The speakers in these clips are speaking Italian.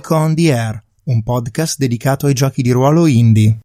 Geek on the Air, un podcast dedicato ai giochi di ruolo indie.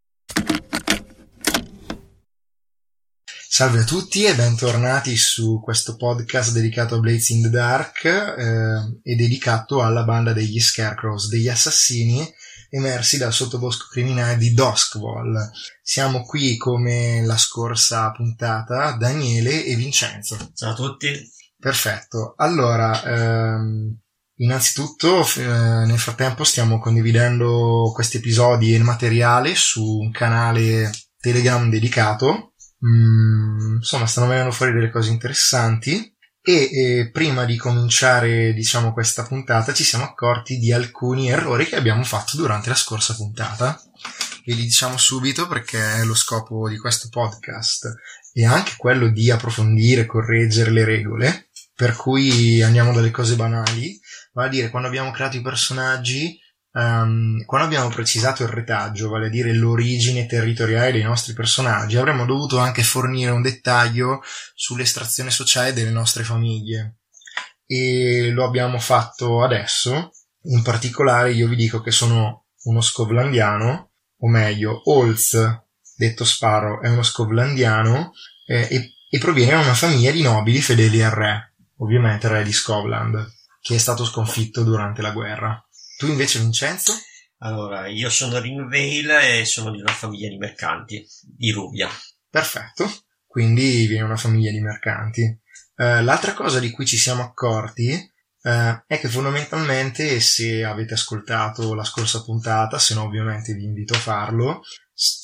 Salve a tutti e bentornati su questo podcast dedicato a Blades in the Dark eh, e dedicato alla banda degli Scarecrows, degli assassini emersi dal sottobosco criminale di Duskwall. Siamo qui come la scorsa puntata, Daniele e Vincenzo. Ciao a tutti. Perfetto. Allora, ehm, innanzitutto, eh, nel frattempo stiamo condividendo questi episodi e il materiale su un canale Telegram dedicato Mm, insomma, stanno venendo fuori delle cose interessanti. E eh, prima di cominciare, diciamo, questa puntata, ci siamo accorti di alcuni errori che abbiamo fatto durante la scorsa puntata. E li diciamo subito perché lo scopo di questo podcast è anche quello di approfondire, correggere le regole. Per cui andiamo dalle cose banali, vale a dire quando abbiamo creato i personaggi Um, quando abbiamo precisato il retaggio, vale a dire l'origine territoriale dei nostri personaggi, avremmo dovuto anche fornire un dettaglio sull'estrazione sociale delle nostre famiglie. E lo abbiamo fatto adesso. In particolare io vi dico che sono uno scovlandiano, o meglio, Holz, detto Sparrow, è uno scovlandiano eh, e, e proviene da una famiglia di nobili fedeli al re, ovviamente re di Scotland, che è stato sconfitto durante la guerra. Tu invece, Vincenzo? Allora, io sono Ringvale e sono di una famiglia di mercanti, di Rubia. Perfetto, quindi viene una famiglia di mercanti. Uh, l'altra cosa di cui ci siamo accorti uh, è che fondamentalmente, se avete ascoltato la scorsa puntata, se no ovviamente vi invito a farlo,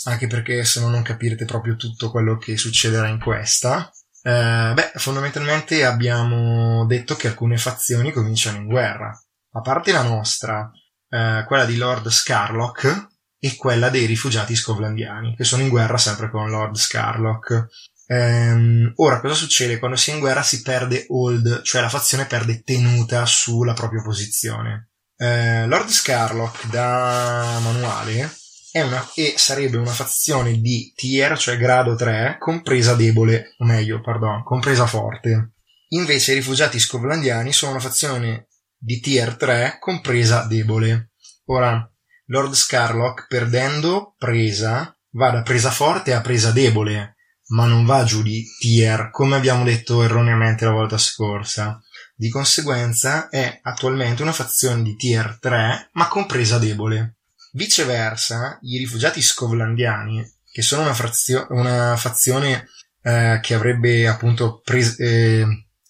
anche perché se no non capirete proprio tutto quello che succederà in questa, uh, beh, fondamentalmente abbiamo detto che alcune fazioni cominciano in guerra a parte la nostra, eh, quella di Lord Scarlock e quella dei rifugiati scovlandiani, che sono in guerra sempre con Lord Scarlock. Ehm, ora, cosa succede? Quando si è in guerra si perde hold, cioè la fazione perde tenuta sulla propria posizione. Eh, Lord Scarlock, da manuale, una, e sarebbe una fazione di tier, cioè grado 3, compresa debole, o meglio, pardon, compresa forte. Invece i rifugiati scovlandiani sono una fazione di tier 3 compresa debole. Ora, Lord Scarlock perdendo presa va da presa forte a presa debole, ma non va giù di tier, come abbiamo detto erroneamente la volta scorsa. Di conseguenza è attualmente una fazione di tier 3, ma compresa debole. Viceversa, i rifugiati scovlandiani, che sono una, frazio- una fazione eh, che avrebbe appunto pres- eh,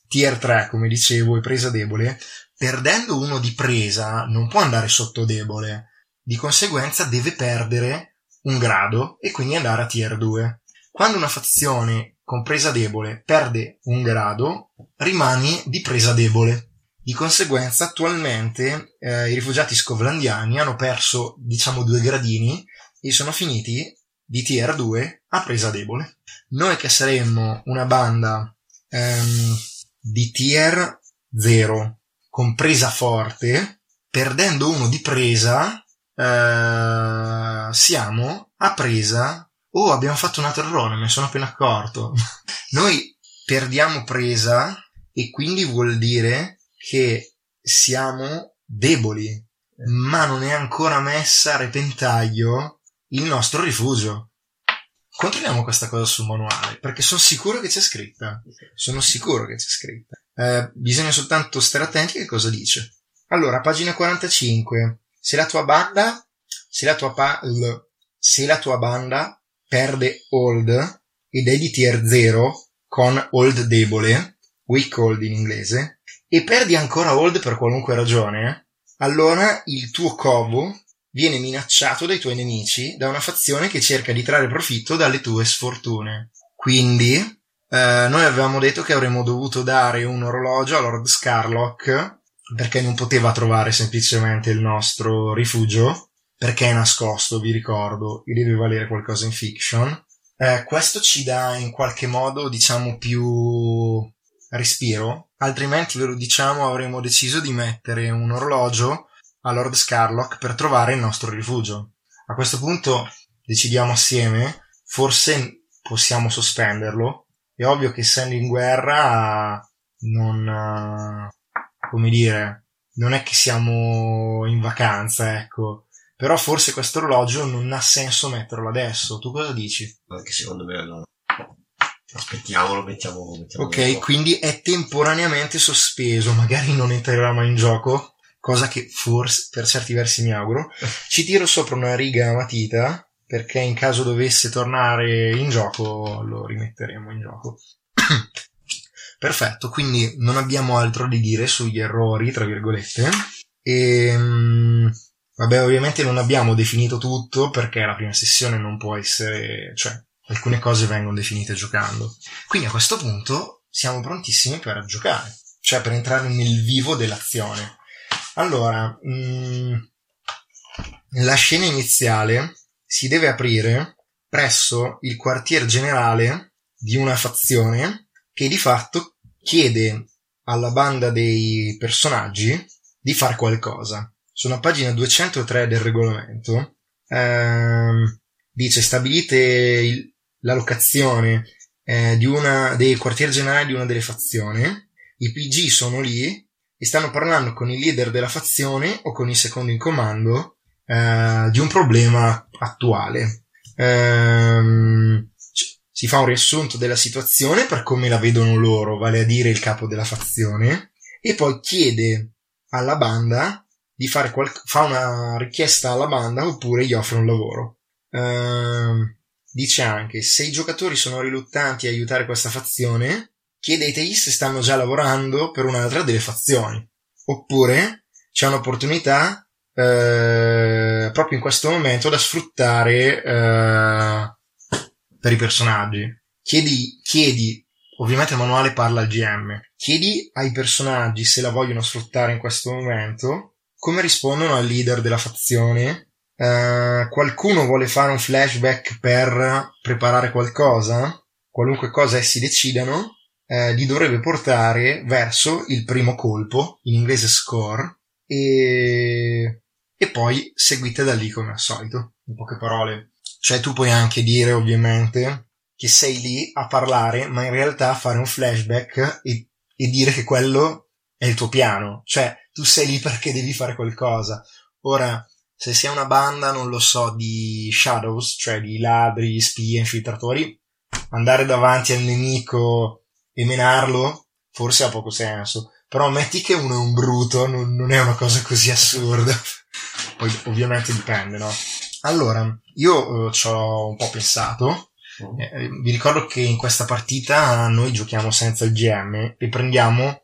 tier 3, come dicevo, e presa debole, perdendo uno di presa non può andare sotto debole, di conseguenza deve perdere un grado e quindi andare a tier 2. Quando una fazione con presa debole perde un grado, rimane di presa debole. Di conseguenza, attualmente eh, i rifugiati scovlandiani hanno perso, diciamo, due gradini e sono finiti di tier 2 a presa debole. Noi che saremmo una banda ehm, di tier 0 con presa forte, perdendo uno di presa, eh, siamo a presa. Oh, abbiamo fatto un altro errore, me ne sono appena accorto. Noi perdiamo presa e quindi vuol dire che siamo deboli, ma non è ancora messa a repentaglio il nostro rifugio. Controlliamo questa cosa sul manuale, perché sono sicuro che c'è scritta. Sono sicuro che c'è scritta. Eh, bisogna soltanto stare attenti a che cosa dice. Allora, pagina 45. Se la tua banda, se la tua, pa- se la tua banda perde hold ed è di tier 0 con hold debole, weak hold in inglese, e perdi ancora hold per qualunque ragione, allora il tuo covo viene minacciato dai tuoi nemici da una fazione che cerca di trarre profitto dalle tue sfortune. Quindi, eh, noi avevamo detto che avremmo dovuto dare un orologio a Lord Scarlock perché non poteva trovare semplicemente il nostro rifugio perché è nascosto, vi ricordo, e deve valere qualcosa in fiction. Eh, questo ci dà in qualche modo, diciamo, più respiro, altrimenti ve lo diciamo avremmo deciso di mettere un orologio a Lord Scarlock per trovare il nostro rifugio. A questo punto decidiamo assieme, forse possiamo sospenderlo è ovvio che essendo in guerra non, come dire, non è che siamo in vacanza, ecco. Però forse questo orologio non ha senso metterlo adesso. Tu cosa dici? Anche secondo me no. Aspettiamolo, mettiamo. mettiamo ok, quindi è temporaneamente sospeso, magari non entrerà mai in gioco, cosa che forse per certi versi mi auguro. Ci tiro sopra una riga a matita perché in caso dovesse tornare in gioco lo rimetteremo in gioco. Perfetto, quindi non abbiamo altro da dire sugli errori, tra virgolette. E, ehm, vabbè, ovviamente non abbiamo definito tutto perché la prima sessione non può essere, cioè, alcune cose vengono definite giocando. Quindi a questo punto siamo prontissimi per giocare, cioè per entrare nel vivo dell'azione. Allora, mh, mm, la scena iniziale si deve aprire presso il quartier generale di una fazione che di fatto chiede alla banda dei personaggi di fare qualcosa. Sono a pagina 203 del regolamento. Ehm, dice stabilite il, la locazione eh, di una, dei quartier generali di una delle fazioni. I PG sono lì e stanno parlando con il leader della fazione o con il secondo in comando eh, di un problema attuale. Ehm, si fa un riassunto della situazione per come la vedono loro, vale a dire il capo della fazione, e poi chiede alla banda di fare qual- fa una richiesta alla banda oppure gli offre un lavoro. Ehm, dice anche se i giocatori sono riluttanti a aiutare questa fazione, chiedetegli se stanno già lavorando per un'altra delle fazioni. Oppure c'è un'opportunità eh, proprio in questo momento da sfruttare eh, per i personaggi. Chiedi, chiedi, ovviamente il manuale parla al GM, chiedi ai personaggi se la vogliono sfruttare in questo momento, come rispondono al leader della fazione, Uh, qualcuno vuole fare un flashback per preparare qualcosa, qualunque cosa essi decidano, uh, li dovrebbe portare verso il primo colpo, in inglese score, e e poi seguite da lì come al solito, in poche parole. Cioè tu puoi anche dire ovviamente che sei lì a parlare, ma in realtà fare un flashback e, e dire che quello è il tuo piano. Cioè tu sei lì perché devi fare qualcosa. Ora, se sei una banda, non lo so, di shadows, cioè di ladri, spie, infiltratori, andare davanti al nemico e menarlo, forse ha poco senso. Però metti che uno è un bruto, non, non è una cosa così assurda. Poi ovviamente dipende, no? Allora, io uh, ci ho un po' pensato. Mm. Eh, vi ricordo che in questa partita noi giochiamo senza il GM e prendiamo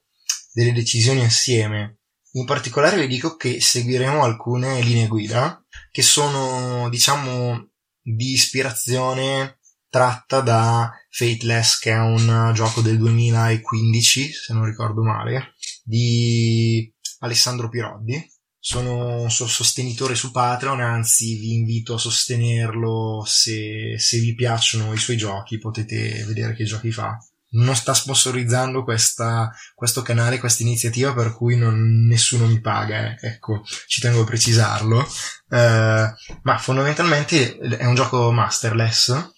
delle decisioni insieme. In particolare vi dico che seguiremo alcune linee guida che sono, diciamo, di ispirazione tratta da Fateless, che è un gioco del 2015, se non ricordo male, di Alessandro Piroddi sono un suo sostenitore su Patreon, anzi vi invito a sostenerlo se, se vi piacciono i suoi giochi, potete vedere che giochi fa. Non sta sponsorizzando questa, questo canale, questa iniziativa per cui non, nessuno mi paga, eh. ecco, ci tengo a precisarlo. Uh, ma fondamentalmente è un gioco masterless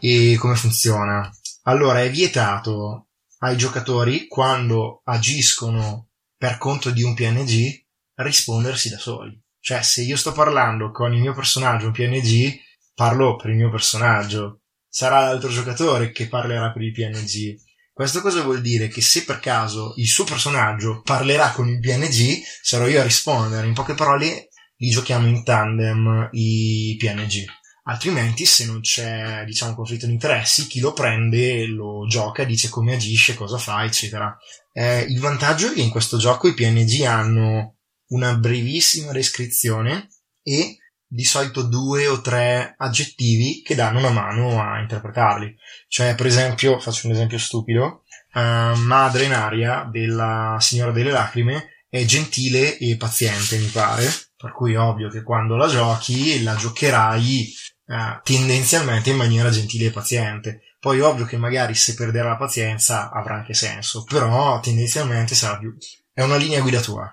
e come funziona? Allora è vietato ai giocatori quando agiscono per conto di un PNG rispondersi da soli. Cioè, se io sto parlando con il mio personaggio, un PNG, parlo per il mio personaggio. Sarà l'altro giocatore che parlerà per il PNG. Questo cosa vuol dire? Che se per caso il suo personaggio parlerà con il PNG, sarò io a rispondere. In poche parole, li giochiamo in tandem i PNG. Altrimenti, se non c'è, diciamo, conflitto di interessi, chi lo prende lo gioca, dice come agisce, cosa fa, eccetera. Eh, il vantaggio è che in questo gioco i PNG hanno una brevissima descrizione e di solito due o tre aggettivi che danno una mano a interpretarli. Cioè, per esempio, faccio un esempio stupido, uh, Madre Naria della Signora delle Lacrime è gentile e paziente, mi pare, per cui è ovvio che quando la giochi la giocherai uh, tendenzialmente in maniera gentile e paziente. Poi è ovvio che magari se perderà la pazienza avrà anche senso, però tendenzialmente sarà più... è una linea guida tua.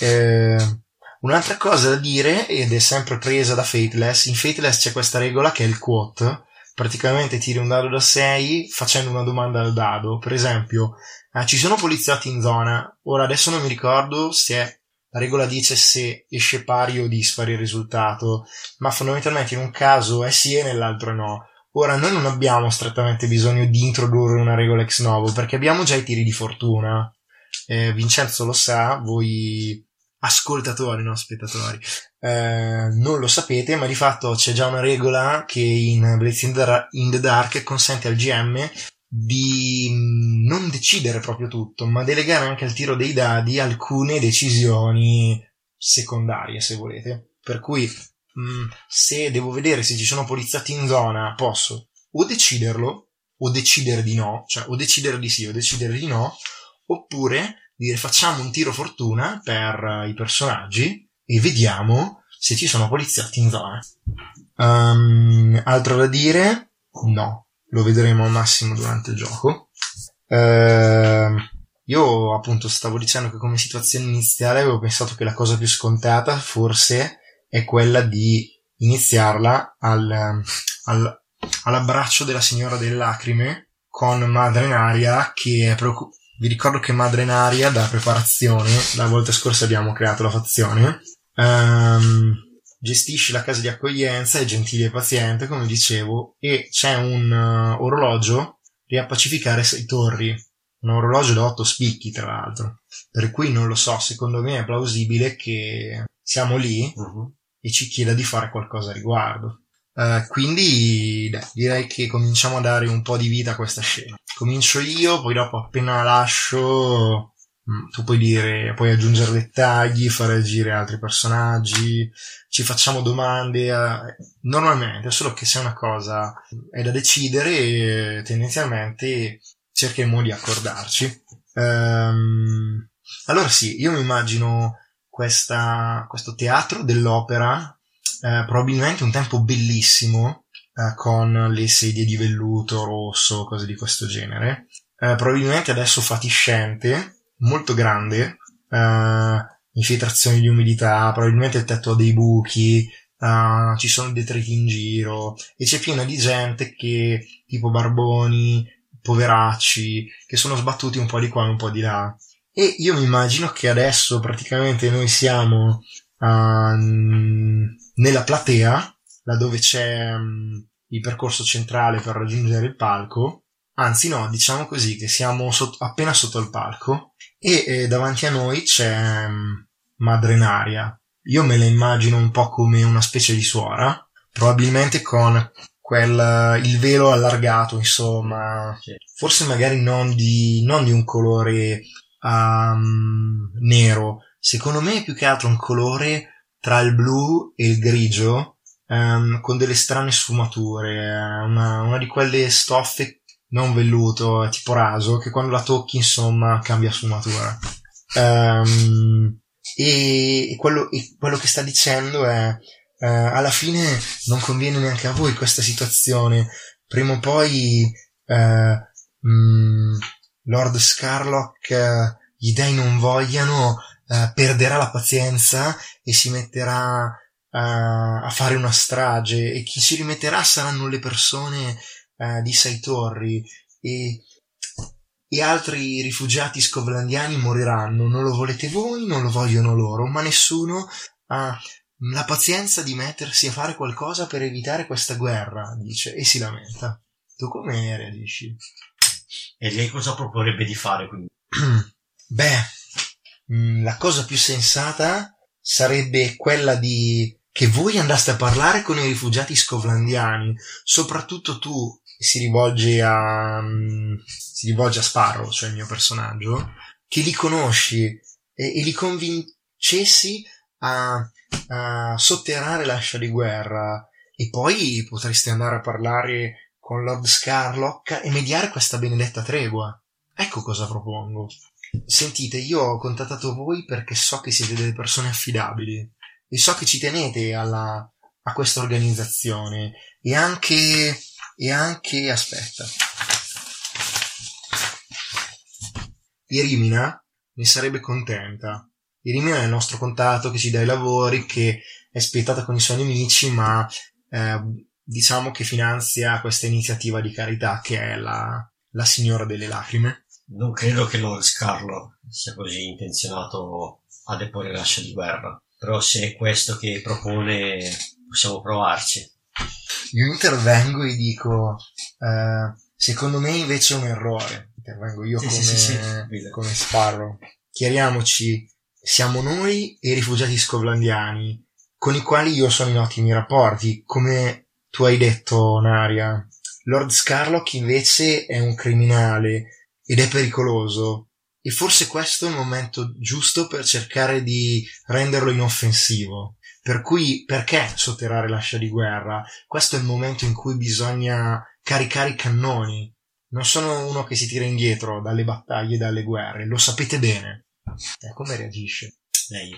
Eh, un'altra cosa da dire, ed è sempre presa da Fateless, in Fateless c'è questa regola che è il quote, praticamente tiri un dado da 6 facendo una domanda al dado. Per esempio, eh, ci sono poliziotti in zona. Ora adesso non mi ricordo se la regola dice se esce pari o dispari il risultato, ma fondamentalmente in un caso è sì e nell'altro no. Ora noi non abbiamo strettamente bisogno di introdurre una regola ex novo perché abbiamo già i tiri di fortuna. Eh, Vincenzo lo sa, voi ascoltatori, no spettatori, eh, non lo sapete, ma di fatto c'è già una regola che in Blades in the Dark consente al GM di non decidere proprio tutto, ma delegare anche al tiro dei dadi alcune decisioni secondarie, se volete. Per cui, mh, mm, se devo vedere se ci sono poliziotti in zona, posso o deciderlo, o decidere di no, cioè o decidere di sì o decidere di no, oppure dire facciamo un tiro fortuna per i personaggi e vediamo se ci sono poliziotti in zona. Um, altro da dire? No, lo vedremo al massimo durante il gioco. Uh, io appunto stavo dicendo che come situazione iniziale avevo pensato che la cosa più scontata forse è quella di iniziarla al, al, all'abbraccio della signora delle lacrime con Madre Naria che è preoccupata vi ricordo che Madre Naria da preparazione, la volta scorsa abbiamo creato la fazione, um, gestisce la casa di accoglienza, è gentile e paziente, come dicevo, e c'è un uh, orologio lì a pacificare sei torri, un orologio da otto spicchi tra l'altro, per cui non lo so, secondo me è plausibile che siamo lì uh-huh. e ci chieda di fare qualcosa a riguardo. Uh, quindi dai, direi che cominciamo a dare un po' di vita a questa scena. Comincio io, poi dopo appena lascio mm, tu puoi dire, puoi aggiungere dettagli, fare agire altri personaggi, ci facciamo domande, eh, normalmente, solo che se una cosa è da decidere, tendenzialmente cercheremo di accordarci. Um, allora sì, io mi immagino questa, questo teatro dell'opera eh, probabilmente un tempo bellissimo eh, con le sedie di velluto rosso, cose di questo genere. Eh, probabilmente adesso fatiscente, molto grande, eh, infiltrazioni di umidità, probabilmente il tetto ha dei buchi, uh, ci sono detriti in giro e c'è piena di gente che, tipo barboni, poveracci, che sono sbattuti un po' di qua e un po' di là. E io mi immagino che adesso praticamente noi siamo uh, nella platea, laddove c'è um, il percorso centrale per raggiungere il palco, anzi no, diciamo così, che siamo sotto, appena sotto il palco e eh, davanti a noi c'è um, Madre Naria. Io me la immagino un po' come una specie di suora, probabilmente con quel, il velo allargato, insomma, forse magari non di, non di un colore um, nero, secondo me è più che altro un colore tra il blu e il grigio um, con delle strane sfumature, una, una, di quelle stoffe non velluto, tipo raso, che quando la tocchi insomma cambia sfumatura. Um, e, e, quello, e, quello, che sta dicendo è uh, alla fine non conviene neanche a voi questa situazione, prima o poi uh, mm, Lord Scarlock, uh, gli dei non vogliano, uh, perderà la pazienza e si metterà uh, a fare una strage e chi si rimetterà saranno le persone uh, di Sei Torri e, e altri rifugiati scovlandiani moriranno. Non lo volete voi, non lo vogliono loro, ma nessuno ha la pazienza di mettersi a fare qualcosa per evitare questa guerra, dice, e si lamenta. Tu come reagisci? E lei cosa proporrebbe di fare quindi? Beh, Mm, la cosa più sensata sarebbe quella di che voi andaste a parlare con i rifugiati scovlandiani, soprattutto tu si rivolge a um, si rivolge a Sparrow, cioè il mio personaggio, che li conosci e, e li convincessi a, a sotterrare l'ascia di guerra e poi potreste andare a parlare con Lord Scarlock e mediare questa benedetta tregua. Ecco cosa propongo. Sentite, io ho contattato voi perché so che siete delle persone affidabili e so che ci tenete alla, a questa organizzazione e anche, e anche, aspetta. Irimina ne sarebbe contenta. Irimina è il nostro contatto che ci dà i lavori, che è spietata con i suoi nemici, ma eh, diciamo che finanzia questa iniziativa di carità che è la, la Signora delle Lacrime. Non credo che Lord Scarlo sia così intenzionato a deporre l'ascia di guerra, però se è questo che propone possiamo provarci. Io intervengo e dico, eh, secondo me invece è un errore. Intervengo io Sì, come, sì, sì, sì. come Sparrow. Chiariamoci, siamo noi e i rifugiati scovlandiani, con i quali io sono in ottimi rapporti, come tu hai detto, Naria. Lord Scarlock invece è un criminale ed è pericoloso. E forse questo è il momento giusto per cercare di renderlo inoffensivo. Per cui, perché sotterrare l'ascia di guerra? Questo è il momento in cui bisogna caricare i cannoni. Non sono uno che si tira indietro dalle battaglie dalle guerre, lo sapete bene. Eh, come reagisce? Lei.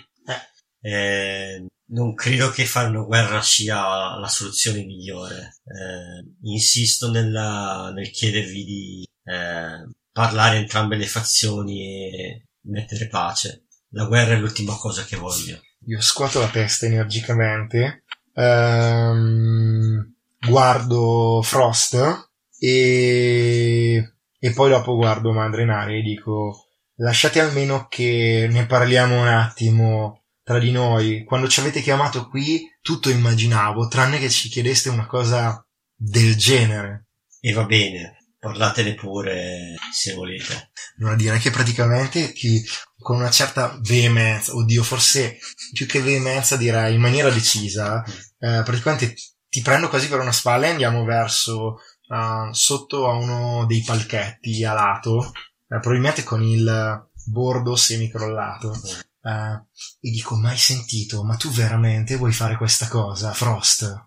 Eh, non credo che fare una guerra sia la soluzione migliore. Eh, insisto nella- nel chiedervi di eh, parlare entrambe le fazioni e mettere pace. La guerra è l'ultima cosa che voglio. Io scuoto la testa energicamente, ehm, guardo Frost e, e poi dopo guardo Madre Naria e dico lasciate almeno che ne parliamo un attimo tra di noi. Quando ci avete chiamato qui tutto immaginavo, tranne che ci chiedeste una cosa del genere. E va bene, parlatene pure se volete. Devo dire che praticamente ti, con una certa veemenza, oddio, forse più che veemenza direi in maniera decisa, eh, praticamente ti prendo quasi per una spalla e andiamo verso ah, sotto a uno dei palchetti a lato, eh, probabilmente con il bordo semicrollato. Eh, e dico, mai sentito, ma tu veramente vuoi fare questa cosa, Frost?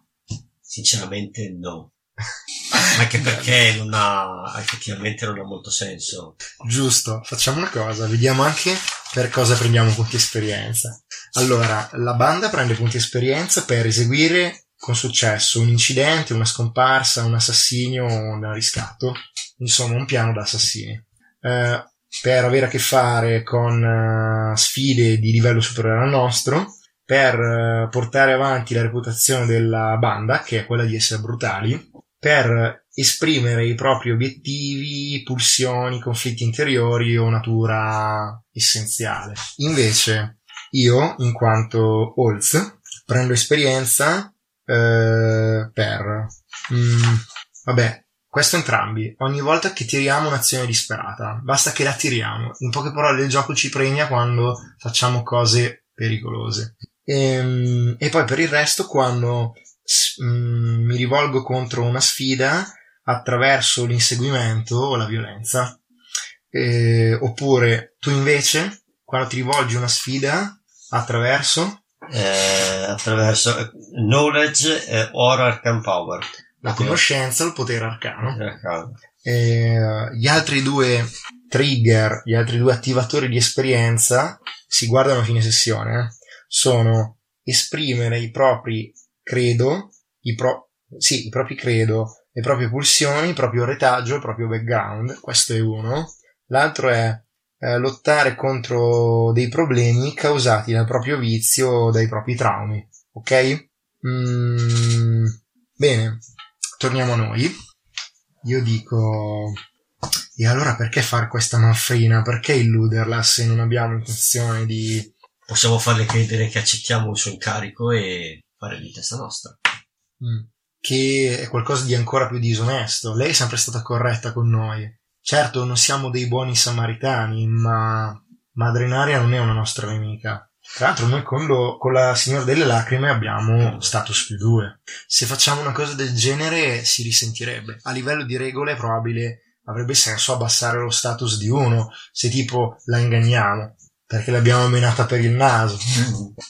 Sinceramente no. Anche perché non ha, effettivamente non ha molto senso. Giusto, facciamo una cosa, vediamo anche per cosa prendiamo punti esperienza. Allora, la banda prende punti esperienza per eseguire con successo un incidente, una scomparsa, un assassinio o un riscatto, insomma un piano da assassini. Eh, per avere a che fare con eh, sfide di livello superiore al nostro, per eh, portare avanti la reputazione della banda, che è quella di essere brutali, per esprimere i propri obiettivi, pulsioni, conflitti interiori o natura essenziale. Invece, io, in quanto Holz, prendo esperienza eh, per... mm, vabbè, questo entrambi. Ogni volta che tiriamo un'azione disperata, basta che la tiriamo. In poche parole, il gioco ci premia quando facciamo cose pericolose. Ehm, E, poi per il resto, quando mm, mi rivolgo contro una sfida attraverso l'inseguimento o la violenza. Eh, oppure tu invece, quando ti rivolgi una sfida attraverso Eh, attraverso eh, knowledge e or arcane power. la conoscenza o il potere arcano. Arcane. Eh, gli altri due trigger, gli altri due attivatori di esperienza si guardano a fine sessione. eh. Sono esprimere i propri credo, i, pro- sì, i propri credo, le proprie pulsioni, il proprio retaggio, il proprio background. Questo è uno. L'altro è eh, lottare contro dei problemi causati dal proprio vizio o dai propri traumi. Ok? Mm, bene, torniamo a noi. Io dico. E allora perché fare questa manfrina? Perché illuderla se non abbiamo intenzione di. Possiamo farle credere che accettiamo il suo incarico e fare di testa nostra. Mm. che è qualcosa di ancora più disonesto. Lei è sempre stata corretta con noi. Certo, non siamo dei buoni samaritani, ma Madre Naria non è una nostra nemica. Tra l'altro, noi con, lo- con la Signora delle Lacrime abbiamo status più due. Se facciamo una cosa del genere, si risentirebbe. A livello di regole, è probabile avrebbe senso abbassare lo status di uno se tipo la inganniamo perché l'abbiamo menata per il naso.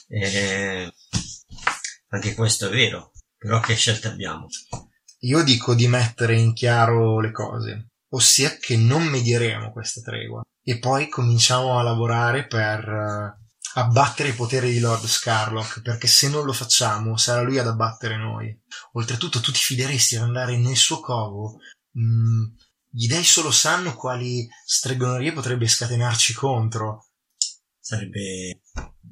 E... Anche questo è vero. Però che scelte abbiamo? Io dico di mettere in chiaro le cose, ossia che non medieremo questa tregua e poi cominciamo a lavorare per eh, abbattere i poteri di Lord Scarlock, perché se non lo facciamo sarà lui ad abbattere noi. Oltretutto tu ti fideresti ad andare nel suo covo? Mm, gli dei solo sanno quali stregonerie potrebbe scatenarci contro. Sarebbe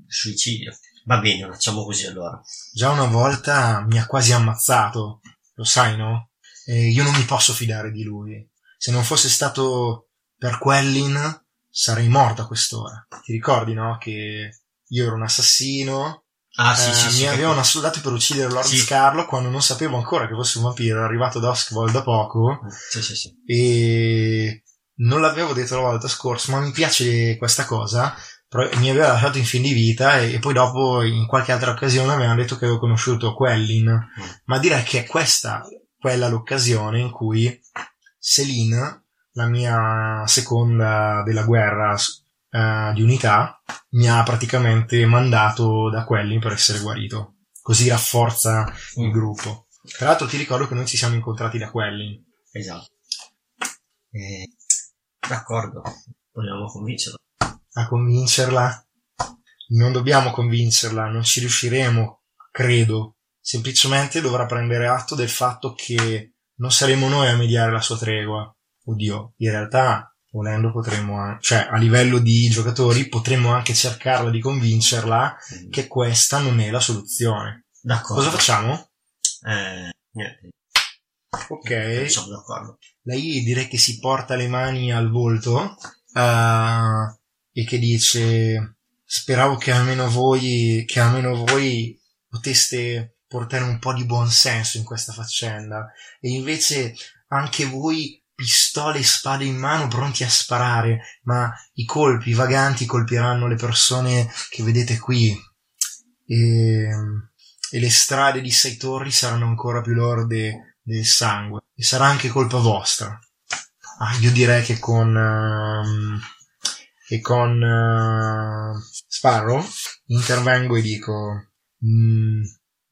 suicidio. Va bene, facciamo così allora. Già una volta mi ha quasi ammazzato. lo sai, no? E io non mi posso fidare di lui. Se non fosse stato per Quellin, sarei morto a quest'ora. Ti ricordi, no? Che io ero un assassino. Ah, sì, eh, sì, mi sì. avevano assoldato per uccidere Lord Sì. Scarlo quando non sapevo ancora che fosse un vampiro. Era arrivato da Oskvold da poco Sì, sì, sì. e non l'avevo detto la volta scorsa, ma mi piace questa cosa. Mi aveva lasciato in fin di vita e, e poi dopo in qualche altra occasione mi hanno detto che avevo conosciuto Quellin. Ma direi che è questa quella l'occasione in cui Celine, la mia seconda della guerra eh, di unità, mi ha praticamente mandato da Quellin per essere guarito. Così rafforza il gruppo. Tra l'altro ti ricordo che noi ci siamo incontrati da Quellin. Esatto. Eh, d'accordo, vogliamo convincerlo. A convincerla. Non dobbiamo convincerla, non ci riusciremo, credo. Semplicemente dovrà prendere atto del fatto che non saremo noi a mediare la sua tregua. Oddio, in realtà, volendo potremmo, cioè a livello di giocatori, potremmo anche cercarla di convincerla che questa non è la soluzione. D'accordo. Cosa facciamo? Eh, niente, Ok. siamo d'accordo. lei direi che si porta le mani al volto eh, e che dice speravo che almeno voi che almeno voi poteste portare un po' di buon senso in questa faccenda. E invece anche voi pistole e spade in mano pronti a sparare ma i colpi vaganti colpiranno le persone che vedete qui. E, e le strade di Sei Torri saranno ancora più lorde del sangue. E sarà anche colpa vostra. Ah, io direi che con ehm, che con eh, Sparrow intervengo e dico "Mm,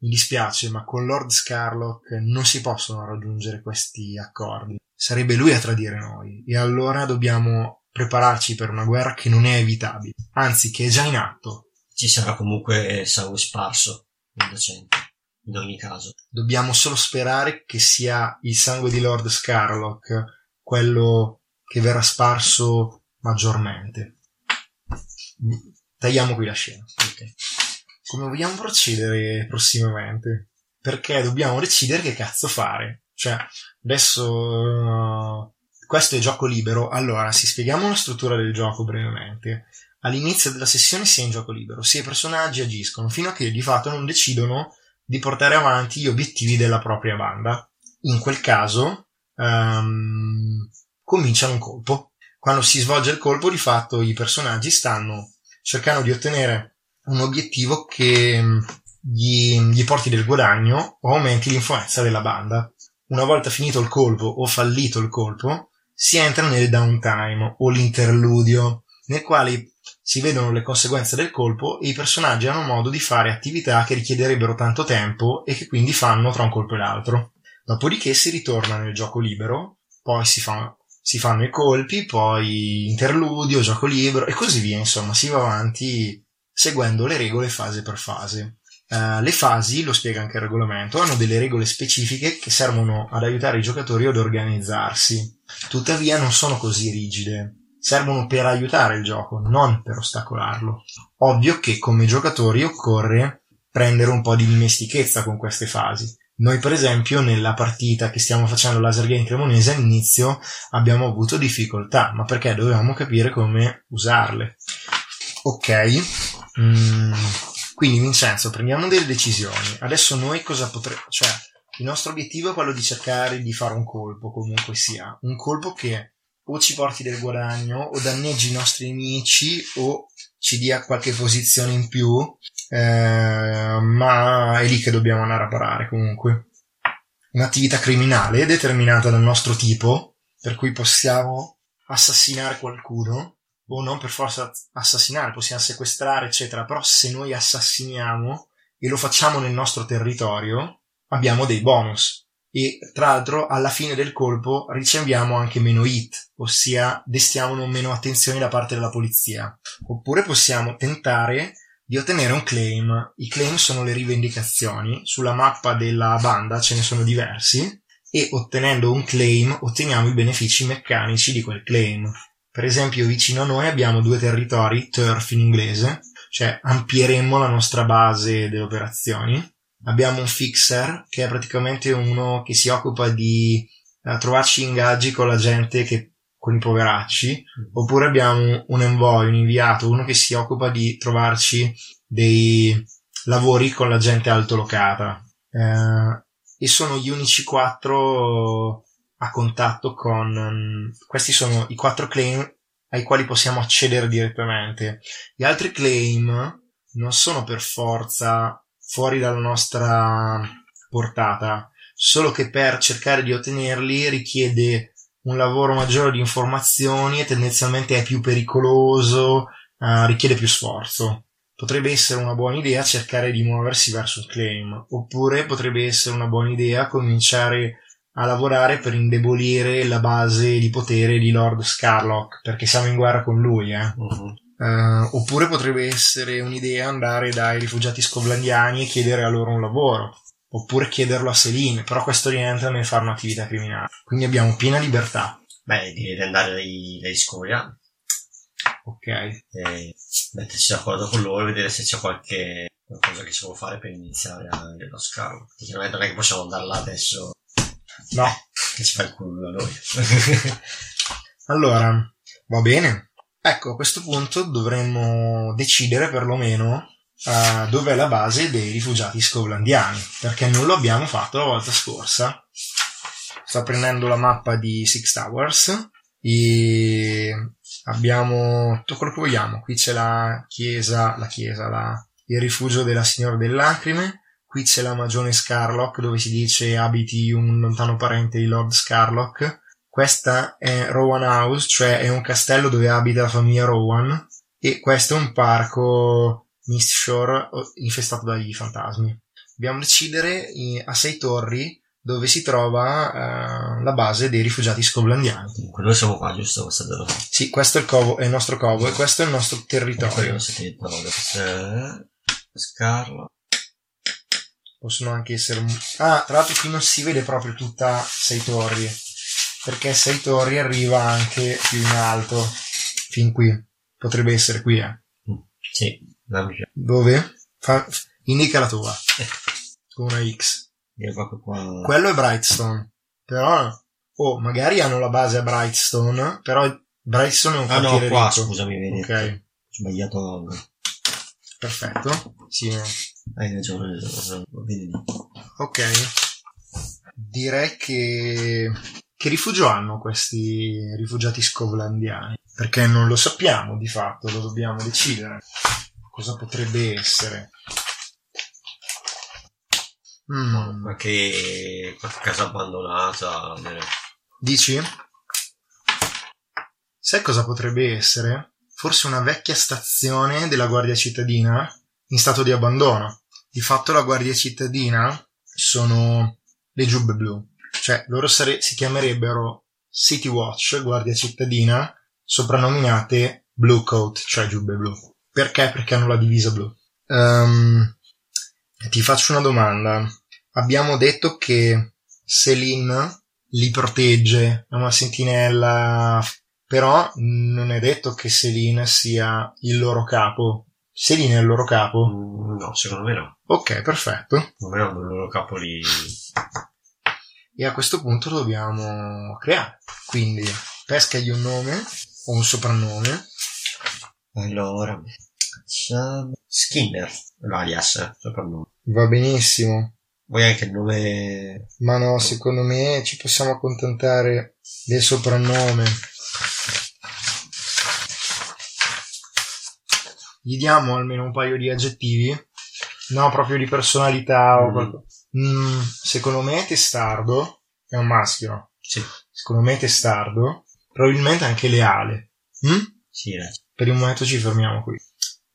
mi dispiace ma con Lord Scarlock non si possono raggiungere questi accordi. Sarebbe lui a tradire noi. E allora dobbiamo prepararci per una guerra che non è evitabile. Anzi che è già in atto. Ci sarà comunque sangue sparso, innocente, in ogni caso. Dobbiamo solo sperare che sia il sangue di Lord Scarlock quello che verrà sparso maggiormente. Tagliamo qui la scena. Ok. Come vogliamo procedere prossimamente? Perché dobbiamo decidere che cazzo fare. Cioè, adesso eh, questo è gioco libero. Allora, si spieghiamo la struttura del gioco brevemente. All'inizio della sessione si è in gioco libero, sia i personaggi agiscono fino a che di fatto non decidono di portare avanti gli obiettivi della propria banda. In quel caso ehm, cominciano un colpo. Quando si svolge il colpo, di fatto i personaggi stanno cercando di ottenere un obiettivo che mh, gli, gli porti del guadagno o aumenti l'influenza della banda. Una volta finito il colpo o fallito il colpo, si entra nel downtime o l'interludio, nel quale si vedono le conseguenze del colpo e i personaggi hanno modo di fare attività che richiederebbero tanto tempo e che quindi fanno tra un colpo e l'altro. Dopodiché si ritorna nel gioco libero, poi si, fa- si fanno i colpi, poi interludio, gioco libero e così via, insomma, si va avanti seguendo le regole fase per fase. Eh, le fasi, lo spiega anche il regolamento, hanno delle regole specifiche che servono ad aiutare i giocatori ad organizzarsi. Tuttavia non sono così rigide. Servono per aiutare il gioco, non per ostacolarlo. Ovvio che come giocatori occorre prendere un po' di dimestichezza con queste fasi. Noi, per esempio, nella partita che stiamo facendo Laser Game Cremonese all'inizio abbiamo avuto difficoltà, ma perché dovevamo capire come usarle. Ok, mm, quindi Vincenzo, prendiamo delle decisioni. Adesso noi cosa potremmo... Cioè, il nostro obiettivo è quello di cercare di fare un colpo, comunque sia. Un colpo che o ci porti del guadagno, o danneggi i nostri nemici, o ci dia qualche posizione in più, eh, ma è lì che dobbiamo andare a parare comunque. Un'attività criminale determinata dal nostro tipo, per cui possiamo assassinare qualcuno, o non per forza assassinare, possiamo sequestrare, eccetera, però se noi assassiniamo e lo facciamo nel nostro territorio, abbiamo dei bonus. E tra l'altro alla fine del colpo riceviamo anche meno hit, ossia destiamo meno attenzione da parte della polizia. Oppure possiamo tentare di ottenere un claim. I claim sono le rivendicazioni. Sulla mappa della banda ce ne sono diversi e ottenendo un claim otteniamo i benefici meccanici di quel claim. Per esempio vicino a noi abbiamo due territori, turf in inglese, cioè ampieremmo la nostra base delle operazioni. abbiamo un fixer che è praticamente uno che si occupa di uh, trovarci ingaggi con la gente che con i poveracci, oppure abbiamo un envoy, un inviato, uno che si occupa di trovarci dei lavori con la gente altolocata. Eh, e sono gli unici quattro a contatto con... Um, questi sono i quattro claim ai quali possiamo accedere direttamente. Gli altri claim non sono per forza fuori dalla nostra portata, solo che per cercare di ottenerli richiede un lavoro maggiore di informazioni e tendenzialmente è più pericoloso, uh, richiede più sforzo. Potrebbe essere una buona idea cercare di muoversi verso il claim, oppure potrebbe essere una buona idea cominciare a lavorare per indebolire la base di potere di Lord Scarlock, perché siamo in guerra con lui, eh. Uh-huh. Uh, oppure potrebbe essere un'idea andare dai rifugiati scovlandiani e chiedere a loro un lavoro oppure chiederlo a Celine, però questo rientra nel fare un'attività criminale. Quindi abbiamo piena libertà. Beh, direi di andare dai, dai scoria. Ok. E metterci d'accordo con loro e vedere se c'è qualche qualcosa che si può fare per iniziare a lo scavo. Chiaramente non è che possiamo andare là adesso. No. Che ci fa il culo da noi. allora, va bene. Ecco, a questo punto dovremmo decidere perlomeno uh, dove è la base dei rifugiati scovlandiani, perché non lo abbiamo fatto la volta scorsa. Sto prendendo la mappa di Six Towers e abbiamo tutto quello che vogliamo. Qui c'è la chiesa, la chiesa, la, il rifugio della Signora delle Lacrime. Qui c'è la Magione Scarlock, dove si dice abiti un lontano parente di Lord Scarlock. Questa è Rowan House, cioè è un castello dove abita la famiglia Rowan. E questo è un parco Mist Shore infestato dagli fantasmi. Dobbiamo decidere a sei torri dove si trova uh, la base dei rifugiati scoblandiani. Noi siamo qua, giusto? Questo è Sì, questo è il, covo, è il nostro covo e questo è il nostro territorio. Scarlo. Possono anche essere... Ah, tra l'altro qui non si vede proprio tutta sei torri, perché sei torri arriva anche più in alto, fin qui. Potrebbe essere qui, eh. Sì. Dove? Fa, indica la tua. Con una X. Qua... Quello è Brightstone. Però, oh, magari hanno la base a Brightstone, però Brightstone è un ah, no, qua, ricco. scusami, vedi. Ok. Ho sbagliato. Perfetto. Sì. Hai ragione, vedi. Ok. Direi che... Che rifugio hanno questi rifugiati scovlandiani? Perché non lo sappiamo di fatto, lo dobbiamo decidere. Cosa potrebbe essere? Mm. Qualche, qualche casa abbandonata. Dici? Sai cosa potrebbe essere? Forse una vecchia stazione della Guardia Cittadina in stato di abbandono. Di fatto la Guardia Cittadina sono le giubbe blu. Cioè, loro sare- si chiamerebbero City Watch, Guardia Cittadina, soprannominate Blue Coat, cioè giubbe blu. Perché? Perché hanno la divisa blu. Um, ti faccio una domanda. Abbiamo detto che Celine li protegge, è una sentinella, però non è detto che Celine sia il loro capo. Celine è il loro capo? Mm, no, secondo me no. Ok, perfetto. Non è il loro capo lì. E a questo punto lo dobbiamo creare. Quindi pescagli un nome o un soprannome. Allora, Skinner, l'alias, soprannome. Va benissimo. Vuoi anche il nome? Ma no, secondo me ci possiamo accontentare del soprannome. Gli diamo almeno un paio di aggettivi? No, proprio di personalità o mm. qualcosa. Mm, secondo me testardo è un maschio. Sì. Secondo me testardo. Probabilmente anche leale. Mm? Sì, eh. Per il momento ci fermiamo qui.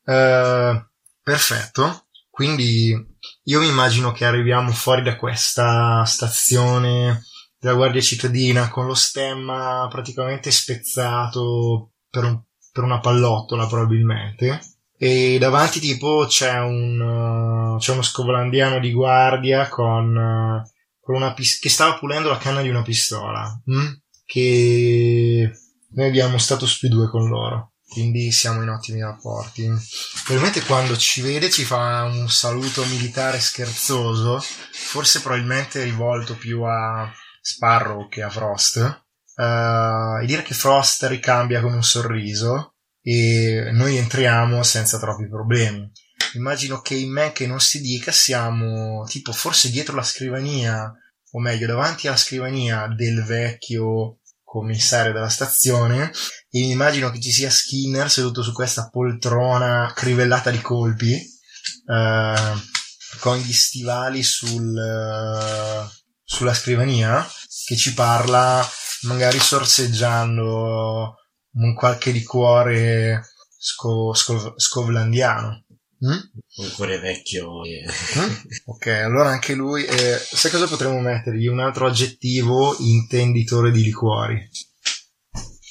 Uh, perfetto. Quindi io mi immagino che arriviamo fuori da questa stazione della Guardia Cittadina con lo stemma praticamente spezzato per, un, per una pallottola probabilmente e davanti tipo c'è un uh, c'è uno scovlandiano di guardia con, uh, con una pis- che stava pulendo la canna di una pistola mm? che noi abbiamo status più due con loro quindi siamo in ottimi rapporti. Probabilmente quando ci vede ci fa un saluto militare scherzoso, forse probabilmente rivolto più a Sparrow che a Frost, uh, e dire che Frost ricambia con un sorriso e noi entriamo senza troppi problemi. Immagino che in me che non si dica siamo tipo forse dietro la scrivania, o meglio davanti alla scrivania del vecchio commissario della stazione. E mi immagino che ci sia Skinner seduto su questa poltrona crivellata di colpi eh, con gli stivali sul, uh, sulla scrivania che ci parla magari sorseggiando un qualche liquore sco, sco, scovlandiano Mm? Un cuore vecchio. E... Mm? Ok, allora anche lui. Eh, sai cosa potremmo mettergli? Un altro aggettivo intenditore di liquori.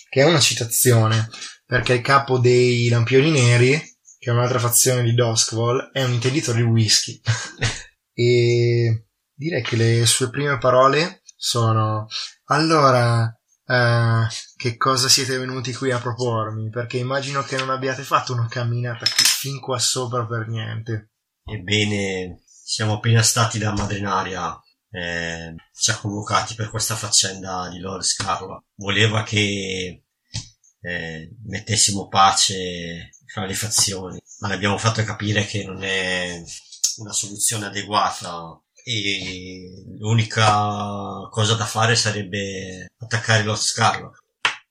Che è una citazione, perché il capo dei Lampioni Neri, che è un'altra fazione di Duskvall, è un intenditore di whisky. e direi che le sue prime parole sono: Allora, Uh, che cosa siete venuti qui a propormi? Perché immagino che non abbiate fatto una camminata fin qua sopra per niente. Ebbene, siamo appena stati da Madrenaria. Eh, ci ha convocati per questa faccenda di Lord Scarla. Voleva che eh, mettessimo pace fra le fazioni, ma le abbiamo fatto capire che non è una soluzione adeguata e l'unica cosa da fare sarebbe attaccare lo Scarlock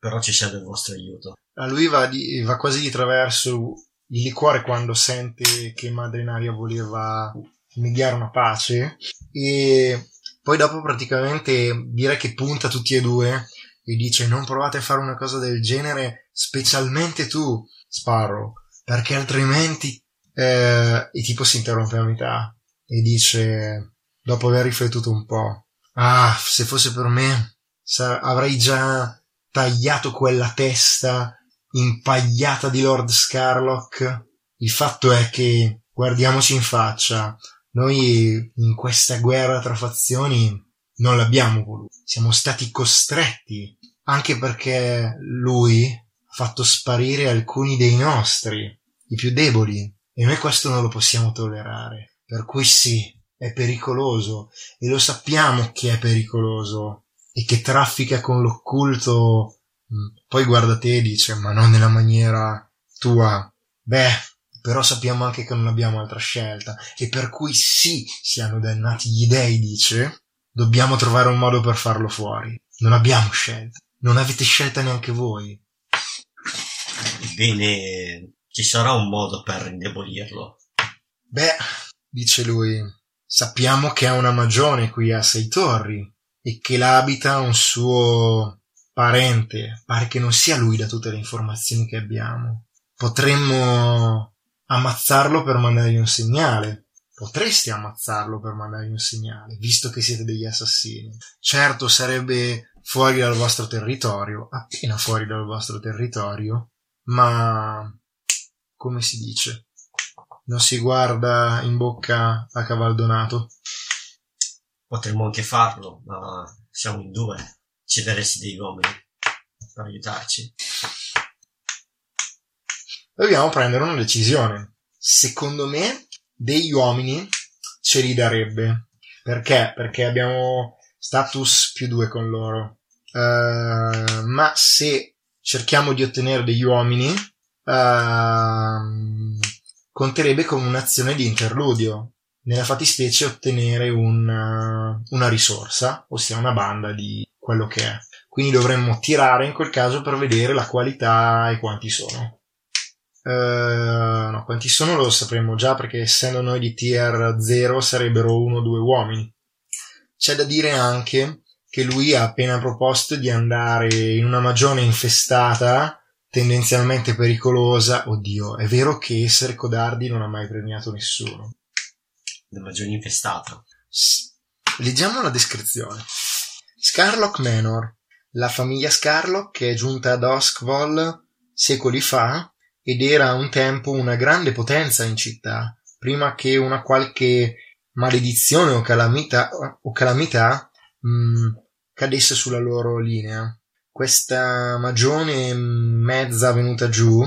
però ci serve il vostro aiuto. A lui va, di, va quasi di traverso il liquore quando sente che Madrenaria voleva mediare una pace. E poi dopo praticamente direi che punta tutti e due e dice non provate a fare una cosa del genere specialmente tu Sparrow perché altrimenti eh, e tipo si interrompe a metà e dice dopo aver riflettuto un po'. Ah, se fosse per me, sa- avrei già tagliato quella testa impagliata di Lord Scarlock. Il fatto è che, guardiamoci in faccia, noi in questa guerra tra fazioni non l'abbiamo voluto. Siamo stati costretti, anche perché lui ha fatto sparire alcuni dei nostri, i più deboli, e noi questo non lo possiamo tollerare. Per cui sì, è pericoloso e lo sappiamo che è pericoloso e che traffica con l'occulto. Mm, poi guarda te e dice, ma non nella maniera tua. Beh, però sappiamo anche che non abbiamo altra scelta e per cui sì, siano dannati gli dei, dice, dobbiamo trovare un modo per farlo fuori. Non abbiamo scelta. Non avete scelta neanche voi. Bene, ci sarà un modo per indebolirlo. Beh, dice lui, Sappiamo che ha una magione qui a Sei Torri e che l'abita un suo parente. Pare che non sia lui da tutte le informazioni che abbiamo. Potremmo ammazzarlo per mandargli un segnale. Potreste ammazzarlo per mandargli un segnale, visto che siete degli assassini. Certo sarebbe fuori dal vostro territorio, appena fuori dal vostro territorio, ma come si dice? Non si guarda in bocca a cavaldonato. Potremmo anche farlo, ma siamo in due. Ci daresti dei uomini per aiutarci. Dobbiamo prendere una decisione. Secondo me, degli uomini ce li darebbe. Perché? Perché abbiamo status più due con loro. Uh, ma se cerchiamo di ottenere degli uomini, uh, conterebbe come un'azione di interludio, nella fattispecie ottenere una, una risorsa, ossia una banda di quello che è. Quindi dovremmo tirare in quel caso per vedere la qualità e quanti sono. Uh, no, quanti sono lo sapremmo già perché essendo noi di tier 0 sarebbero uno o due uomini. C'è da dire anche che lui ha appena proposto di andare in una magione infestata tendenzialmente pericolosa. Oddio, è vero che essere codardi non ha mai premiato nessuno. La magione infestata. S- leggiamo la descrizione. Scarlock Manor, la famiglia Scarlock che è giunta ad Oskvall secoli fa ed era un tempo una grande potenza in città, prima che una qualche maledizione o calamità, o calamità mh, mm, cadesse sulla loro linea questa magione mezza venuta giù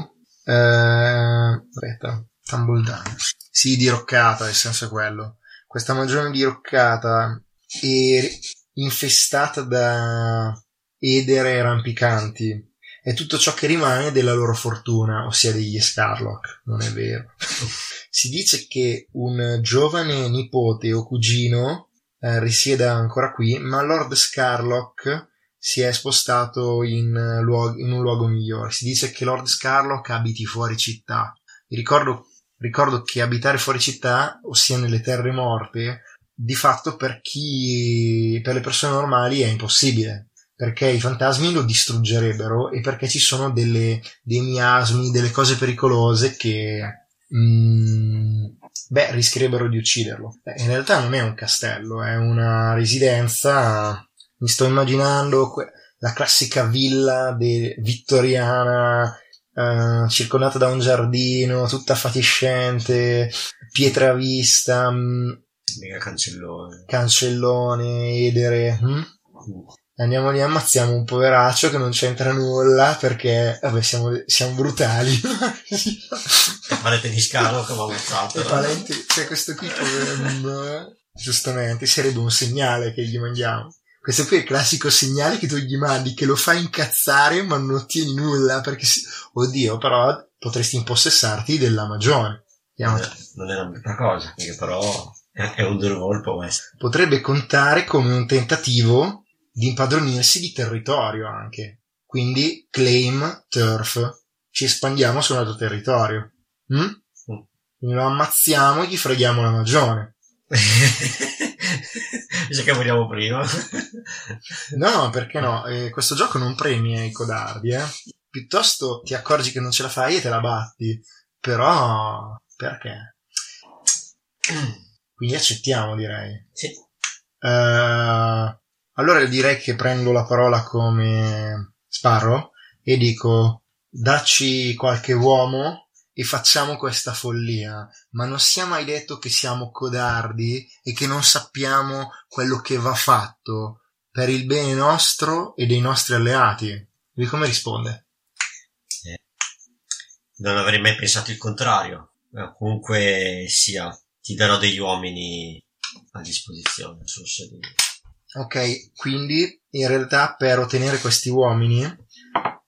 Eh, aspetta, Tumbledown. Sì, diroccata, il senso è quello. Questa magione diroccata è infestata da edere rampicanti. È tutto ciò che rimane della loro fortuna, ossia degli Scarlock. Non è vero. si dice che un giovane nipote o cugino eh, risieda ancora qui, ma Lord Scarlock si è spostato in, luogo, in, un luogo migliore. Si dice che Lord Scarlock abiti fuori città. Vi ricordo, ricordo che abitare fuori città, ossia nelle terre morte, di fatto per chi, per le persone normali è impossibile. Perché i fantasmi lo distruggerebbero e perché ci sono delle, dei miasmi, delle cose pericolose che, mm, beh, rischierebbero di ucciderlo. Beh, in realtà non è un castello, è una residenza mi sto immaginando que- la classica villa de- vittoriana uh, circondata da un giardino, tutta fatiscente, pietra vista, mh, mm, mega cancellone, cancellone, edere. Hm? Andiamo lì, ammazziamo un poveraccio che non c'entra nulla perché, vabbè, siamo, siamo brutali. È parente di scalo che va ammazzato. È parente, cioè questo qui, um, giustamente, sarebbe un segnale che gli mandiamo. Questo qui è il classico segnale che tu gli mandi, che lo fa incazzare ma non ottieni nulla, perché, si... oddio, però potresti impossessarti della magione. Non, non è una brutta cosa, però è un duro colpo questo. Potrebbe contare come un tentativo di impadronirsi di territorio anche. Quindi claim turf. Ci espandiamo sul nostro territorio. Mm? Mm. Quindi lo ammazziamo e gli freghiamo la magione. Sa che moriamo prima. no, perché no? Eh, questo gioco non premia i codardi, eh. Piuttosto ti accorgi che non ce la fai e te la batti. Però, perché? Quindi accettiamo, direi. Sì. Uh, allora direi che prendo la parola come Sparro e dico dacci qualche uomo e facciamo questa follia, ma non sia mai detto che siamo codardi e che non sappiamo quello che va fatto per il bene nostro e dei nostri alleati. Lui come risponde? Eh, non avrei mai pensato il contrario. Eh, comunque sia, ti darò degli uomini a disposizione. Ok, quindi in realtà per ottenere questi uomini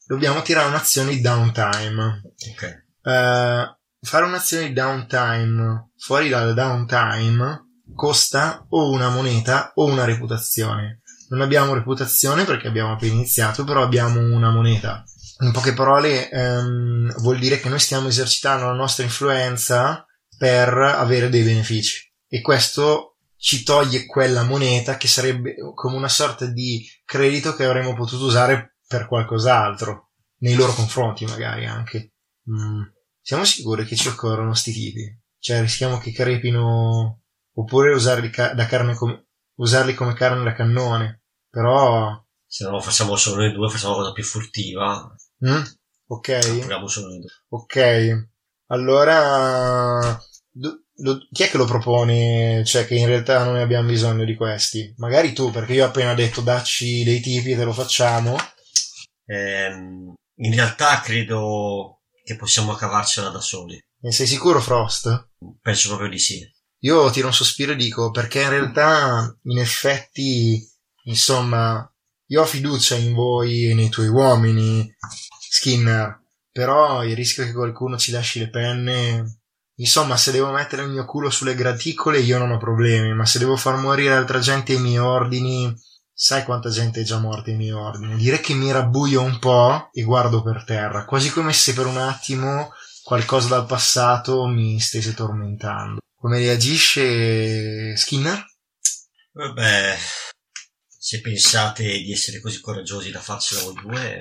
dobbiamo tirare un'azione di downtime. Ok eh, fare un'azione di downtime fuori dal downtime costa o una moneta o una reputazione. Non abbiamo reputazione perché abbiamo appena iniziato, però abbiamo una moneta. In poche parole, ehm, vuol dire che noi stiamo esercitando la nostra influenza per avere dei benefici. E questo ci toglie quella moneta che sarebbe come una sorta di credito che avremmo potuto usare per qualcos'altro, nei loro confronti magari anche. Mm. Siamo sicuri che ci occorrono sti tipi? Cioè, rischiamo che crepino oppure usarli, ca- da carne com- usarli come carne da cannone. Però... Se non lo facciamo solo noi due, facciamo una cosa più furtiva. Mm? Ok. Proviamo solo noi due. Ok. Allora... Do- lo- chi è che lo propone? Cioè, che in realtà non ne abbiamo bisogno di questi? Magari tu, perché io ho appena detto dacci dei tipi e te lo facciamo. Ehm, in realtà credo che possiamo cavarcela da soli. E sei sicuro, Frost? Penso proprio di sì. Io tiro un sospiro e dico, perché in realtà, in effetti, insomma, io ho fiducia in voi e nei tuoi uomini, Skinner, però il rischio che qualcuno ci lasci le penne... Insomma, se devo mettere il mio culo sulle graticole io non ho problemi, ma se devo far morire altra gente ai miei ordini, Sai quanta gente è già morta ai miei ordini? Direi che mi rabbuio un po' e guardo per terra, quasi come se per un attimo qualcosa dal passato mi stesse tormentando. Come reagisce Skinner? Vabbè, se pensate di essere così coraggiosi da farcela voi due,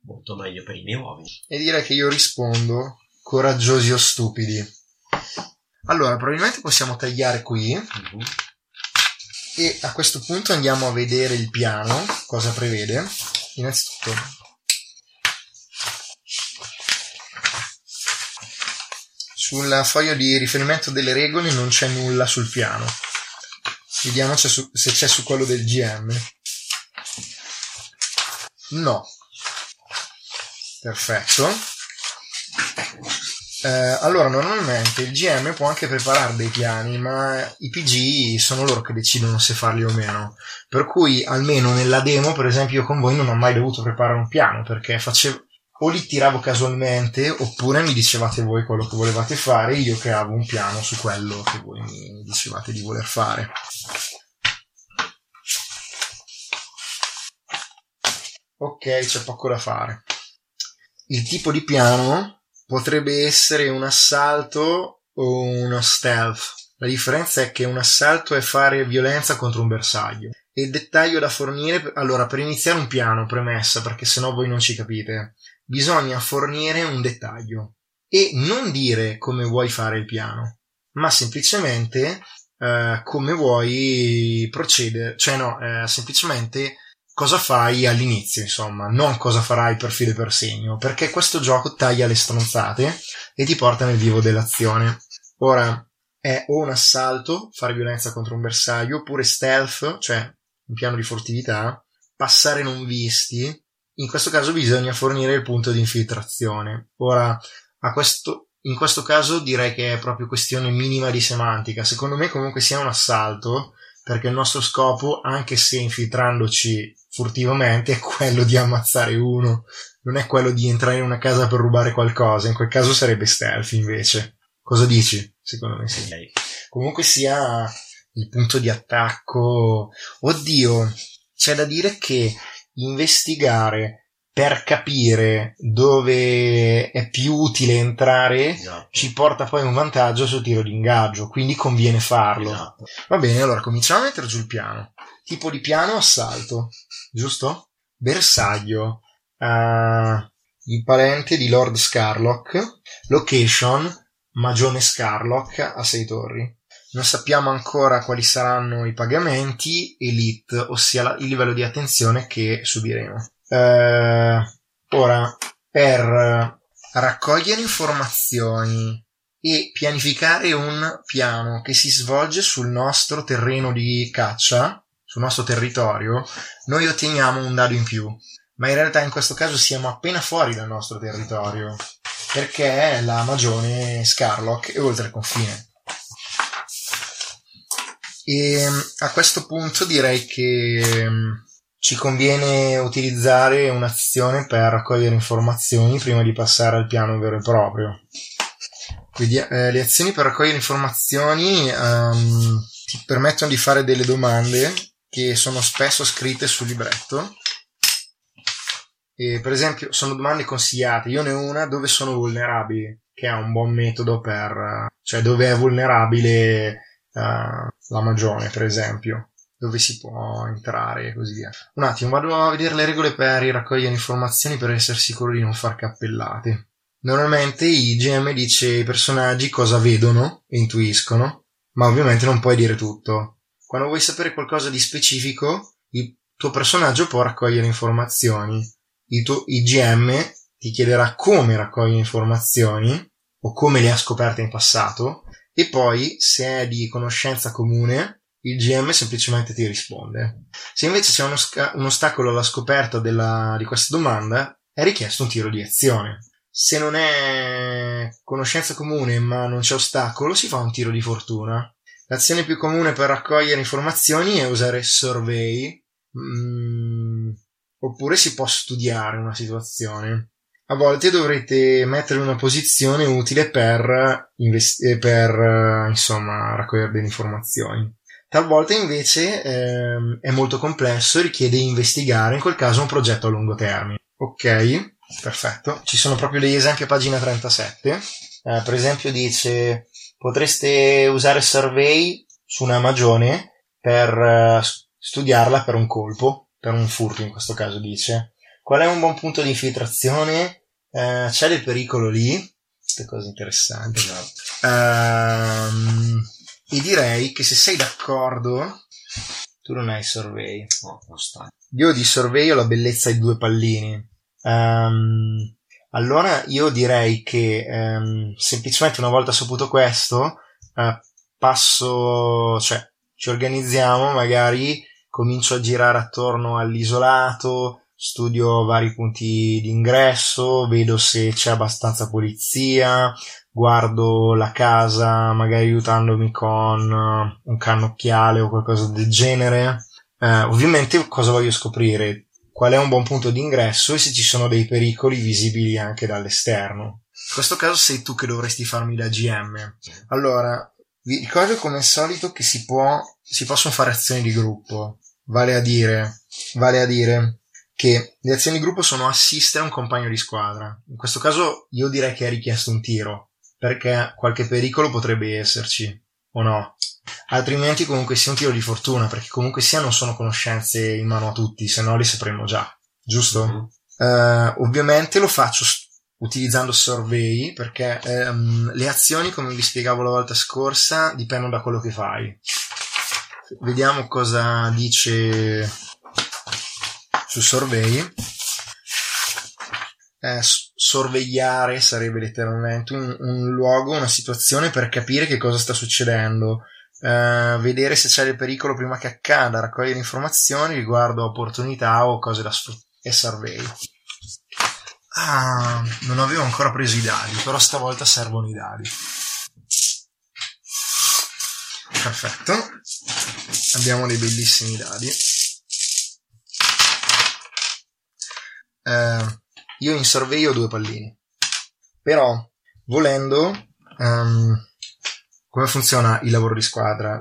molto meglio per i miei uomini. E direi che io rispondo coraggiosi o stupidi. Allora, probabilmente possiamo tagliare qui. Uh-huh e a questo punto andiamo a vedere il piano, cosa prevede. Innanzitutto sulla foglia di riferimento delle regole non c'è nulla sul piano. Vediamo se c'è su quello del GM. No. Perfetto. Eh, allora, normalmente il GM può anche preparare dei piani, ma i PG sono loro che decidono se farli o meno. Per cui, almeno nella demo, per esempio, io con voi non ho mai dovuto preparare un piano perché facevo o li tiravo casualmente oppure mi dicevate voi quello che volevate fare e io creavo un piano su quello che voi mi dicevate di voler fare. Ok, c'è poco da fare. Il tipo di piano potrebbe essere un assalto o uno stealth. La differenza è che un assalto è fare violenza contro un bersaglio. E il dettaglio da fornire, allora, per iniziare un piano, premessa, perché sennò voi non ci capite, bisogna fornire un dettaglio e non dire come vuoi fare il piano, ma semplicemente eh, come vuoi procedere, cioè no, eh, semplicemente cosa fai all'inizio, insomma, non cosa farai per filo e per segno, perché questo gioco taglia le stronzate e ti porta nel vivo dell'azione. Ora, è o un assalto, fare violenza contro un bersaglio, oppure stealth, cioè un piano di furtività, passare non visti. In questo caso bisogna fornire il punto di infiltrazione. Ora, questo, in questo caso direi che è proprio questione minima di semantica. Secondo me comunque sia un assalto, perché il nostro scopo, anche se infiltrandoci furtivamente, è quello di ammazzare uno, non è quello di entrare in una casa per rubare qualcosa, in quel caso sarebbe stealth invece. Cosa dici? Secondo me sì. Okay. Comunque sia il punto di attacco. Oddio, c'è da dire che investigare per capire dove è più utile entrare esatto. ci porta poi un vantaggio sul tiro di ingaggio, quindi conviene farlo. Esatto. Va bene, allora cominciamo a mettere giù il piano. Tipo di piano assalto, giusto? Bersaglio. Uh, il parente di Lord Scarlock. Location, Magione Scarlock a 6 torri. Non sappiamo ancora quali saranno i pagamenti elite, ossia il livello di attenzione che subiremo. Eh, ora, per raccogliere informazioni e pianificare un piano che si svolge sul nostro terreno di caccia, sul nostro territorio, noi otteniamo un dado in più. Ma in realtà in questo caso siamo appena fuori dal nostro territorio, perché la magione Scarlock è oltre il confine. E a questo punto direi che ci conviene utilizzare un'azione per raccogliere informazioni prima di passare al piano vero e proprio. Quindi eh, le azioni per raccogliere informazioni um, ti permettono di fare delle domande che sono spesso scritte sul libretto. E, per esempio, sono domande consigliate. Io ne ho una dove sono vulnerabili, che è un buon metodo per, cioè dove è vulnerabile uh, la magione, per esempio dove si può entrare e così via. Un attimo, vado a vedere le regole per raccogliere informazioni per essere sicuro di non far cappellate. Normalmente i GM dice ai personaggi cosa vedono e intuiscono, ma ovviamente non puoi dire tutto. Quando vuoi sapere qualcosa di specifico, il tuo personaggio può raccogliere informazioni. Il, tuo, il GM ti chiederà come raccoglie informazioni o come le ha scoperte in passato e poi, se è di conoscenza comune, il GM semplicemente ti risponde. Se invece c'è uno sca- un ostacolo alla scoperta della, di questa domanda, è richiesto un tiro di azione. Se non è conoscenza comune ma non c'è ostacolo, si fa un tiro di fortuna. L'azione più comune per raccogliere informazioni è usare survey, mm, oppure si può studiare una situazione. A volte dovrete mettere una posizione utile per, invest- per insomma, raccogliere delle informazioni. Talvolta invece ehm, è molto complesso e richiede investigare, in quel caso, un progetto a lungo termine. Ok, perfetto. Ci sono proprio degli esempi a pagina 37. Eh, per esempio dice potreste usare survey su una magione per uh, studiarla per un colpo, per un furto in questo caso dice. Qual è un buon punto di infiltrazione? Uh, c'è del pericolo lì? Queste cose interessanti. No. Uh, e direi che se sei d'accordo, tu non hai survey. Oh. Io di survey ho la bellezza di due pallini. Um, allora io direi che um, semplicemente una volta saputo questo, uh, passo, cioè ci organizziamo, magari comincio a girare attorno all'isolato, studio vari punti d'ingresso, vedo se c'è abbastanza polizia, guardo la casa magari aiutandomi con uh, un cannocchiale o qualcosa del genere. Uh, ovviamente cosa voglio scoprire? Qual è un buon punto d'ingresso e se ci sono dei pericoli visibili anche dall'esterno. In questo caso sei tu che dovresti farmi da GM. Allora, vi ricordo come al solito che si può, si possono fare azioni di gruppo. Vale a dire, vale a dire che le azioni di gruppo sono assistere a un compagno di squadra. In questo caso io direi che è richiesto un tiro, perché qualche pericolo potrebbe esserci, o no? Altrimenti comunque sia un tiro di fortuna, perché comunque sia non sono conoscenze in mano a tutti, se no li sapremmo già, giusto? Mm-hmm. Uh, ovviamente lo faccio utilizzando survey perché um, le azioni, come vi spiegavo la volta scorsa, dipendono da quello che fai. Vediamo cosa dice su survey. Eh, sorvegliare sarebbe letteralmente un, un, luogo, una situazione per capire che cosa sta succedendo, eh, vedere se c'è del pericolo prima che accada, raccogliere informazioni riguardo opportunità o cose da sfruttare. E survey. Ah, non avevo ancora preso i dadi, però stavolta servono i dadi. Perfetto. Abbiamo dei bellissimi dadi. Eh, io in sorveglio ho due pallini. Però, volendo, um, come funziona il lavoro di squadra?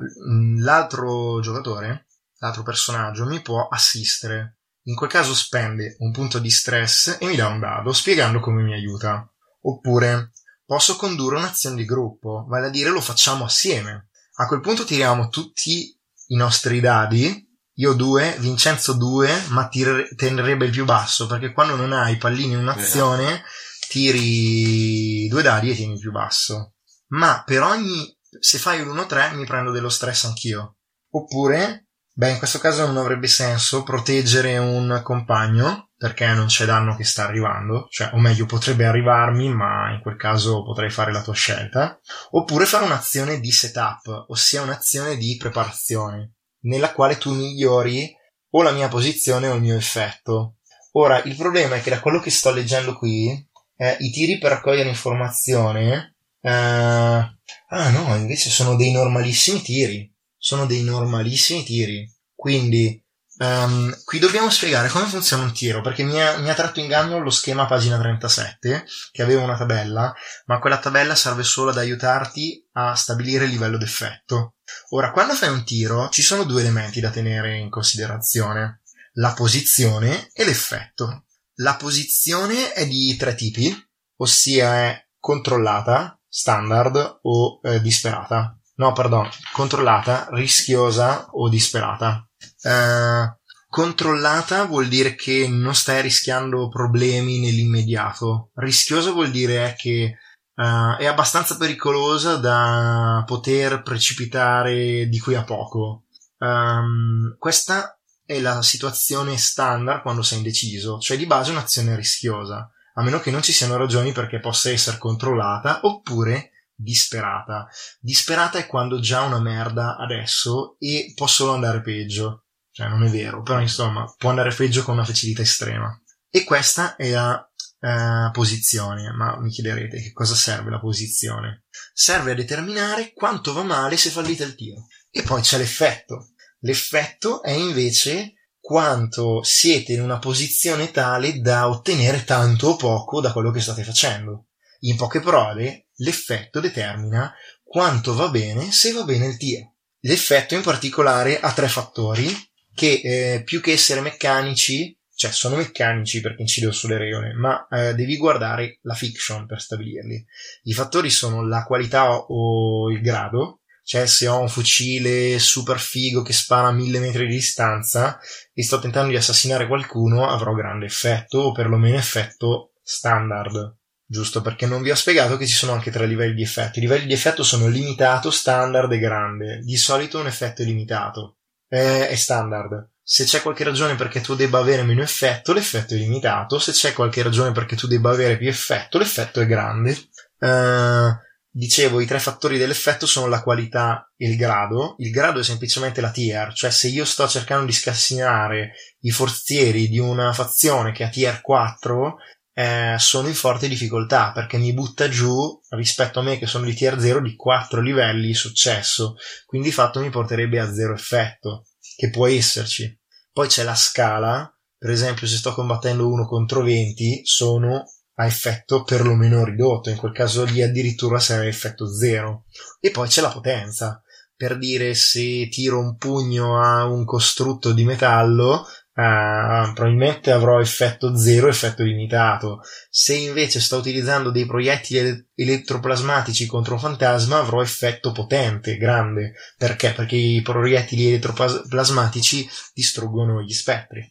L'altro giocatore, l'altro personaggio, mi può assistere in quel caso spende un punto di stress e mi dà un dado spiegando come mi aiuta. Oppure posso condurre un'azione di gruppo, vale a dire lo facciamo assieme. A quel punto tiriamo tutti i nostri dadi, io due, Vincenzo due, ma tir- tenerebbe il più basso, perché quando non hai pallini in un'azione tiri due dadi e tieni il più basso. Ma per ogni, se fai un 1-3 mi prendo dello stress anch'io. Oppure Beh, in questo caso non avrebbe senso proteggere un compagno perché non c'è danno che sta arrivando, cioè, o meglio, potrebbe arrivarmi, ma in quel caso potrei fare la tua scelta. Oppure fare un'azione di setup, ossia un'azione di preparazione, nella quale tu migliori o la mia posizione o il mio effetto. Ora, il problema è che da quello che sto leggendo qui, eh, i tiri per raccogliere informazione, eh, ah no, invece sono dei normalissimi tiri sono dei normalissimi tiri. Quindi um, qui dobbiamo spiegare come funziona un tiro, perché mi ha, mi ha tratto in inganno lo schema pagina 37, che aveva una tabella, ma quella tabella serve solo ad aiutarti a stabilire il livello d'effetto. Ora, quando fai un tiro, ci sono due elementi da tenere in considerazione, la posizione e l'effetto. La posizione è di tre tipi, ossia è controllata, standard o eh, disperata no, pardon, controllata, rischiosa o disperata. Eh, controllata vuol dire che non stai rischiando problemi nell'immediato. Rischiosa vuol dire che uh, è abbastanza pericolosa da poter precipitare di qui a poco. Um, questa è la situazione standard quando sei indeciso, cioè di base un'azione rischiosa, a meno che non ci siano ragioni perché possa essere controllata oppure disperata. Disperata è quando già una merda adesso e può solo andare peggio. Cioè, non è vero, però insomma, può andare peggio con una facilità estrema. E questa è la uh, posizione. Ma mi chiederete che cosa serve la posizione? Serve a determinare quanto va male se fallite il tiro. E poi c'è l'effetto. L'effetto è invece quanto siete in una posizione tale da ottenere tanto o poco da quello che state facendo. In poche parole, l'effetto determina quanto va bene se va bene il tiro. L'effetto in particolare ha tre fattori che eh, più che essere meccanici, cioè sono meccanici perché incidono sulle regole, ma eh, devi guardare la fiction per stabilirli. I fattori sono la qualità o il grado, cioè se ho un fucile super figo che spara a mille metri di distanza e sto tentando di assassinare qualcuno avrò grande effetto o perlomeno effetto standard giusto? Perché non vi ho spiegato che ci sono anche tre livelli di effetto. I livelli di effetto sono limitato, standard e grande. Di solito un effetto è limitato, è, è standard. Se c'è qualche ragione perché tu debba avere meno effetto, l'effetto è limitato. Se c'è qualche ragione perché tu debba avere più effetto, l'effetto è grande. Uh, dicevo, i tre fattori dell'effetto sono la qualità e il grado. Il grado è semplicemente la tier, cioè se io sto cercando di scassinare i forzieri di una fazione che ha tier 4, eh, sono in forte difficoltà perché mi butta giù rispetto a me che sono di tier 0 di 4 livelli di successo. Quindi di fatto mi porterebbe a zero effetto, che può esserci. Poi c'è la scala, per esempio se sto combattendo uno contro 20 sono a effetto perlomeno ridotto, in quel caso lì addirittura sarà effetto zero. E poi c'è la potenza, per dire se tiro un pugno a un costrutto di metallo, Uh, probabilmente avrò effetto zero, effetto limitato. Se invece sto utilizzando dei proiettili elettroplasmatici contro un fantasma, avrò effetto potente, grande. Perché? Perché i proiettili elettroplasmatici distruggono gli spettri.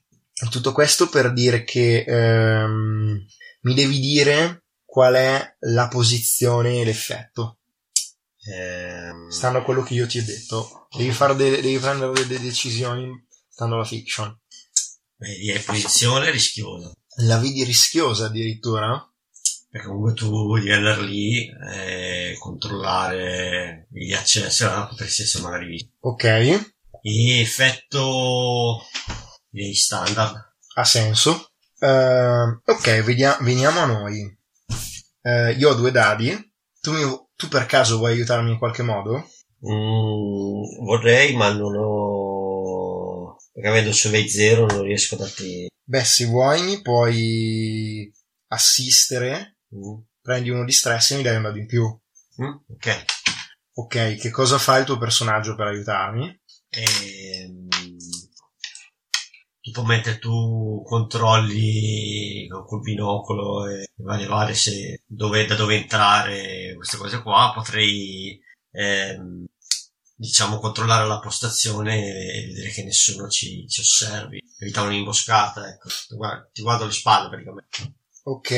Tutto questo per dire che um, mi devi dire qual è la posizione e l'effetto. Ehm... Stando a quello che io ti ho detto. Devi, de- devi prendere delle decisioni stando alla fiction. Beh, direi posizione rischiosa. La vedi rischiosa addirittura? Perché comunque tu vuoi andare lì e controllare gli accessi, allora potresti essere magari visto. Ok. E effetto direi standard. Ha senso. Uh, ok, vediamo, veniamo a noi. Uh, io ho due dadi. Tu, mi, tu, per caso vuoi aiutarmi in qualche modo? Mm, vorrei, ma non ho. Perché avendo survey 0 non riesco a darti. Beh, se vuoi mi puoi assistere. Mm. Prendi uno di stress e mi dai un dado in più. Mm, ok. Ok, che cosa fa il tuo personaggio per aiutarmi? Ehm tipo mentre tu controlli col binocolo e varie varie se dove, da dove entrare queste cose qua potrei ehm, diciamo controllare la postazione e vedere che nessuno ci, ci osservi. Evitare un'imboscata ecco. Ti guardo, ti guardo le spalle praticamente. Ok.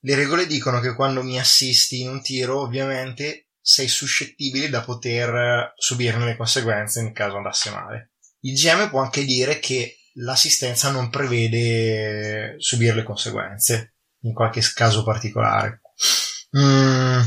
Le regole dicono che quando mi assisti in un tiro ovviamente sei suscettibile da poter subirne le conseguenze nel caso andasse male. Il GM può anche dire che l'assistenza non prevede subire le conseguenze in qualche caso particolare. Mm,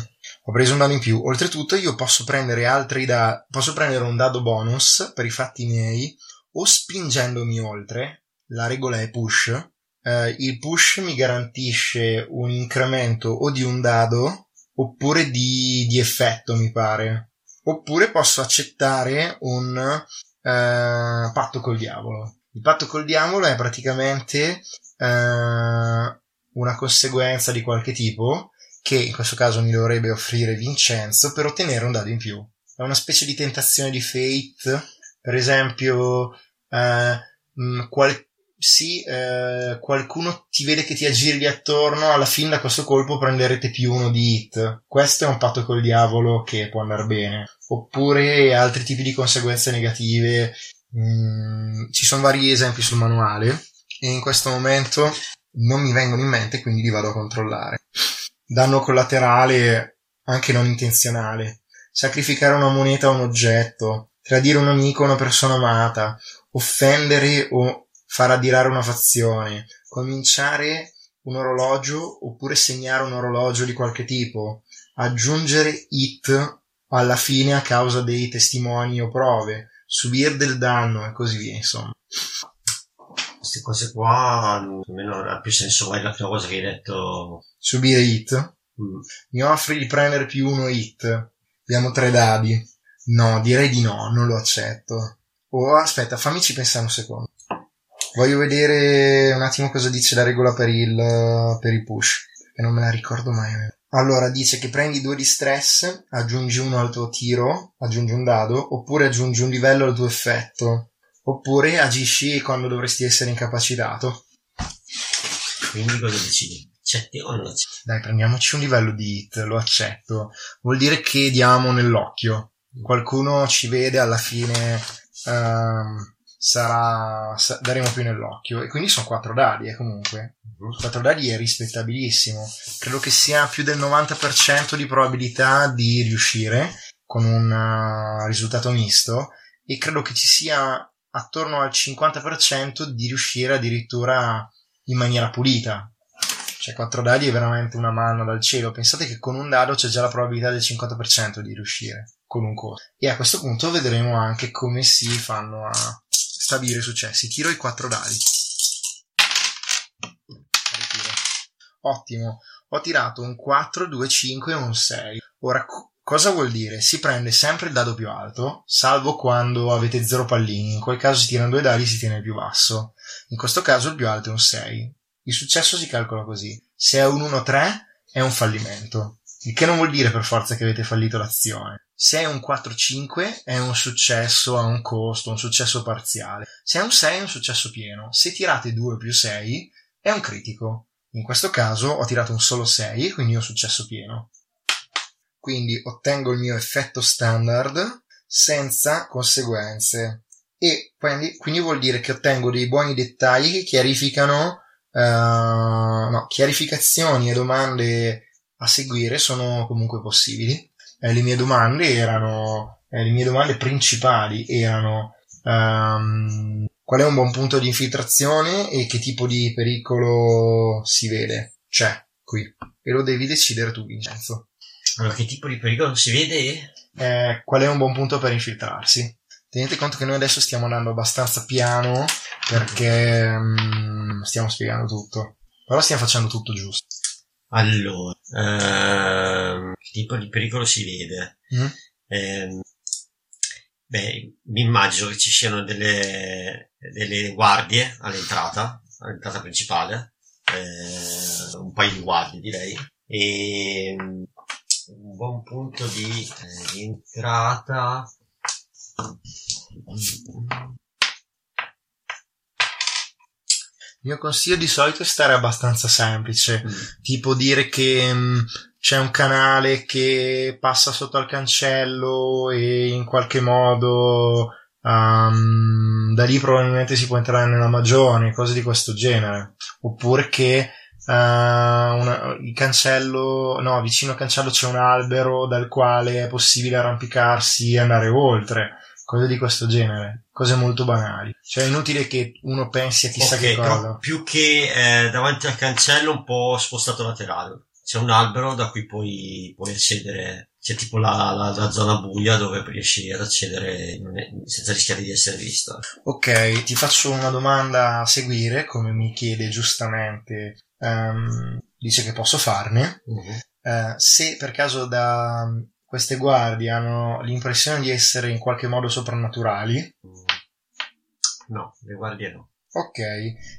ho preso un dado in più. Oltretutto, io posso prendere altri da. Posso prendere un dado bonus per i fatti miei o spingendomi oltre. La regola è push. Uh, il push mi garantisce un incremento o di un dado oppure di, di effetto, mi pare. Oppure posso accettare un eh, patto col diavolo. Il patto col diavolo è praticamente eh, una conseguenza di qualche tipo che in questo caso mi dovrebbe offrire Vincenzo per ottenere un dado in più. È una specie di tentazione di fate, per esempio, eh, mh, qual- sì, eh, qualcuno ti vede che ti aggiri attorno, alla fine da questo colpo prenderete più uno di hit. Questo è un patto col diavolo che può andare bene. Oppure altri tipi di conseguenze negative. Mm, ci sono vari esempi sul manuale e in questo momento non mi vengono in mente, quindi li vado a controllare. Danno collaterale anche non intenzionale. Sacrificare una moneta a un oggetto, tradire un amico o una persona amata, offendere o far addirare una fazione, cominciare un orologio oppure segnare un orologio di qualche tipo, aggiungere it alla fine a causa dei testimoni o prove, subire del danno e così via, insomma. Queste cose qua, almeno ha più senso vai la prima cosa che hai detto. Subire it? Mm. Mi offri di prendere più uno it. Abbiamo tre dadi. No, direi di no, non lo accetto. Oh, aspetta, fammici pensare un secondo. Voglio vedere un attimo cosa dice la regola per il, per il push, che non me la ricordo mai. Allora, dice che prendi due di stress, aggiungi uno al tuo tiro, aggiungi un dado, oppure aggiungi un livello al tuo effetto, oppure agisci quando dovresti essere incapacitato. Quindi cosa decidi? Accetti o non accetti? Dai, prendiamoci un livello di hit, lo accetto. Vuol dire che diamo nell'occhio. Qualcuno ci vede alla fine... Um, sarà, daremo più nell'occhio. E quindi sono quattro dadi, eh, comunque. Quattro dadi è rispettabilissimo. Credo che sia più del 90% di probabilità di riuscire con un uh, risultato misto. E credo che ci sia attorno al 50% di riuscire addirittura in maniera pulita. Cioè 4 dadi è veramente una manna dal cielo. Pensate che con un dado c'è già la probabilità del 50% di riuscire con un corso. E a questo punto vedremo anche come si fanno a stabilire i successi. Tiro i 4 dadi. Ottimo. Ho tirato un 4, 2, 5 e un 6. Ora, cosa vuol dire? Si prende sempre il dado più alto, salvo quando avete 0 pallini. In quel caso si tirano due dadi e si tiene il più basso. In questo caso il più alto è un 6. Il successo si calcola così. Se è un 1-3 è un fallimento. Il che non vuol dire per forza che avete fallito l'azione. Se è un 4-5 è un successo a un costo, un successo parziale. Se è un 6 è un successo pieno. Se tirate 2 più 6 è un critico. In questo caso ho tirato un solo 6, quindi ho successo pieno. Quindi ottengo il mio effetto standard senza conseguenze. E quindi, quindi vuol dire che ottengo dei buoni dettagli che chiarificano, uh, no, chiarificazioni e domande a seguire sono comunque possibili eh, le mie domande erano, eh, le mie domande principali erano um, qual è un buon punto di infiltrazione e che tipo di pericolo si vede, c'è qui. E lo devi decidere tu, Vincenzo. Allora, che tipo di pericolo si vede? Eh, qual è un buon punto per infiltrarsi? Tenete conto che noi adesso stiamo andando abbastanza piano perché um, stiamo spiegando tutto. Però stiamo facendo tutto giusto. Allora, ehm, che tipo di pericolo si vede? Mm. Eh, beh, mi immagino che ci siano delle, delle guardie all'entrata, all'entrata principale, eh, un paio di guardie direi, e un buon punto di eh, entrata il mio consiglio di solito è stare abbastanza semplice, mm. tipo dire che mh, mm, c'è un canale che passa sotto al cancello e in qualche modo um, da lì probabilmente si può entrare nella magione, cose di questo genere. Oppure che uh, una, il cancello, no, vicino al cancello c'è un albero dal quale è possibile arrampicarsi e andare oltre cose di questo genere, cose molto banali. Cioè è inutile che uno pensi a chissà okay, che cosa. Più che eh, davanti al cancello un po' spostato laterale. C'è un albero da cui puoi, puoi accedere, c'è tipo la, la, la, zona buia dove riesci ad accedere senza rischiare di essere visto. Ok, ti faccio una domanda a seguire, come mi chiede giustamente, um, dice che posso farne. Uh-huh. Uh, se per caso da queste guardie hanno l'impressione di essere in qualche modo soprannaturali? No, le guardie no. Ok,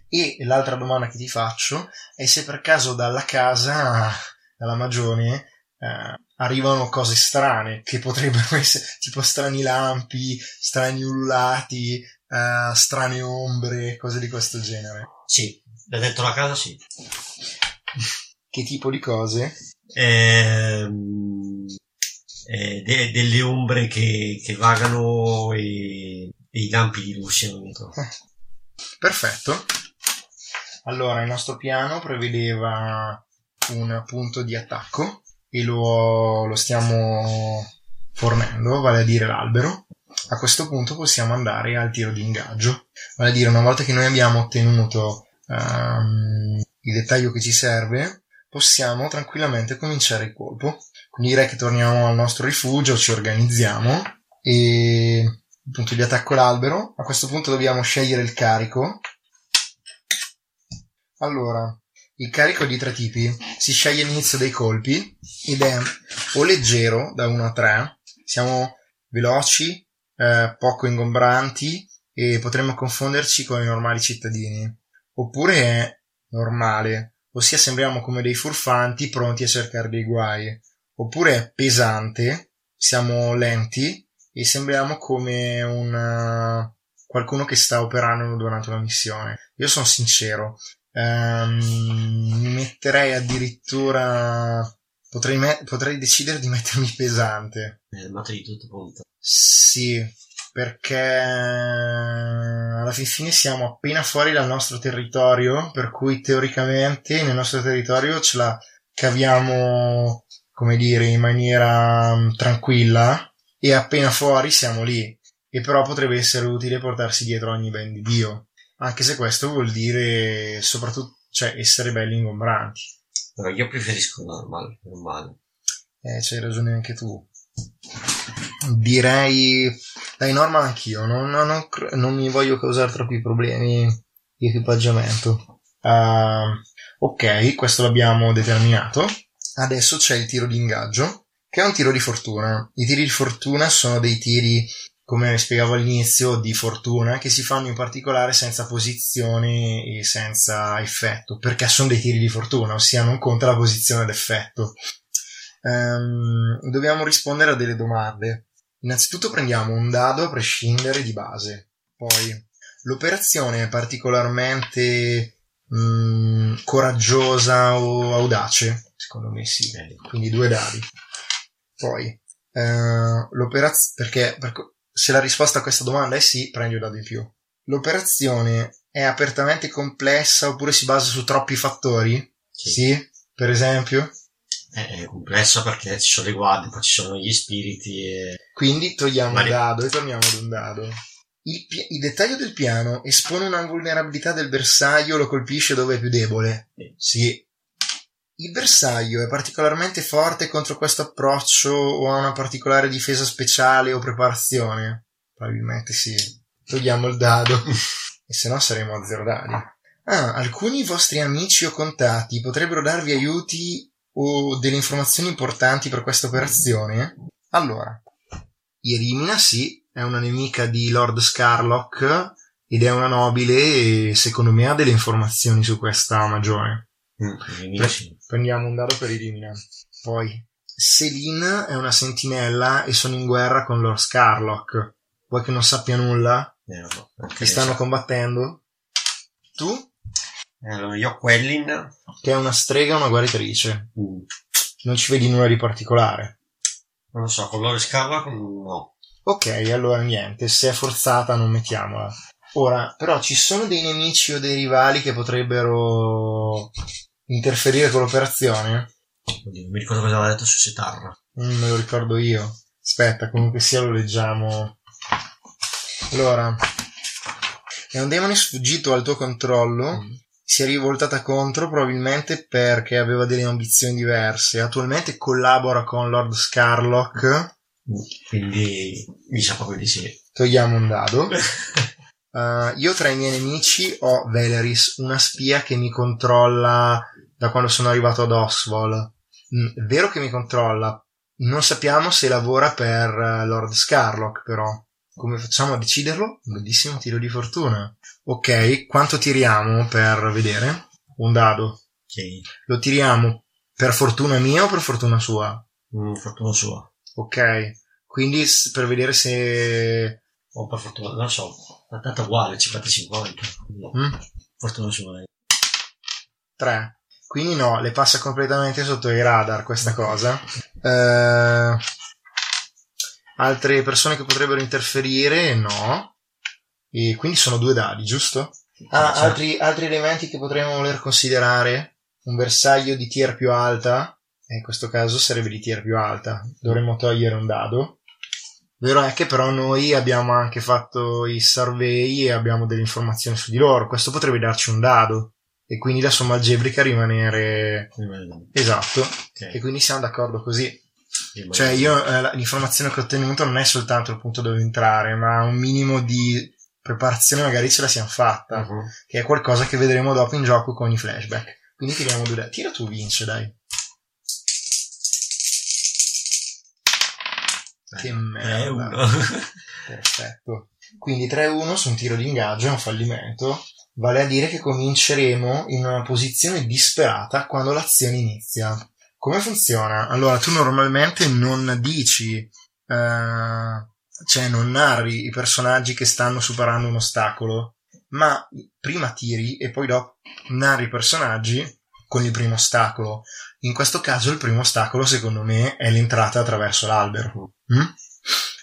e l'altra domanda che ti faccio è se per caso dalla casa, dalla magione, eh, arrivano cose strane che potrebbero essere tipo strani lampi, strani ululati, eh, strane ombre, cose di questo genere. Sì, da dentro la casa sì. che tipo di cose? Ehm, eh, de- delle ombre che, che vagano e, e, i lampi di luce. Perfetto. Allora, il nostro piano prevedeva un punto di attacco e lo, lo stiamo fornendo, vale a dire l'albero. A questo punto possiamo andare al tiro di ingaggio, vale a dire una volta che noi abbiamo ottenuto um, il dettaglio che ci serve, possiamo tranquillamente cominciare il colpo. Quindi direi che torniamo al nostro rifugio, ci organizziamo e il punto di attacco l'albero. A questo punto dobbiamo scegliere il carico. Allora, il carico di tre tipi si sceglie all'inizio dei colpi ed è o leggero da 1 a 3, siamo veloci, eh, poco ingombranti e potremmo confonderci con i normali cittadini. Oppure è normale, ossia sembriamo come dei furfanti pronti a cercare dei guai oppure è pesante, siamo lenti e sembriamo come un qualcuno che sta operando durante una missione. Io sono sincero, ehm, mi metterei addirittura potrei, me- potrei decidere di mettermi pesante. Eh, ma di tutto punto. Sì, perché alla fin fine siamo appena fuori dal nostro territorio, per cui teoricamente nel nostro territorio ce la caviamo come dire, in maniera um, tranquilla e appena fuori siamo lì. E però potrebbe essere utile portarsi dietro ogni ben di Dio. Anche se questo vuol dire soprattutto cioè essere belli ingombranti. No, io preferisco normale, normale. Eh, c'hai ragione anche tu. Direi, dai, normal anch'io, non, non, non, mi voglio causare troppi problemi di equipaggiamento. Uh, ok, questo l'abbiamo determinato. Adesso c'è il tiro di ingaggio, che è un tiro di fortuna. I tiri di fortuna sono dei tiri, come spiegavo all'inizio, di fortuna, che si fanno in particolare senza posizione e senza effetto, perché sono dei tiri di fortuna, ossia non conta la posizione d'effetto. Um, dobbiamo rispondere a delle domande. Innanzitutto prendiamo un dado a prescindere di base. Poi l'operazione è particolarmente mh, coraggiosa o audace? Secondo me sì. Quindi due dadi. Poi uh, l'operazione perché, perché se la risposta a questa domanda è sì, prendi un dado in più. L'operazione è apertamente complessa oppure si basa su troppi fattori? Sì. sì? Per esempio? È complessa perché ci sono le guardie, poi ci sono gli spiriti e... Quindi togliamo Mari... un dado e torniamo ad un dado. Il, pi- il, dettaglio del piano espone una vulnerabilità del bersaglio lo colpisce dove è più debole? Sì. sì. Il bersaglio è particolarmente forte contro questo approccio o ha una particolare difesa speciale o preparazione? Probabilmente sì. Togliamo il dado. e se no saremo a zero dadi. Ah, alcuni vostri amici o contatti potrebbero darvi aiuti o delle informazioni importanti per questa operazione? Allora, Irimina sì, è una nemica di Lord Scarlock ed è una nobile e secondo me ha delle informazioni su questa magione. Mm, Pre- prendiamo un dado per Irimina. Poi, Celine è una sentinella e sono in guerra con Lord Scarlock. Vuoi che non sappia nulla? Eh, no, Ti stanno combattendo? Tu? Allora, io ho Quellin. Che è una strega e una guaritrice. Mm. Non ci vedi nulla di particolare. Non lo so, con Lord Scarlock no. Ok, allora niente, se è forzata non mettiamola. Ora, però ci sono dei nemici o dei rivali che potrebbero interferire con l'operazione? Oddio, mi ricordo cosa aveva detto su Sitarra. Mm, me lo ricordo io. Aspetta, comunque sia lo leggiamo. Allora, è un demone sfuggito al tuo controllo. Mm. Si è rivoltata contro probabilmente perché aveva delle ambizioni diverse. Attualmente collabora con Lord Scarlock. Quindi mi sa proprio di sì. Togliamo un dado. Uh, io tra i miei nemici ho Valeris, una spia che mi controlla da quando sono arrivato ad Oswald. Mm, è vero che mi controlla, non sappiamo se lavora per uh, Lord Scarlock, però. Come facciamo a deciderlo? Un bellissimo tiro di fortuna. Ok, quanto tiriamo per vedere? Un dado. Ok. Lo tiriamo per fortuna mia o per fortuna sua? Mm, fortuna sua. Ok, quindi per vedere se... O per fortuna, non so. Tanto uguale, 50-50. No. Mm? Fortuna sua. eh. 3. Quindi no, le passa completamente sotto i radar questa cosa. Eh, altre persone che potrebbero interferire, no. E quindi sono due dadi, giusto? Ah, Certo. altri, altri elementi che potremmo voler considerare? Un bersaglio di tier più alta? E in questo caso sarebbe di tier più alta. Dovremmo togliere un dado. Vero è che però noi abbiamo anche fatto i survey e abbiamo delle informazioni su di loro. Questo potrebbe darci un dado. E quindi la somma algebrica rimanere... Rimane- Esatto. ok. E quindi siamo d'accordo così. Rimane- Cioè io eh, l'informazione che ho ottenuto non è soltanto il punto dove entrare, ma un minimo di preparazione magari ce la siamo fatta. Mhm. Che è qualcosa che vedremo dopo in gioco con i flashback. Quindi tiriamo due dadi. Tira tu vince, dai. Che Eh, merda. 3-1. Perfetto. Quindi 3-1 su un tiro di ingaggio è un fallimento. Vale a dire che cominceremo in una posizione disperata quando l'azione inizia. Come funziona? Allora, tu normalmente non dici, eh, cioè non narri i personaggi che stanno superando un ostacolo, ma prima tiri e poi dopo narri i personaggi con il primo ostacolo. In questo caso il primo ostacolo, secondo me, è l'entrata attraverso l'albero. Mm?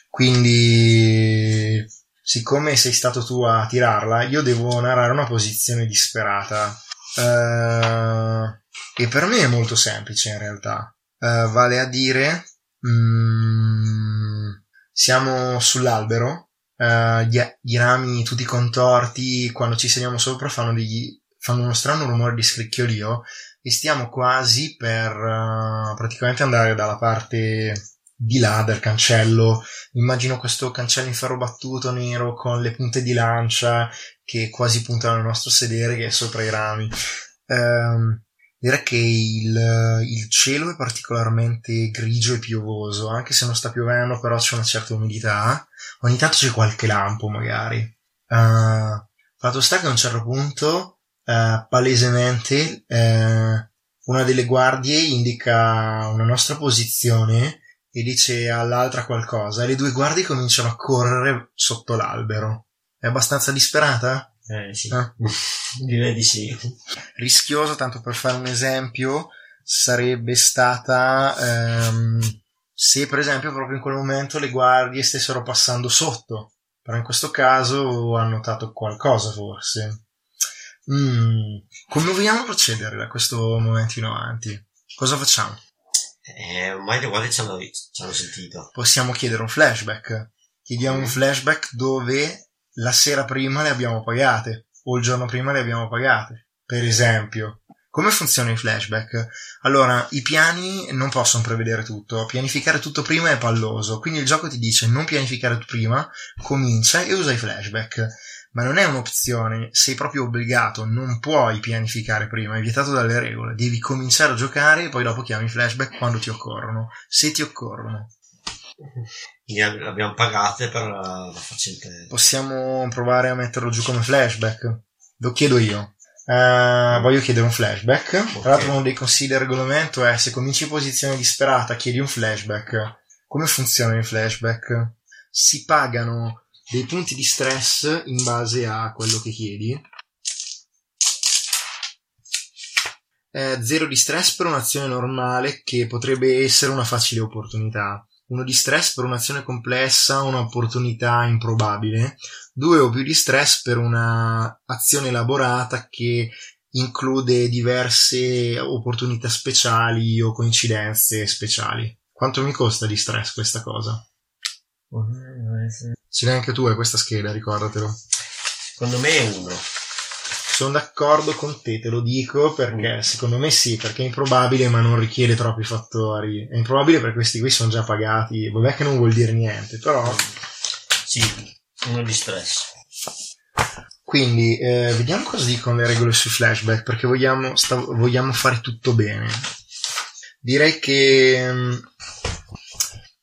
Quindi, siccome sei stato tu a tirarla, io devo narrare una posizione disperata. Eh, e per me è molto semplice in realtà. Eh, vale a dire, mm, siamo sull'albero, eh, gli, i rami tutti contorti, quando ci sediamo sopra fanno degli, fanno uno strano rumore di scricchiolio e stiamo quasi per uh, praticamente andare dalla parte di là del cancello. Immagino questo cancello in ferro battuto nero con le punte di lancia che quasi puntano al nostro sedere che è sopra i rami. Um, direi che il, il, cielo è particolarmente grigio e piovoso, anche se non sta piovendo, però c'è una certa umidità. Ogni tanto c'è qualche lampo, magari. Uh, fatto sta che a un certo punto, uh, palesemente, uh, una delle guardie indica una nostra posizione e dice all'altra qualcosa e le due guardie cominciano a correre sotto l'albero. È abbastanza disperata? Eh sì, eh? direi di sì. Rischioso, tanto per fare un esempio, sarebbe stata ehm, se per esempio proprio in quel momento le guardie stessero passando sotto, però in questo caso ha notato qualcosa forse. Mm, come vogliamo procedere da questo momento in avanti? Cosa facciamo? Eh, ormai le guardie ci hanno, ci hanno sentito. Possiamo chiedere un flashback. Chiediamo mm. un flashback dove la sera prima le abbiamo pagate o il giorno prima le abbiamo pagate. Per esempio, come funzionano i flashback? Allora, i piani non possono prevedere tutto, pianificare tutto prima è palloso, quindi il gioco ti dice non pianificare prima, comincia e usa i flashback ma non è un'opzione, sei proprio obbligato, non puoi pianificare prima, è vietato dalle regole, devi cominciare a giocare e poi dopo chiami i flashback quando ti occorrono, se ti occorrono. Le abbiamo pagate per la facente. Possiamo provare a metterlo giù come flashback? Lo chiedo io. Uh, voglio chiedere un flashback. Okay. Tra l'altro, uno dei consigli del regolamento è se cominci in posizione disperata, chiedi un flashback. Come funziona il flashback? Si pagano dei punti di stress in base a quello che chiedi. Eh, zero di stress per un'azione normale che potrebbe essere una facile opportunità. Uno di stress per un'azione complessa, un'opportunità improbabile. Due o più di stress per un'azione elaborata che include diverse opportunità speciali o coincidenze speciali. Quanto mi costa di stress questa cosa? Ce l'hai anche tu, è questa scheda, ricordatelo. Secondo me è uno. Sono d'accordo con te, te lo dico perché secondo me sì, perché è improbabile ma non richiede troppi fattori. È improbabile perché questi qui sono già pagati, vabbè che non vuol dire niente, però... Sì, uno di stress. Quindi, eh, vediamo cosa dicono le regole sui flashback, perché vogliamo, sta, vogliamo fare tutto bene. Direi che mm,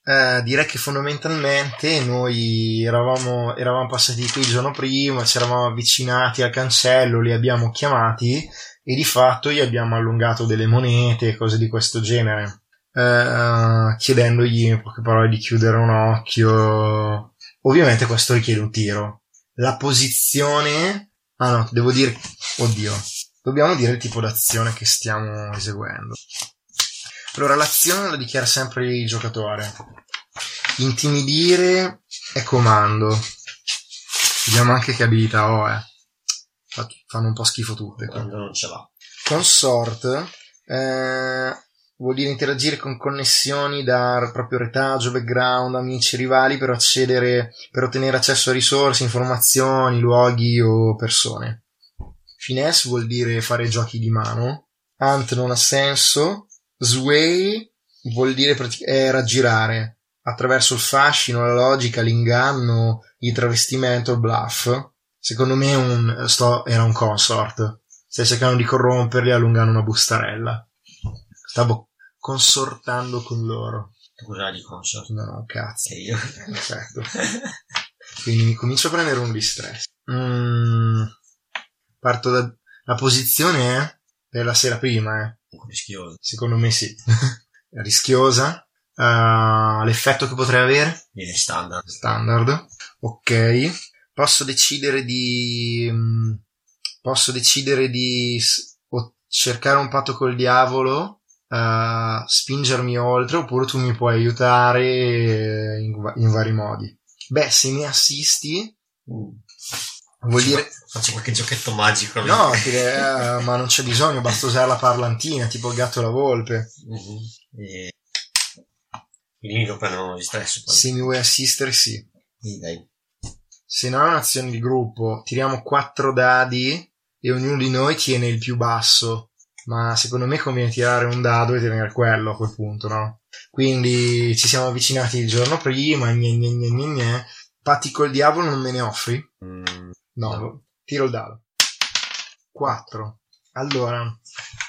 eh, direi che fondamentalmente noi eravamo, eravamo passati qui il giorno prima, ci eravamo avvicinati al cancello, li abbiamo chiamati e di fatto gli abbiamo allungato delle monete e cose di questo genere, eh, chiedendogli in poche parole di chiudere un occhio. Ovviamente questo richiede un tiro. La posizione... Ah no, devo dire... Oddio. Dobbiamo dire il tipo d'azione che stiamo eseguendo. Allora, l'azione la dichiara sempre il giocatore. Intimidire è comando. Vediamo anche che abilità ho, eh. Fanno un po' schifo tutte. Quando non ce l'ha. Consort eh, vuol dire interagire con connessioni da proprio retaggio, background, amici, rivali per accedere, per ottenere accesso a risorse, informazioni, luoghi o persone. Finesse vuol dire fare giochi di mano. Ant non ha senso. Sway vuol dire eh, raggirare attraverso il fascino, la logica, l'inganno, il travestimento, il bluff. Secondo me un, sto, era un consort. Stai cercando di corromperli allungando una bustarella. Stavo consortando con loro. Cos'ha di consort? No, no, cazzo. E io? Perfetto. Quindi mi comincio a prendere un distress. Mm, parto da... La posizione è per la sera prima, eh. Rischiosa. Secondo me sì. Rischiosa. Uh, l'effetto che potrei avere? Viene standard. Standard. Ok. Posso decidere di... Mm, posso decidere di cercare un patto col diavolo, uh, spingermi oltre, oppure tu mi puoi aiutare in, in vari modi. Beh, se mi assisti, mm. vuol dire Faccio qualche giochetto magico. No, che, eh, ma non c'è bisogno, basta usare la parlantina, tipo il gatto e la volpe. Mm-hmm. E... Quindi lo prendono di stress. Poi. Se mi vuoi assistere, sì. E dai. Se non è un'azione di gruppo, tiriamo quattro dadi e ognuno di noi tiene il più basso, ma secondo me conviene tirare un dado e tenere quello a quel punto, no? Quindi ci siamo avvicinati il giorno prima, gne gne gne gne gne. Patti col diavolo non me ne offri? Mm, No, No. tiro il dado. 4. Allora,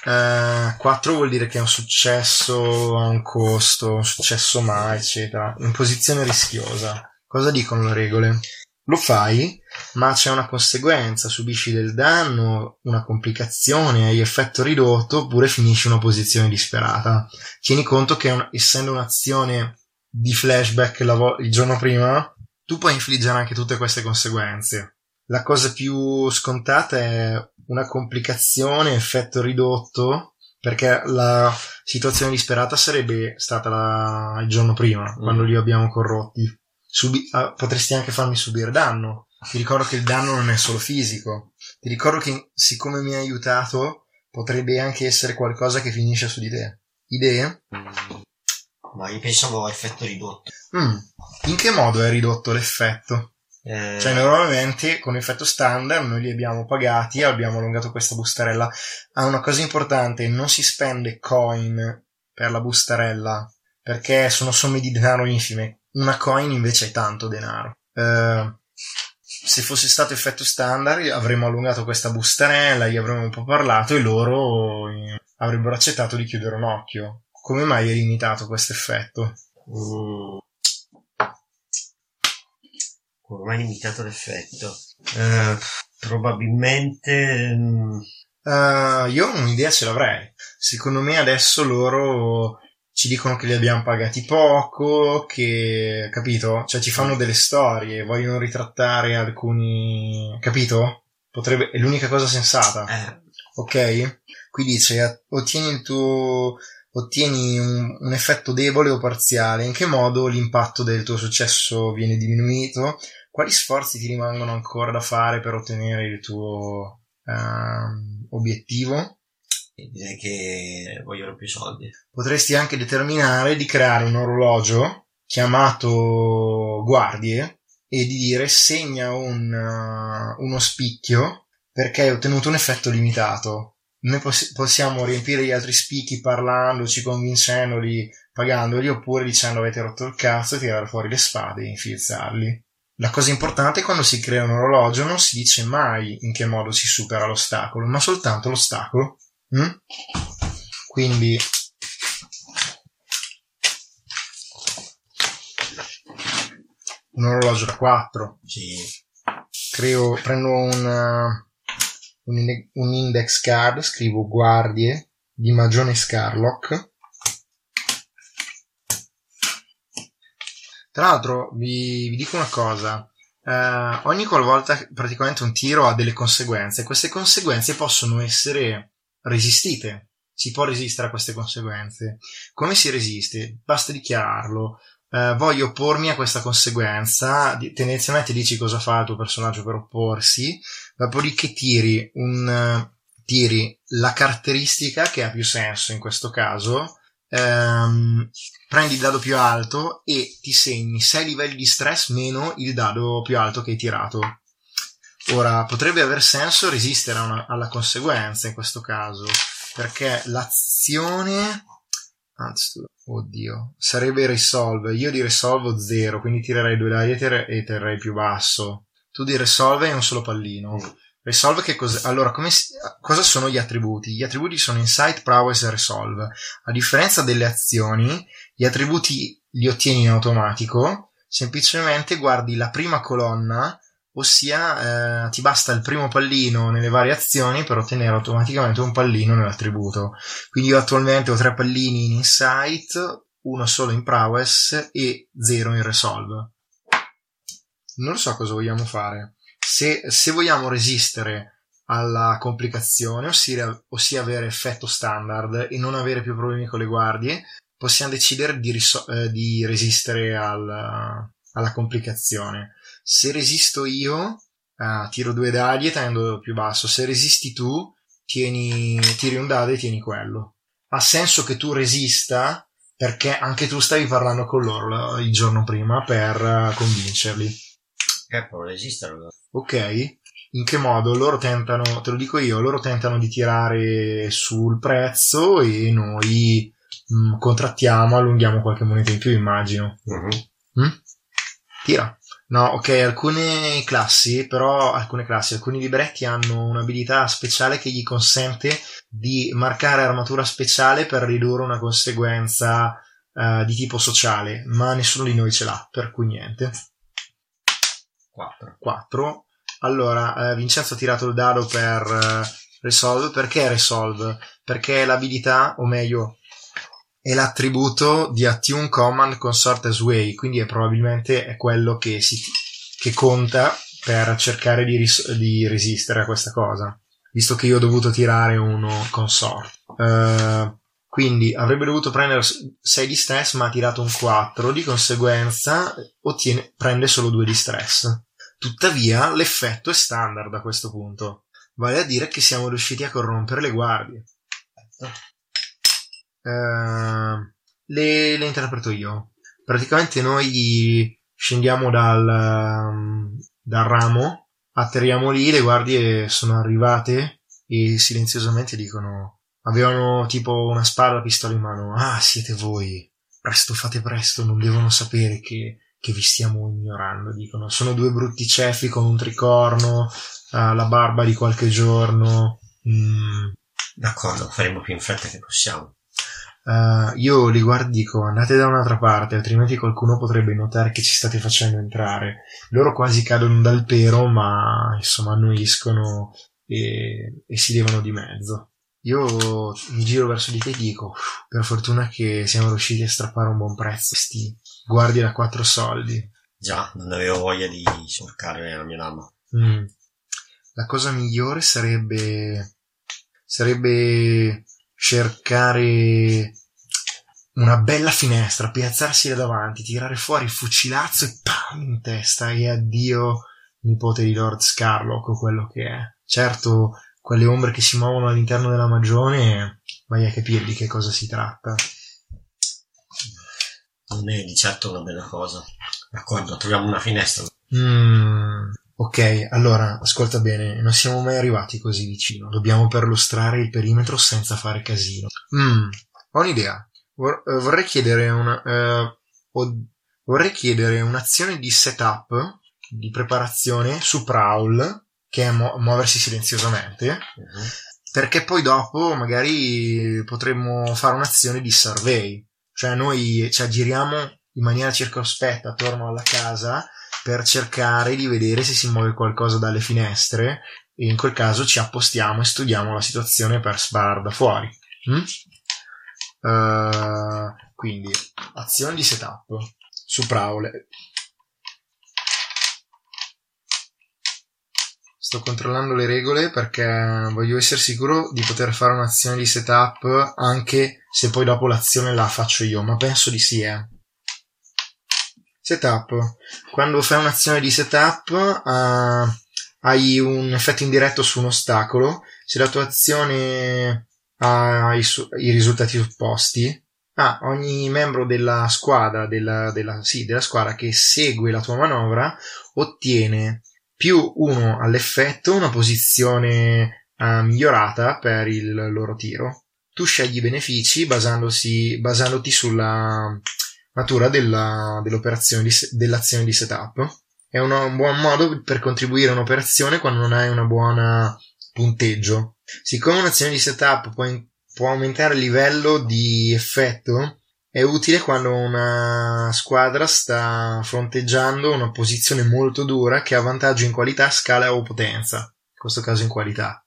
eh, 4 vuol dire che è un successo a un costo, un successo mai, eccetera. In posizione rischiosa. Cosa dicono le regole? Lo fai, ma c'è una conseguenza, subisci del danno, una complicazione, hai effetto ridotto, oppure finisci in una posizione disperata. Tieni conto che un- essendo un'azione di flashback la vo- il giorno prima, tu puoi infliggere anche tutte queste conseguenze. La cosa più scontata è una complicazione, effetto ridotto, perché la situazione disperata sarebbe stata la- il giorno prima, quando li abbiamo corrotti. Subi- ah, potresti anche farmi subire danno. Ti ricordo che il danno non è solo fisico. Ti ricordo che, siccome mi hai aiutato, potrebbe anche essere qualcosa che finisce su di te. Idee? mm. Ma io pensavo a effetto ridotto. Mm. In che modo è ridotto l'effetto? Eh, Cioè, normalmente con effetto standard noi li abbiamo pagati, abbiamo allungato questa bustarella. Ah, una cosa importante, non si spende coin per la bustarella, perché sono somme di denaro infime. Una coin invece è tanto denaro. Eh, se fosse stato effetto standard avremmo allungato questa bustarella, gli avremmo un po' parlato e loro eh, avrebbero accettato di chiudere un occhio. Come mai è limitato questo effetto? mm, come mai limitato l'effetto? Eh, probabilmente Uh, io un'idea ce l'avrei. Secondo me adesso loro ci dicono che li abbiamo pagati poco, che, capito? Cioè ci fanno delle storie, vogliono ritrattare alcuni, capito? Potrebbe, è l'unica cosa sensata, eh, ok? Qui dice, ottieni il tuo, ottieni un, un effetto debole o parziale, in che modo l'impatto del tuo successo viene diminuito? Quali sforzi ti rimangono ancora da fare per ottenere il tuo ehm, obiettivo? direi che vogliono più soldi. Potresti anche determinare di creare un orologio chiamato guardie e di dire segna un, uh, uno spicchio perché hai ottenuto un effetto limitato. Noi poss- possiamo riempire gli altri spicchi parlandoci, convincendoli, pagandoli, oppure dicendo avete rotto il cazzo tirare fuori le spade e infilzarli. La cosa importante è quando si crea un orologio non si dice mai in che modo si supera l'ostacolo, ma soltanto l'ostacolo. Mm? Quindi un orologio da 4 Sì. creo, prendo un, uh, un, un index card, scrivo guardie di Magione Scarlock. Tra l'altro vi, vi dico una cosa, eh, ogni qualvolta praticamente un tiro ha delle conseguenze, queste conseguenze possono essere resistite, si può resistere a queste conseguenze. Come si resiste? Basta dichiararlo. Eh, voglio oppormi a questa conseguenza, tendenzialmente dici cosa fa il tuo personaggio per opporsi, dopodiché tiri, un, tiri la caratteristica che ha più senso in questo caso, ehm, prendi il dado più alto e ti segni 6 livelli di stress meno il dado più alto che hai tirato. Ora, potrebbe aver senso resistere una- alla conseguenza in questo caso, perché l'azione... Anzi, oddio, sarebbe resolve. Io di resolve ho 0, quindi tirerei due dadi e ter- e terrei più basso. Tu di resolve hai un solo pallino. Resolve che cos'è? Allora, come si- cosa sono gli attributi? Gli attributi sono Insight, Prowess e Resolve. A differenza delle azioni, gli attributi li ottieni in automatico, semplicemente guardi la prima colonna, ossia eh, ti basta il primo pallino nelle varie azioni per ottenere automaticamente un pallino nell'attributo. Quindi io attualmente ho tre pallini in Insight, uno solo in Prowess e zero in Resolve. Non so cosa vogliamo fare. Se, se vogliamo resistere alla complicazione, ossia, ossia avere effetto standard e non avere più problemi con le guardie, possiamo decidere di, riso- eh, di resistere al- alla complicazione. Se resisto io, eh, tiro due dadi e tenendo più basso. Se resisti tu, tieni, tiri un dado e tieni quello. Ha senso che tu resista perché anche tu stavi parlando con loro il giorno prima per eh, convincerli. Eh, però resistere. Ok? in che modo loro tentano, te lo dico io, loro tentano di tirare sul prezzo e noi mh, mm, contrattiamo, allunghiamo qualche moneta in più, immagino. Uh-huh. Mm? Tira. No, ok, alcune classi, però alcune classi, alcuni libretti hanno un'abilità speciale che gli consente di marcare armatura speciale per ridurre una conseguenza uh, di tipo sociale, ma nessuno di noi ce l'ha, per cui niente. 4. 4. Allora, eh, Vincenzo ha tirato il dado per eh, Resolve. Perché Resolve? Perché l'abilità, o meglio, è l'attributo di Attune Command Consort as Way, quindi è probabilmente è quello che, si, che conta per cercare di, ris- di, resistere a questa cosa, visto che io ho dovuto tirare uno consort. Uh, quindi avrebbe dovuto prendere 6 di stress, ma ha tirato un 4, di conseguenza ottiene, prende solo 2 di stress. Tuttavia, l'effetto è standard a questo punto, vale a dire che siamo riusciti a corrompere le guardie. Uh, le, le, interpreto io. Praticamente noi scendiamo dal, um, dal ramo, atterriamo lì, le guardie sono arrivate e silenziosamente dicono avevano tipo una spada, pistola in mano. Ah, siete voi. Presto, fate presto, non devono sapere che che vi stiamo ignorando, dicono. Sono due brutti cefi con un tricorno, uh, la barba di qualche giorno. Mm. D'accordo, faremo più in fretta che possiamo. Uh, io li guardo e dico andate da un'altra parte, altrimenti qualcuno potrebbe notare che ci state facendo entrare. Loro quasi cadono dal pero, ma insomma annuiscono e, e si levano di mezzo. Io mi giro verso di te e dico, per fortuna che siamo riusciti a strappare un buon prezzo, sti guardi da quattro soldi. Già, non avevo voglia di cercare la mia lama. Mm. La cosa migliore sarebbe sarebbe cercare una bella finestra, piazzarsi là davanti, tirare fuori il fucilazzo e pam in testa e addio nipote di Lord Scarlock o quello che è. Certo, quelle ombre che si muovono all'interno della magione, vai a capire di che cosa si tratta non è di certo una bella cosa. D'accordo, troviamo una finestra. Mm, ok, allora, ascolta bene, non siamo mai arrivati così vicino. Dobbiamo perlustrare il perimetro senza fare casino. Mm, ho un'idea. Vor- eh, vorrei chiedere una... Uh, vorrei chiedere un'azione di setup, di preparazione su Prowl, che è mu- muoversi silenziosamente. Uh-huh. Perché poi dopo magari potremmo fare un'azione di survey cioè noi ci aggiriamo in maniera circospetta attorno alla casa per cercare di vedere se si muove qualcosa dalle finestre e in quel caso ci appostiamo e studiamo la situazione per sparare da fuori. Mm? Uh, quindi azione di setup su Prowl Sto controllando le regole perché voglio essere sicuro di poter fare un'azione di setup anche se poi dopo l'azione la faccio io, ma penso di sì, eh. Setup. Quando fai un'azione di setup uh, hai un effetto indiretto su un ostacolo. Se la tua azione ha i, su- i risultati supposti, ah, ogni membro della squadra, della, della, sì, della squadra che segue la tua manovra ottiene più uno all'effetto, una posizione uh, migliorata per il loro tiro. Tu scegli i benefici basandoti sulla natura della, dell'operazione di, dell'azione di setup. È una, un buon modo per contribuire a un'operazione quando non hai una buona punteggio. Siccome un'azione di setup può, può aumentare il livello di effetto, è utile quando una squadra sta fronteggiando una posizione molto dura che ha vantaggio in qualità, scala o potenza, in questo caso in qualità.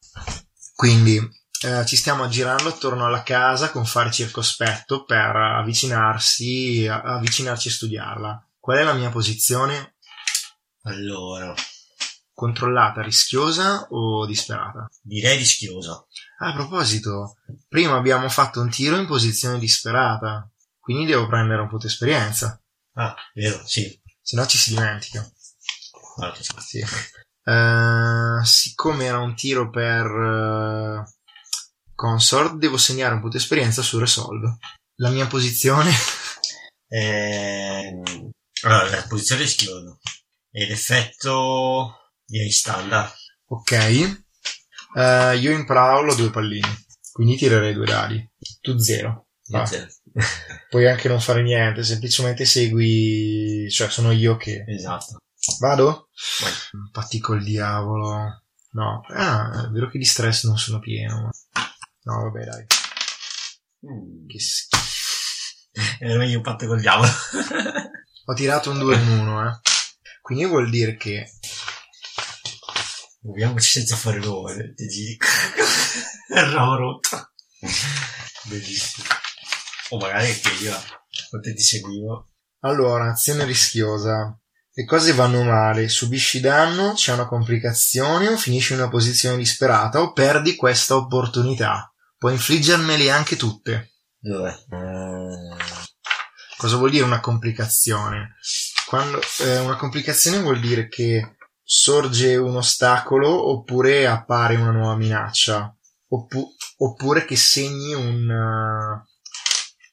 Quindi eh, ci stiamo aggirando attorno alla casa con fare circospetto per avvicinarsi, avvicinarci e studiarla. Qual è la mia posizione? Allora, controllata, rischiosa o disperata? Direi rischiosa. Ah, a proposito, prima abbiamo fatto un tiro in posizione disperata. Quindi devo prendere un po' di esperienza. Ah, vero, sì. Se no ci si dimentica. Ah, sì. sì. Uh, siccome era un tiro per uh, consort, devo segnare un po' di esperienza su Resolve. La mia posizione? Eh, allora, la posizione è schiodo. E l'effetto direi standard. Ok. Eh, io in Prowl ho due pallini, quindi tirerei due dadi. Tu zero. Va. Zero. Puoi anche non fare niente, semplicemente segui, cioè sono io che... esatto. Vado? Vai. Patti col diavolo. No. Ah, è vero che di stress non sono pieno. ma- No, vabbè, dai. Mm. Che schifo. Era meglio un patto col diavolo. Ho tirato un 2 in 1, eh. Quindi vuol dire che Muoviamoci senza fare rumore. Ti. Il ramo rotto. Bellissimo. O magari anche io. Quando ti seguivo. Allora, azione rischiosa. Le cose vanno male, subisci danno, c'è una complicazione o finisci in una posizione disperata o perdi questa opportunità. Puoi infliggermele anche tutte. Dove? Eh, Cosa vuol dire una complicazione? Quando, eh, una complicazione vuol dire che sorge un ostacolo oppure appare una nuova minaccia. Oppu- oppure che segni un,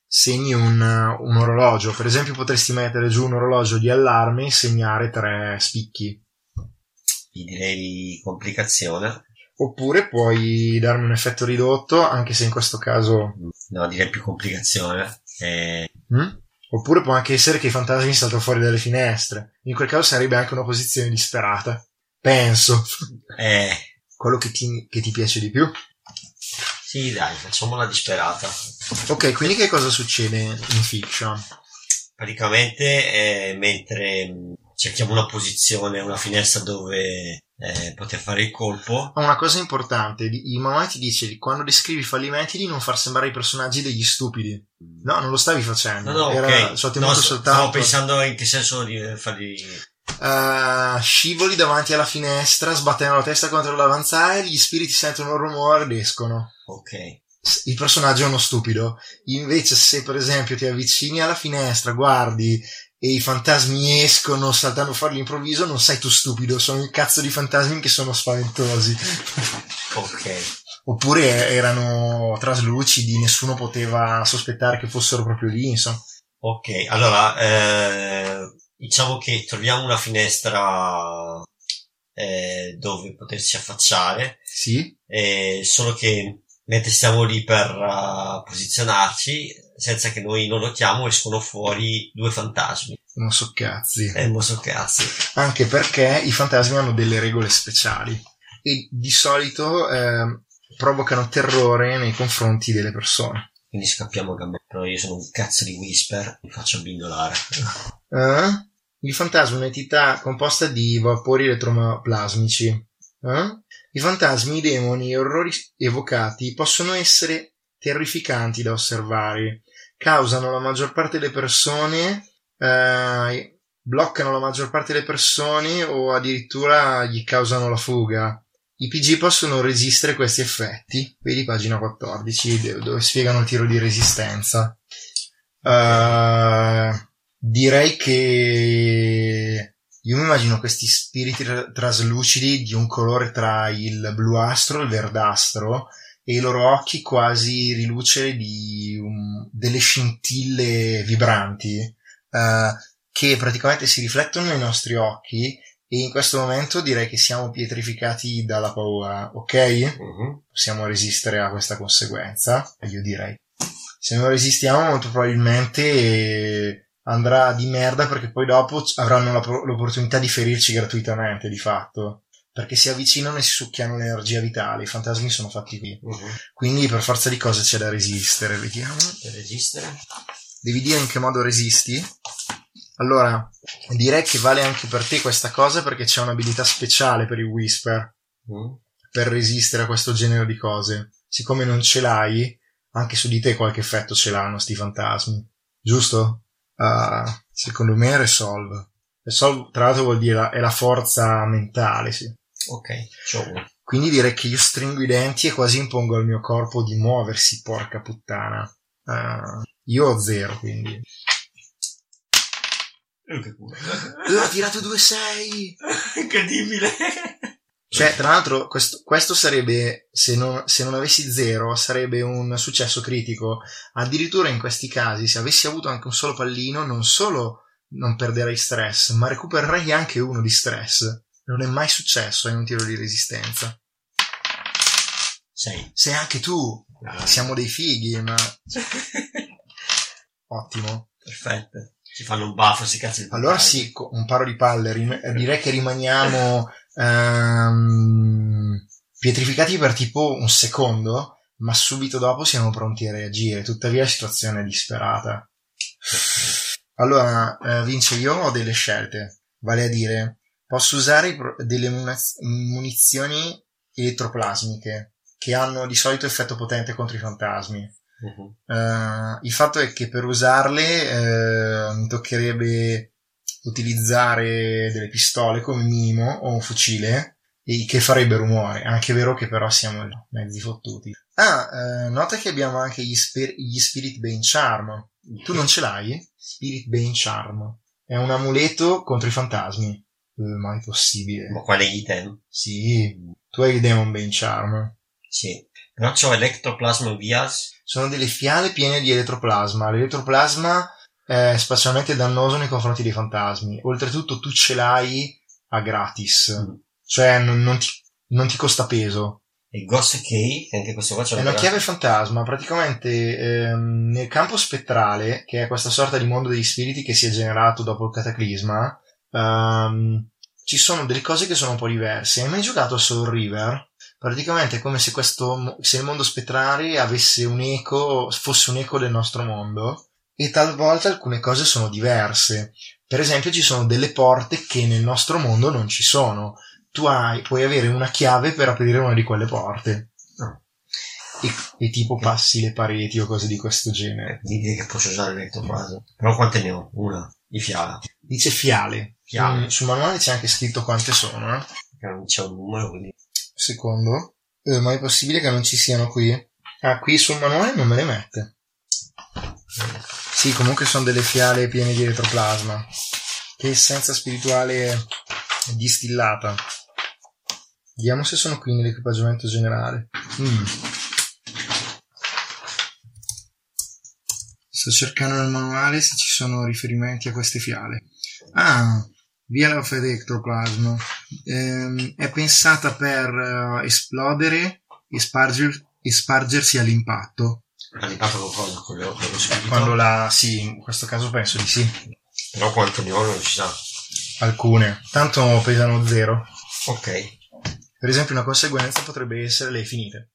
segni un, un orologio. Per esempio potresti mettere giù un orologio di allarme e segnare tre spicchi. Io direi complicazione. Oppure puoi darmi un effetto ridotto, anche se in questo caso... No, direi più complicazione. Eh, Mm? Oppure può anche essere che i fantasmi saltano fuori dalle finestre. In quel caso sarebbe anche una posizione disperata. Penso. eh, Quello che ti, che ti piace di più. sì, dai, facciamola disperata. Ok, quindi che cosa succede in fiction? Praticamente, eh, mentre cerchiamo una posizione, una finestra dove eh, poter fare il colpo, Ma Una cosa importante, mamma ti dice di- quando descrivi i fallimenti di non far sembrare i personaggi degli stupidi. No, non lo stavi facendo. No, no, Era, ok. ci ho No, soltanto. Stavo pensando in che senso di eh, farli... Eh, scivoli davanti alla finestra, sbattendo la testa contro l'avanzale, gli spiriti sentono un rumore ed escono. Ok. il personaggio è uno stupido. Invece, se per esempio ti avvicini alla finestra, guardi e i fantasmi escono saltando fuori all'improvviso, non sei tu stupido, sono il cazzo di fantasmi che sono spaventosi. Ok. Oppure erano traslucidi, nessuno poteva sospettare che fossero proprio lì, insomma. Ok, allora, eh, diciamo che troviamo una finestra eh, dove potersi affacciare, Sì? eh, solo che mentre stiamo lì per uh, posizionarci, senza che noi lo notiamo, escono fuori due fantasmi. Non so cazzi. E non so cazzi. Anche perché i fantasmi hanno delle regole speciali e di solito ehm, provocano terrore nei confronti delle persone. Quindi scappiamo a gambe. Però io sono un cazzo di whisper, mi faccio abbindolare. Eh? Il fantasma è un'entità composta di vapori eletroplasmici. Eh? I fantasmi, i demoni e orrori evocati possono essere terrificanti da osservare. Causano la maggior parte delle persone, eh, bloccano la maggior parte delle persone o addirittura gli causano la fuga. I PG possono resistere questi effetti. Vedi pagina 14 dove spiegano il tiro di resistenza. Eh, direi che io mi immagino questi spiriti tra- traslucidi di un colore tra il bluastro e il verdastro e i loro occhi quasi riluce di un- delle scintille vibranti eh, che praticamente si riflettono nei nostri occhi e in questo momento direi che siamo pietrificati dalla paura, ok? Mhm. possiamo resistere a questa conseguenza? Io direi. Se non resistiamo, molto probabilmente andrà di merda perché poi dopo avranno l'opportunità di ferirci gratuitamente, di fatto. Perché si avvicinano e si succhiano l'energia vitale. I fantasmi sono fatti qui. Mhm. Quindi per forza di cose c'è da resistere. Vediamo. Per resistere? Devi dire in che modo resisti? Allora, direi che vale anche per te questa cosa perché c'è un'abilità speciale per il Whisper. Mm. per resistere a questo genere di cose. Siccome non ce l'hai, anche su di te qualche effetto ce l'hanno sti fantasmi. Giusto? Ah, secondo me è Resolve. Resolve, tra l'altro, vuol dire la- è la forza mentale, sì. Ok. Quindi direi che io stringo i denti e quasi impongo al mio corpo di muoversi, porca puttana. Ah, io ho zero, quindi. Eh, che culo. Eh, ho tirato 2-6! Incredibile. Cioè, tra l'altro, questo, questo sarebbe, se non, se non avessi zero, sarebbe un successo critico. Addirittura in questi casi, se avessi avuto anche un solo pallino, non solo non perderei stress, ma recupererei anche uno di stress. Non è mai successo in un tiro di resistenza. Sei. Sei anche tu. Ah, Siamo dei fighi, ma ottimo. Perfetto. Si fanno un baffo, si cazzo di Allora sì, un paro di palle. rim- direi che rimaniamo ehm, pietrificati per tipo un secondo, ma subito dopo siamo pronti a reagire. Tuttavia la situazione è disperata. Allora, eh, Vince, io ho delle scelte. Vale a dire, posso usare delle munizioni elettroplasmiche che hanno di solito effetto potente contro i fantasmi. Mhm. Eh, il fatto è che per usarle eh, mi toccherebbe utilizzare delle pistole come minimo o un fucile e che farebbe rumore. Anche vero che però siamo mezzi fottuti. Ah, eh, nota che abbiamo anche gli, spir- gli Spirit Bane Charm. Tu non ce l'hai? Spirit Bane Charm. È un amuleto contro i fantasmi. Eh, ma è possibile? Ma quale item? Sì, tu hai il Demon Bane Charm. Sì. Però c'ho Electroplasma Vias. sono delle fiale piene di elettroplasma. L'elettroplasma è specialmente dannoso nei confronti dei fantasmi. Oltretutto tu ce l'hai a gratis, Mm. cioè non, non ti, non ti costa peso. E Ghost Key, che anche questo qua c'è È una chiave fantasma, praticamente ehm, nel campo spettrale, che è questa sorta di mondo degli spiriti che si è generato dopo il cataclisma, ehm, ci sono delle cose che sono un po' diverse. Hai mai giocato a Soul River? Praticamente è come se questo, se il mondo spettrale avesse un eco, fosse un eco del nostro mondo, e talvolta alcune cose sono diverse. Per esempio ci sono delle porte che nel nostro mondo non ci sono. Tu hai, puoi avere una chiave per aprire una di quelle porte. Ah. E, e tipo passi le pareti o cose di questo genere. Quindi direi che posso usare Electroplasma. Però quante ne ho? Una. Di fiala. Dice fiale. Mm, sul manuale c'è anche scritto quante sono, eh? Non c'è un numero, quindi... Secondo. Eh, ma è possibile che non ci siano qui? Ah, qui sul manuale non me le mette. Sì, comunque sono delle fiale piene di retroplasma. Che essenza spirituale distillata. Vediamo se sono qui nell'equipaggiamento generale. Mm. Sto cercando nel manuale se ci sono riferimenti a queste fiale. Ah, Vial of Electroplasma. Ehm, è pensata per eh, esplodere e, sparger- e spargersi all'impatto. L'impatto con cosa? Con le con lo spirito? Quando la... sì, in questo caso penso di sì. Però quante ne non si sa. Alcune. Tanto pesano zero. Ok. Per esempio una conseguenza potrebbe essere le finite.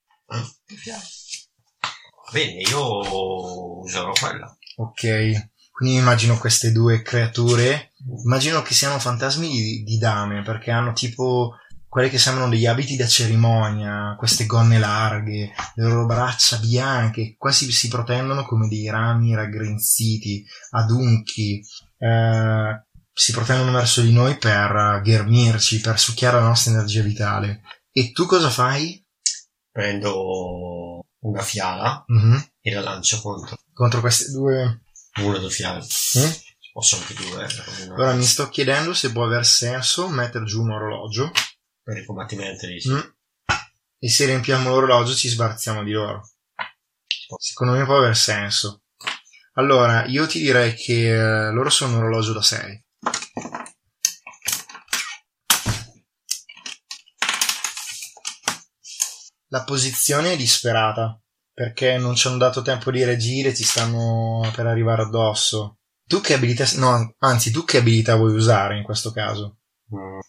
Bene, io userò quella. Ok. Quindi immagino queste due creature. Immagino che siano fantasmi di, di dame, perché hanno tipo quelle che sembrano degli abiti da cerimonia, queste gonne larghe, le loro braccia bianche, quasi si protendono come dei rami raggrinziti, adunchi, eh, si protendono verso di noi per ghermirci, per succhiare la nostra energia vitale. E tu cosa fai? Prendo una fiala Mhm. e la lancio contro Contro queste due... una delle fiale. Mm? Possono anche due. eh, una- Allora mi sto chiedendo se può aver senso mettere giù un orologio Per i combattimenti dici. Mm. E se riempiamo l'orologio ci sbarziamo di loro. Secondo me può aver senso. Allora, io ti direi che eh, loro sono un orologio da 6. La posizione è disperata, perché non ci hanno dato tempo di reagire, ci stanno per arrivare addosso. Tu che abilità... No, anzi, tu che abilità vuoi usare in questo caso? Mm.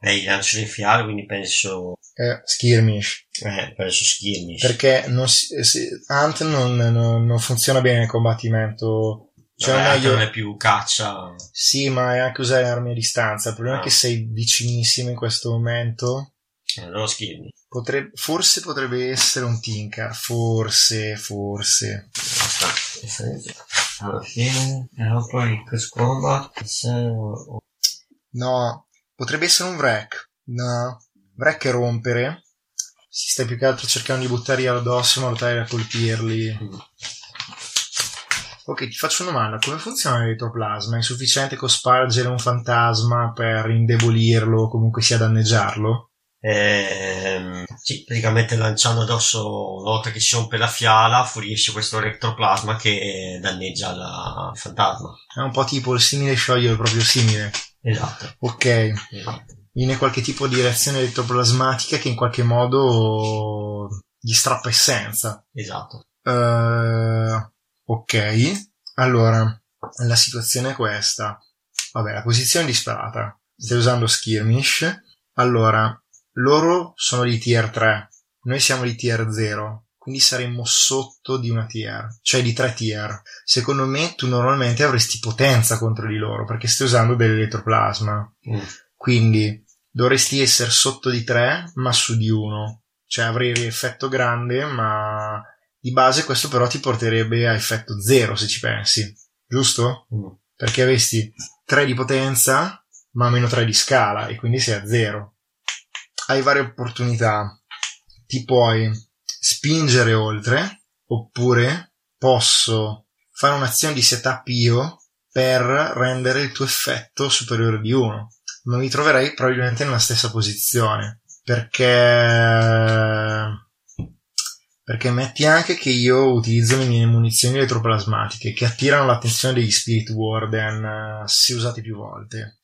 Eh, lancio le fiale, quindi penso... Eh, skirmish. Eh, penso skirmish. perché non si, eh, si- Ant non, non- non funziona bene nel combattimento. Cioè, Vabbè, è anche meglio, non è più caccia. sì, ma è anche usare armi a distanza. Il problema Ah. è che sei vicinissimo in questo momento. Eh, Allora skirmish. Potrebbe, forse potrebbe essere un Tinker. Forse, forse. Alla fine, e il Close Combat. No, potrebbe essere un Wreck. No, Wreck è rompere. Si sta più che altro cercando di buttarli addosso, ma lottare a colpirli. Ok, ti faccio una domanda. Come funziona l'elettroplasma? È sufficiente cospargere un fantasma per indebolirlo o comunque sia danneggiarlo? Ehm, sì, praticamente lanciando addosso una volta che si rompe la fiala fuoriesce questo eletroplasma che danneggia la- il fantasma. È un po' tipo il simile scioglie il proprio simile. Esatto. Ok, esatto. in qualche tipo di reazione elettroplasmatica che in qualche modo gli strappa essenza. Esatto. Uh, ok, allora la situazione è questa. Vabbè, la posizione è disparata. Stai usando skirmish. Allora, loro sono di tier 3, noi siamo di tier 0 quindi saremmo sotto di una tier, cioè di tre tier. Secondo me tu normalmente avresti potenza contro di loro perché stai usando dell'elettroplasma. Mm. Quindi dovresti essere sotto di 3 ma su di 1. Cioè avrei effetto grande ma di base questo però ti porterebbe a effetto 0 se ci pensi. Giusto? Mm. Perché avresti 3 di potenza ma meno 3 di scala e quindi sei a 0. Hai varie opportunità. Ti puoi spingere oltre, oppure posso fare un'azione di setup io per rendere il tuo effetto superiore di 1. Ma mi troverai probabilmente nella stessa posizione. Perché perché metti anche che io utilizzo le mie munizioni elettroplasmatiche che attirano l'attenzione degli Spirit Warden eh, se usate più volte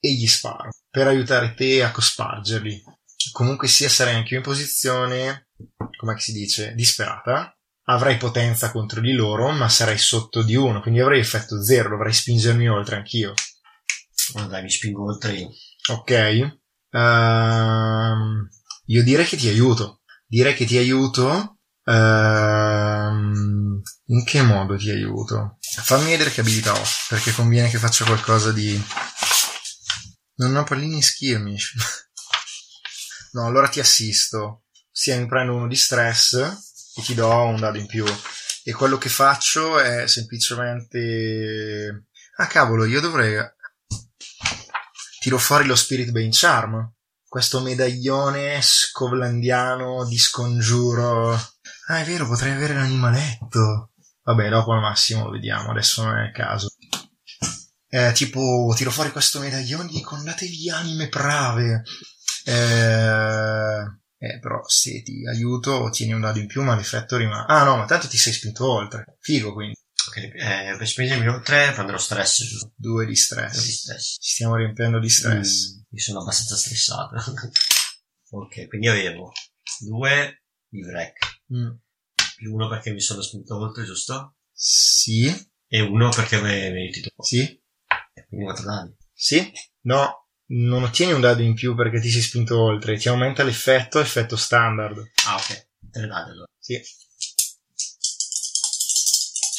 e gli sparo per aiutare te a cospargerli. Comunque sia sarei anche io in posizione come si dice, disperata, avrai potenza contro di loro, ma sarai sotto di uno, quindi avrai effetto zero, dovrei spingermi oltre anch'io. Oh, dai, mi spingo oltre io. Ok. Uh, io direi che ti aiuto. Direi che ti aiuto. Uh, in che modo ti aiuto? Fammi vedere che abilità ho, perché conviene che faccia qualcosa di... Non ho pallini skirmish. no, allora ti assisto sia mi prendo uno di stress e ti do un dado in più. E quello che faccio è semplicemente... Ah cavolo, io dovrei... Tiro fuori lo Spirit Bane Charm. Questo medaglione scovlandiano di scongiuro. Ah, è vero, potrei avere l'animaletto. Vabbè, dopo al massimo lo vediamo, adesso non è il caso. Eh, tipo, tiro fuori questo medaglione di condatevi anime brave. Eh, eh, però se ti aiuto ottieni un dado in più, ma l'effetto rimane. Ah no, ma tanto ti sei spinto oltre. Figo quindi. Ok, eh, per spingermi oltre prenderò stress. Due di stress. Di stress. Ci stiamo riempiendo di stress. Mm, io sono abbastanza stressato. ok, quindi avevo due di wreck. Mm. Più uno perché mi sono spinto oltre, giusto? Sì. E uno perché mi meriti troppo. Sì. Quindi quattro danni. Sì. No, non ottieni un dado in più perché ti sei spinto oltre, ti aumenta l'effetto, effetto standard. Ah, ok. Tre dadi allora. Sì.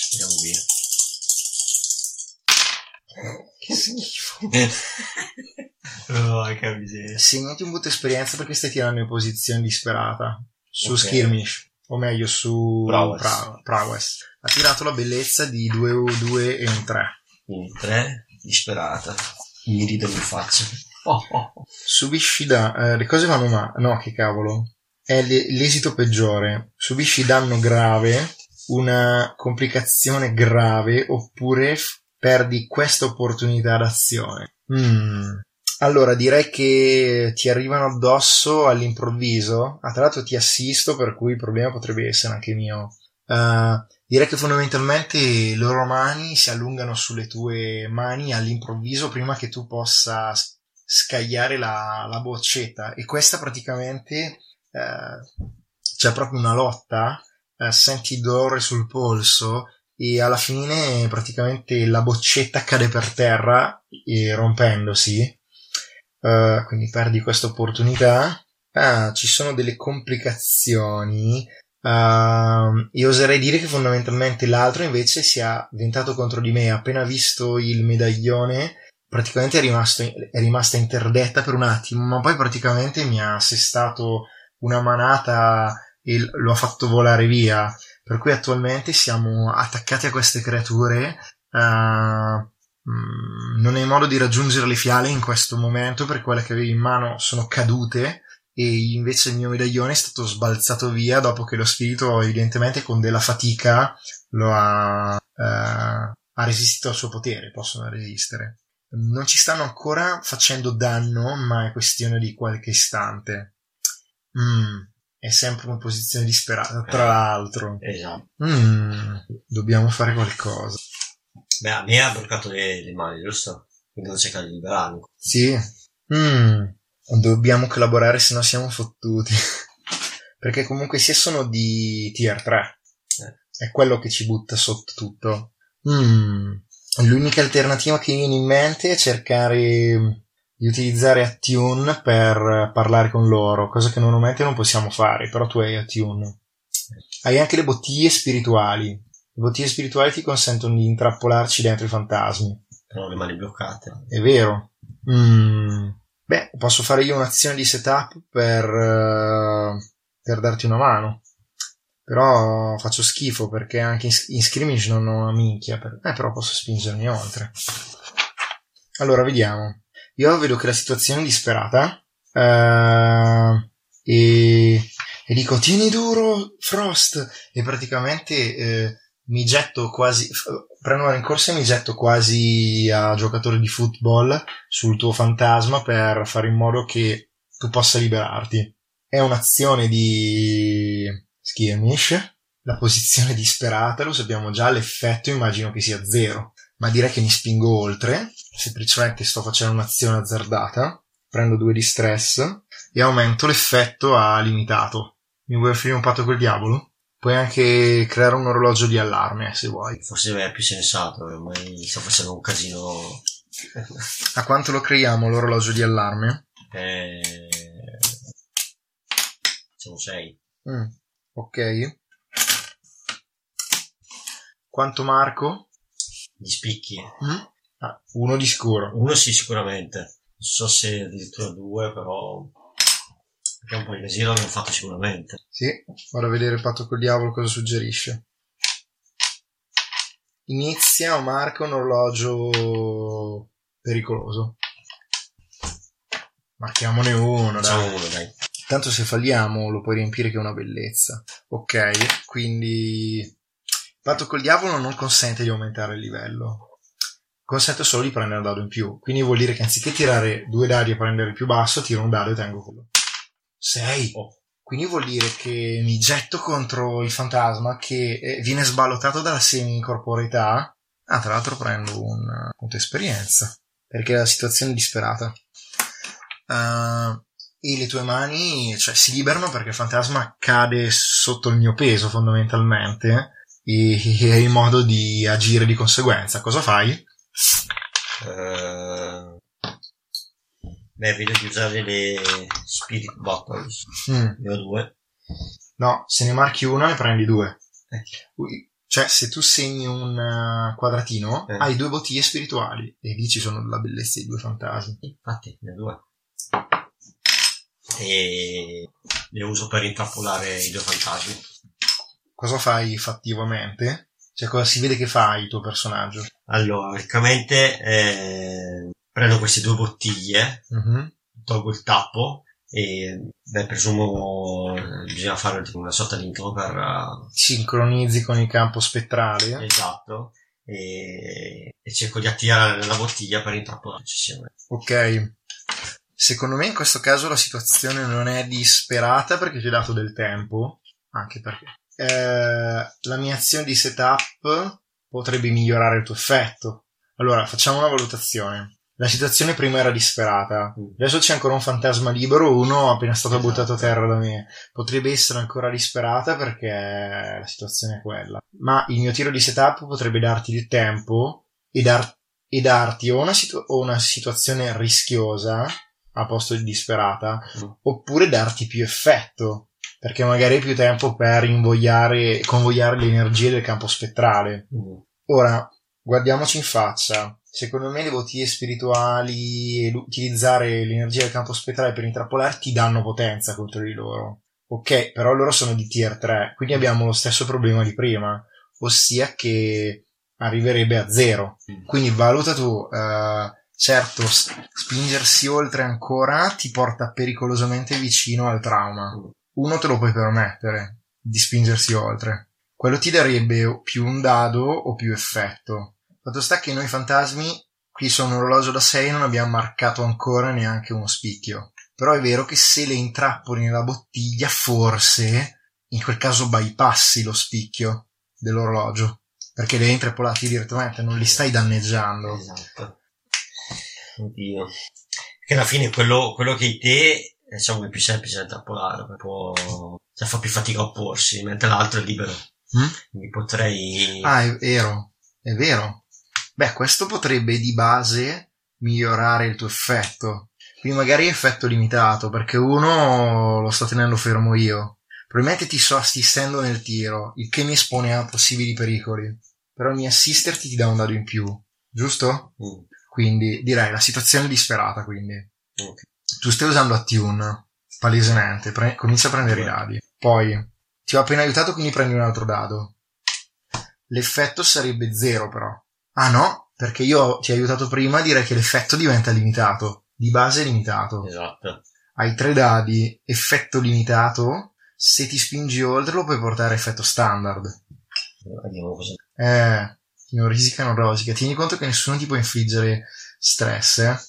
Speriamo bene. Che schifo. oh, che miseria. Segnati un butto esperienza perché stai tirando in posizione disperata. Su okay. skirmish. O meglio, su prowess. Pra- prowess. Ha tirato la bellezza di 2 2 e un 3. Quindi 3 disperata mi ridono in faccia. Oh, oh. Subisci da... Eh, le cose vanno male. No, che cavolo. È l'esito peggiore. Subisci danno grave, una complicazione grave, oppure perdi questa opportunità d'azione. Mm. Allora, direi che ti arrivano addosso all'improvviso. Ah, tra l'altro ti assisto, per cui il problema potrebbe essere anche mio. Uh, direi che fondamentalmente le loro mani si allungano sulle tue mani all'improvviso prima che tu possa scagliare la, la boccetta e questa praticamente uh, c'è proprio una lotta, uh, senti il dolore sul polso e alla fine praticamente la boccetta cade per terra rompendosi. quindi perdi questa opportunità. Ah, ci sono delle complicazioni Uh, io oserei dire che fondamentalmente l'altro invece si è avventato contro di me. Appena visto il medaglione, praticamente è, rimasto, è rimasta interdetta per un attimo, ma poi praticamente mi ha assestato una manata e lo ha fatto volare via. Per cui attualmente siamo attaccati a queste creature. Uh, non hai modo di raggiungere le fiale in questo momento perché quelle che avevi in mano sono cadute e invece il mio medaglione è stato sbalzato via dopo che lo spirito evidentemente con della fatica lo ha, eh, ha resistito al suo potere, possono resistere. Non ci stanno ancora facendo danno, ma è questione di qualche istante. Mm, è sempre una posizione disperata, tra l'altro. Esatto. Mm, dobbiamo fare qualcosa. Beh, a me ha bloccato le, le mani, giusto? Quindi devo cercare di liberarmi. Sì, Mm, dobbiamo collaborare se no siamo fottuti. Perché comunque sia sono di tier 3. Eh. È quello che ci butta sotto tutto. Mm, l'unica alternativa che mi viene in mente è cercare di utilizzare Attune per parlare con loro, cosa che normalmente non possiamo fare, però tu hai Attune. Hai anche le bottiglie spirituali. Le bottiglie spirituali ti consentono di intrappolarci dentro i fantasmi. Però le mani bloccate. È vero. Mm. Beh, posso fare io un'azione di setup per, uh, per darti una mano. Però faccio schifo perché anche in, in scrimmage non ho una minchia. Per... Eh, però posso spingermi oltre. Allora, vediamo. Io vedo che la situazione è disperata. Uh, e, e, dico: Tieni duro, Frost! E praticamente eh, mi getto quasi. Prendo una rincorsa e mi getto quasi a giocatore di football sul tuo fantasma per fare in modo che tu possa liberarti. È un'azione di skirmish. La posizione disperata, lo sappiamo già, l'effetto immagino che sia zero ma direi che mi spingo oltre, semplicemente sto facendo un'azione azzardata, prendo due di stress e aumento l'effetto a limitato. Mi vuoi offrire un patto col diavolo? Puoi anche creare un orologio di allarme se vuoi. Forse è più sensato, ormai sto facendo un casino. A quanto lo creiamo l'orologio di allarme? Eh... Siamo 6. Mm, ok. Quanto marco? Gli spicchi. Mm? Ah, uno di sicuro. Uno sì, sicuramente. Non so se addirittura due, però. Perché un po' di casino l'abbiamo fatto sicuramente. Sì, a vedere il patto col diavolo cosa suggerisce. Inizia o marca un orologio pericoloso. Marchiamone uno, dai. uno, dai. Tanto se falliamo lo puoi riempire che è una bellezza. Ok, quindi patto col diavolo non consente di aumentare il livello, consente solo di prendere un dado in più. Quindi vuol dire che anziché tirare due dadi e prendere il più basso, tiro un dado e tengo quello. 6. Oh. Quindi vuol dire che mi getto contro il fantasma che eh, viene sballottato dalla semi-incorporeità. Ah, tra l'altro prendo un punto esperienza, perché la situazione è disperata. Uh, e le tue mani cioè, si liberano perché il fantasma cade sotto il mio peso fondamentalmente e hai modo di agire di conseguenza. Cosa fai? Uh, beh, vedo di usare le Spirit Bottles. Mm. Ne ho due. No, se ne marchi una ne prendi due. Eh. Cioè, se tu segni un uh, quadratino, eh. hai due bottiglie spirituali. E lì ci sono la bellezza dei due fantasmi. Infatti, ne ho due. E le uso per intrappolare i due fantasmi cosa fai fattivamente? Cioè, cosa si vede che fai il tuo personaggio? Allora, praticamente eh, prendo queste due bottiglie, mm-hmm. tolgo il tappo e beh, presumo bisogna fare una sorta di intro per... Uh... Sincronizzi con il campo spettrale. Esatto. E, e cerco di attirare la bottiglia per intrappolarci. Ok. Secondo me in questo caso la situazione non è disperata perché ti ho dato del tempo, anche perché eh, la mia azione di setup potrebbe migliorare il tuo effetto. Allora, facciamo una valutazione. La situazione prima era disperata, adesso c'è ancora un fantasma libero, uno appena stato esatto. buttato a terra da me. Potrebbe essere ancora disperata perché la situazione è quella. Ma il mio tiro di setup potrebbe darti il tempo e, dar- e darti o una, situ- o una, situazione rischiosa a posto di disperata, mm. oppure darti più effetto perché magari hai più tempo per invogliare, convogliare le energie del campo spettrale. Mm. Ora, guardiamoci in faccia. Secondo me le bottiglie spirituali e utilizzare l'energia del campo spettrale per intrappolarti danno potenza contro di loro. Ok, però loro sono di tier 3, quindi abbiamo lo stesso problema di prima, ossia che arriverebbe a zero. Quindi valuta tu, uh, certo, spingersi oltre ancora ti porta pericolosamente vicino al trauma. Uno te lo puoi permettere di spingersi oltre. Quello ti darebbe più un dado o più effetto. Fatto sta che noi fantasmi qui sono un orologio da 6 non abbiamo marcato ancora neanche uno spicchio. Però è vero che se le intrappoli nella bottiglia, forse in quel caso bypassi lo spicchio dell'orologio. Perché le hai intrappolati direttamente, non li stai danneggiando. Esatto. Oddio. Che alla fine quello, quello che hai te diciamo, è più semplice da intrappolare, può, cioè, fa più fatica a opporsi, mentre l'altro è libero. Mm? Quindi potrei... Ah, è vero, è vero. Beh, questo potrebbe di base migliorare il tuo effetto. Quindi magari effetto limitato, perché uno lo sto tenendo fermo io. Probabilmente ti sto assistendo nel tiro, il che mi espone a possibili pericoli. Però mi assisterti ti dà un dado in più, giusto? Mm. Quindi direi la situazione è disperata, quindi. Ok. Tu stai usando Attune, palesemente, pre- comincia a prendere i dadi. Poi, ti ho appena aiutato, quindi prendi un altro dado. L'effetto sarebbe zero, però. Ah no, perché io ti ho aiutato prima, direi che l'effetto diventa limitato. Di base limitato. Esatto. Hai tre dadi, effetto limitato. Se ti spingi oltre lo puoi portare a effetto standard. Vediamo cosa... Eh, non risica, non rosica. Tieni conto che nessuno ti può infliggere stress, eh?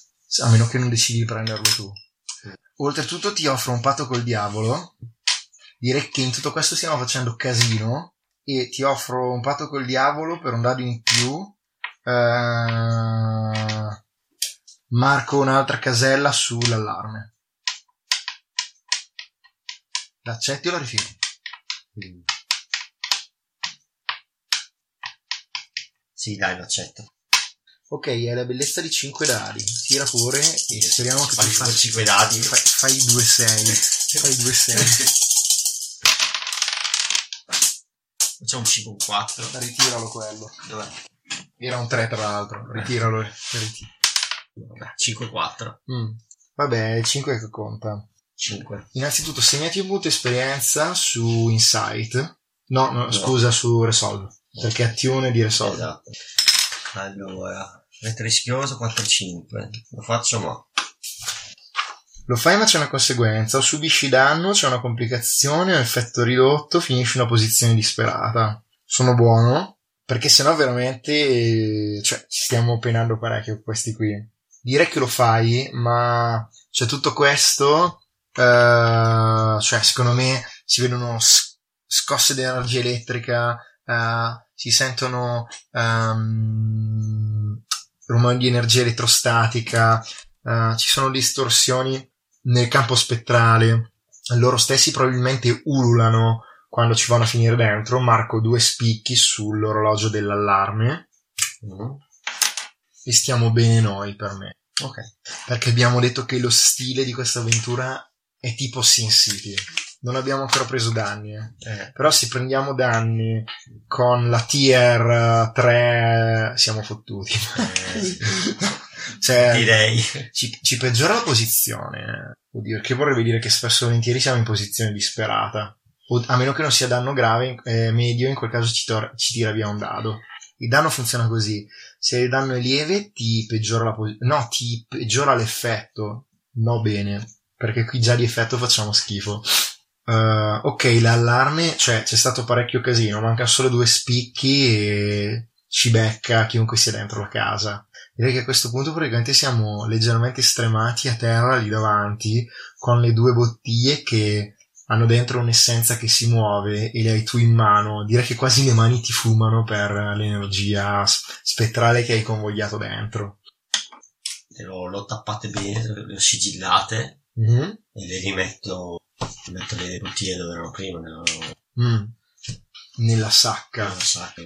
A meno che non decidi di prenderlo tu. Oltretutto ti offro un patto col diavolo. Direi che in tutto questo stiamo facendo casino. E ti offro un patto col diavolo per un dado in più. Eh, marco un'altra casella sull'allarme. L'accetti o la rifiuti? Sì, dai, lo accetto. Ok, è la bellezza di 5 dadi. Tira pure e speriamo che Fai tu per 5 dadi. fai, fai 2 6. Fai 2 6. Facciamo un 5 un 4. Ritiralo quello. Dov'è? Era un 3 tra l'altro. Ritiralo. Riti- Vabbè, 5 4. Mm. Vabbè, è il 5 che conta. 5. Innanzitutto segnati un punto esperienza su Insight. No, no, scusa, su Resolve. Perché Attune di Resolve. Esatto. Allora, metto rischioso 4 5. Lo faccio ma. Lo fai ma c'è una conseguenza. O subisci danno, c'è una complicazione, un effetto ridotto, finisci in una posizione disperata. Sono buono? Perché sennò veramente, cioè, ci stiamo penando parecchio con questi qui. Direi che lo fai, ma, cioè, tutto questo, eh, cioè, secondo me si vedono scosse di energia elettrica, eh, si sentono ehm, rumori di energia elettrostatica, eh, ci sono distorsioni nel campo spettrale, loro stessi probabilmente ululano quando ci vanno a finire dentro, marco due spicchi sull'orologio dell'allarme Mm. e stiamo bene noi per me. Ok. Perché abbiamo detto che lo stile di questa avventura è tipo Sin City. Non abbiamo ancora preso danni, eh. Eh, però se prendiamo danni con la tier 3 siamo fottuti. eh, cioè, direi. ci, ci peggiora la posizione. Oddio, che vorrebbe dire che spesso e volentieri siamo in posizione disperata. A meno che non sia danno grave, eh, medio, in quel caso ci, tor- ci tira via un dado. Il danno funziona così. Se il danno è lieve, ti peggiora la posizione. No, ti peggiora l'effetto. No, bene. Perché qui già di effetto facciamo schifo. Eh, ok, l'allarme, cioè c'è stato parecchio casino, manca solo due spicchi e ci becca chiunque sia dentro la casa. Direi che a questo punto praticamente siamo leggermente stremati a terra lì davanti con le due bottiglie che hanno dentro un'essenza che si muove e le hai tu in mano. Direi che quasi le mani ti fumano per l'energia spettrale che hai convogliato dentro. L'ho, l'ho tappate bene, le ho sigillate Mhm. e le rimetto. Metto le bottiglie dove erano prima, nella, Mm. Nella sacca. nella sacca.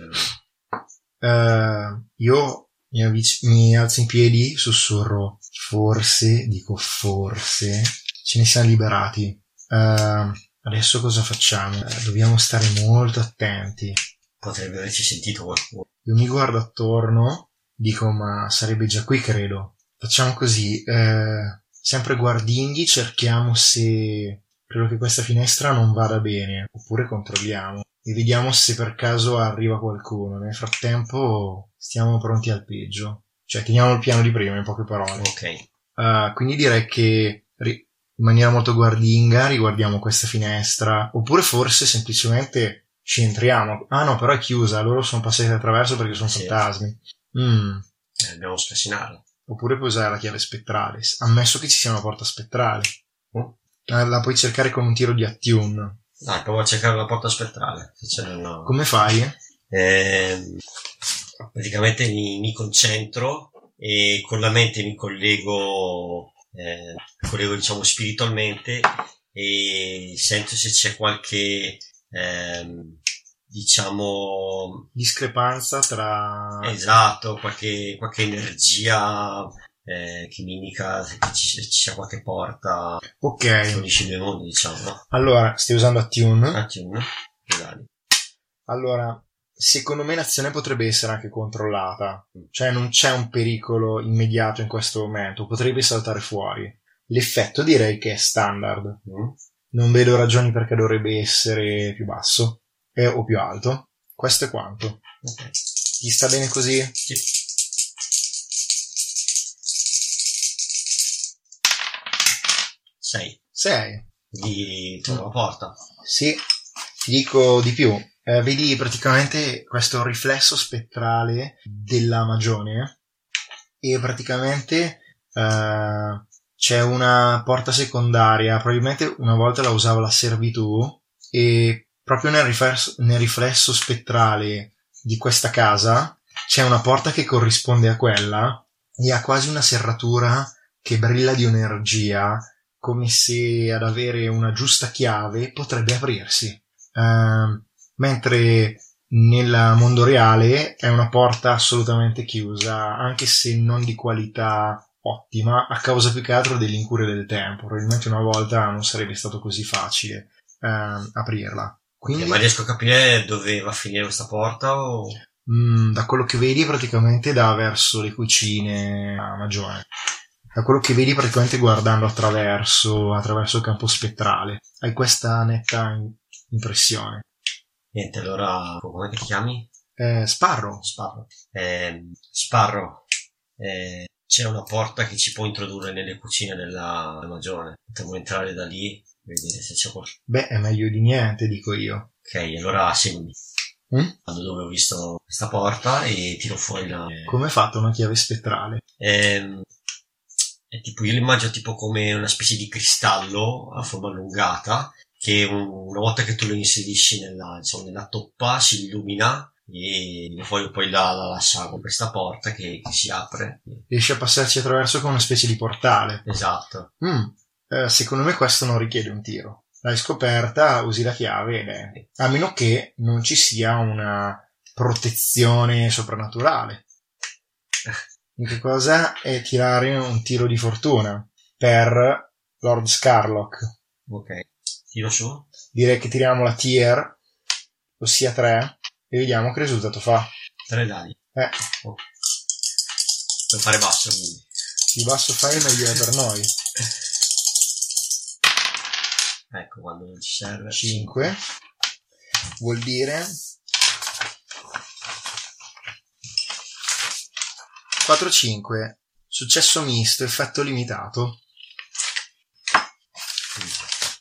Eh, io mi, avvic- mi alzo in piedi, sussurro, forse, dico forse, ce ne siamo liberati. Eh, adesso cosa facciamo? Eh, dobbiamo stare molto attenti. Potrebbe averci sentito qualcuno. Io mi guardo attorno, dico ma sarebbe già qui credo. Facciamo così, eh, sempre guardinghi, cerchiamo se credo che questa finestra non vada bene, oppure controlliamo e vediamo se per caso arriva qualcuno. Nel frattempo stiamo pronti al peggio. Cioè teniamo il piano di prima, in poche parole. Ok. Uh, quindi direi che ri- in maniera molto guardinga riguardiamo questa finestra, oppure forse semplicemente ci entriamo. Ah no, però è chiusa, loro sono passati attraverso perché sono Sì. fantasmi. Mm. Eh, dobbiamo scassinarla. Oppure puoi usare la chiave spettrale, ammesso che ci sia una porta spettrale. Oh. Eh, La puoi cercare con un tiro di attune. Dai, provo a cercare la porta spettrale. Una... Come fai? Ehm, praticamente mi, mi concentro e con la mente mi collego eh, collego diciamo spiritualmente e sento se c'è qualche ehm, diciamo discrepanza tra esatto qualche, qualche energia eh, che mi indica che ci, ci sia qualche porta ok. che unisce due mondi diciamo allora stai usando Attune. Attune esatto. allora secondo me l'azione potrebbe essere anche controllata. Cioè non c'è un pericolo immediato in questo momento potrebbe saltare fuori. L'effetto direi che è standard. Mm. non vedo ragioni perché dovrebbe essere più basso eh, o più alto. Questo è quanto. Ok. Ti sta bene così? sì. 6 6 di trovo porta. Sì, ti dico di più. Eh, vedi praticamente questo riflesso spettrale della magione e praticamente eh, c'è una porta secondaria, probabilmente una volta la usava la servitù e proprio nel riflesso, nel riflesso spettrale di questa casa c'è una porta che corrisponde a quella e ha quasi una serratura che brilla di un'energia come se ad avere una giusta chiave potrebbe aprirsi. Ehm, mentre nel mondo reale è una porta assolutamente chiusa, anche se non di qualità ottima, a causa più che altro dell'incuria del tempo. Probabilmente una volta non sarebbe stato così facile ehm, aprirla. Quindi, ma riesco a capire dove va a finire questa porta o mh, da quello che vedi, praticamente da verso le cucine a Magione. Da quello che vedi, praticamente guardando attraverso, attraverso il campo spettrale. Hai questa netta impressione. Niente allora come ti chiami? Eh, Sparrow. Sparro. Eh, Sparro, eh, c'è una porta che ci può introdurre nelle cucine della, Magione. Potremmo entrare da lì, vedere se c'è qualcosa. Beh, è meglio di niente, dico io. Ok, allora seguimi. Mm? Vado dove ho visto questa porta e tiro fuori la... Come è fatta una chiave spettrale? Ehm, è tipo, io l'immagino tipo come una specie di cristallo a forma allungata che un- una volta che tu lo inserisci nella, diciamo, nella toppa si illumina e poi, poi la, la lascia con questa porta che, che si apre. Riesci a passarci attraverso con una specie di portale. Esatto. Mm, eh, secondo me questo non richiede un tiro. L'hai scoperta, usi la chiave ed è... A meno che non ci sia una protezione soprannaturale. L'unica cosa è tirare un tiro di fortuna per Lord Scarlock. Ok. Tiro su. Direi che tiriamo la tier, ossia 3, e vediamo che risultato fa. Tre dadi. Eh, Per fare basso quindi. più basso fai meglio è per noi. Ecco, quando non ci serve. 5 vuol dire 4 5 successo misto effetto limitato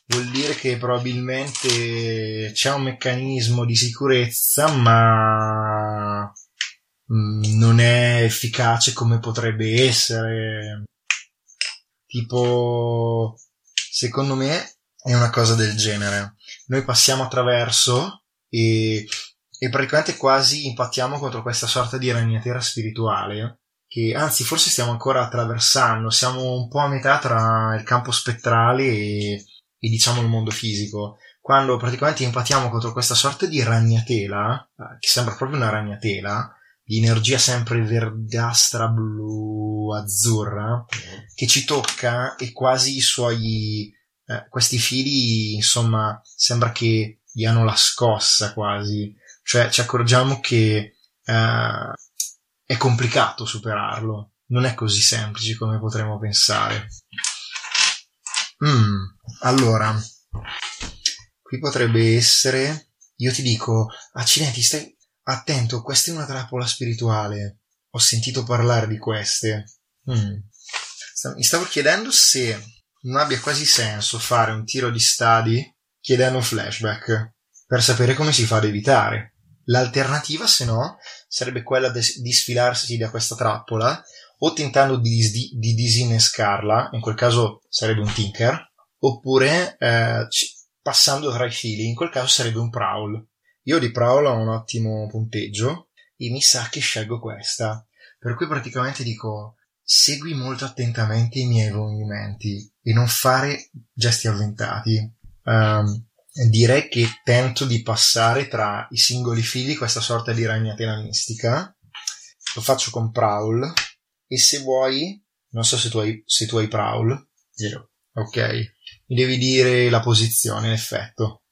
vuol dire che probabilmente c'è un meccanismo di sicurezza ma mm, non è efficace come potrebbe essere. Tipo secondo me è una cosa del genere. Noi passiamo attraverso e, e praticamente quasi impattiamo contro questa sorta di ragnatela spirituale che anzi forse stiamo ancora attraversando. Siamo un po' a metà tra il campo spettrale e, e diciamo il mondo fisico quando praticamente impattiamo contro questa sorta di ragnatela eh, che sembra proprio una ragnatela di energia sempre verdastra blu azzurra che ci tocca e quasi i suoi eh, questi fili insomma sembra che gli hanno la scossa quasi. Cioè ci accorgiamo che eh, è complicato superarlo. Non è così semplice come potremmo pensare Mm, allora qui potrebbe essere io ti dico accidenti stai attento questa è una trappola spirituale ho sentito parlare di queste Mm. Mi stavo chiedendo se non abbia quasi senso fare un tiro di stadi chiedendo un flashback per sapere come si fa ad evitare. L'alternativa, se no, sarebbe quella de- di sfilarsi da questa trappola o tentando di, dis- di disinnescarla, in quel caso sarebbe un tinker, oppure eh, passando tra i fili, in quel caso sarebbe un prowl. Io di prowl ho un ottimo punteggio e mi sa che scelgo questa. Per cui praticamente dico segui molto attentamente i miei movimenti e non fare gesti avventati. Um, direi che tento di passare tra i singoli fili questa sorta di ragnatela mistica. Lo faccio con Prowl e se vuoi, non so se tu hai, se tu hai Prowl. Zero. Ok, mi devi dire la posizione, l'effetto.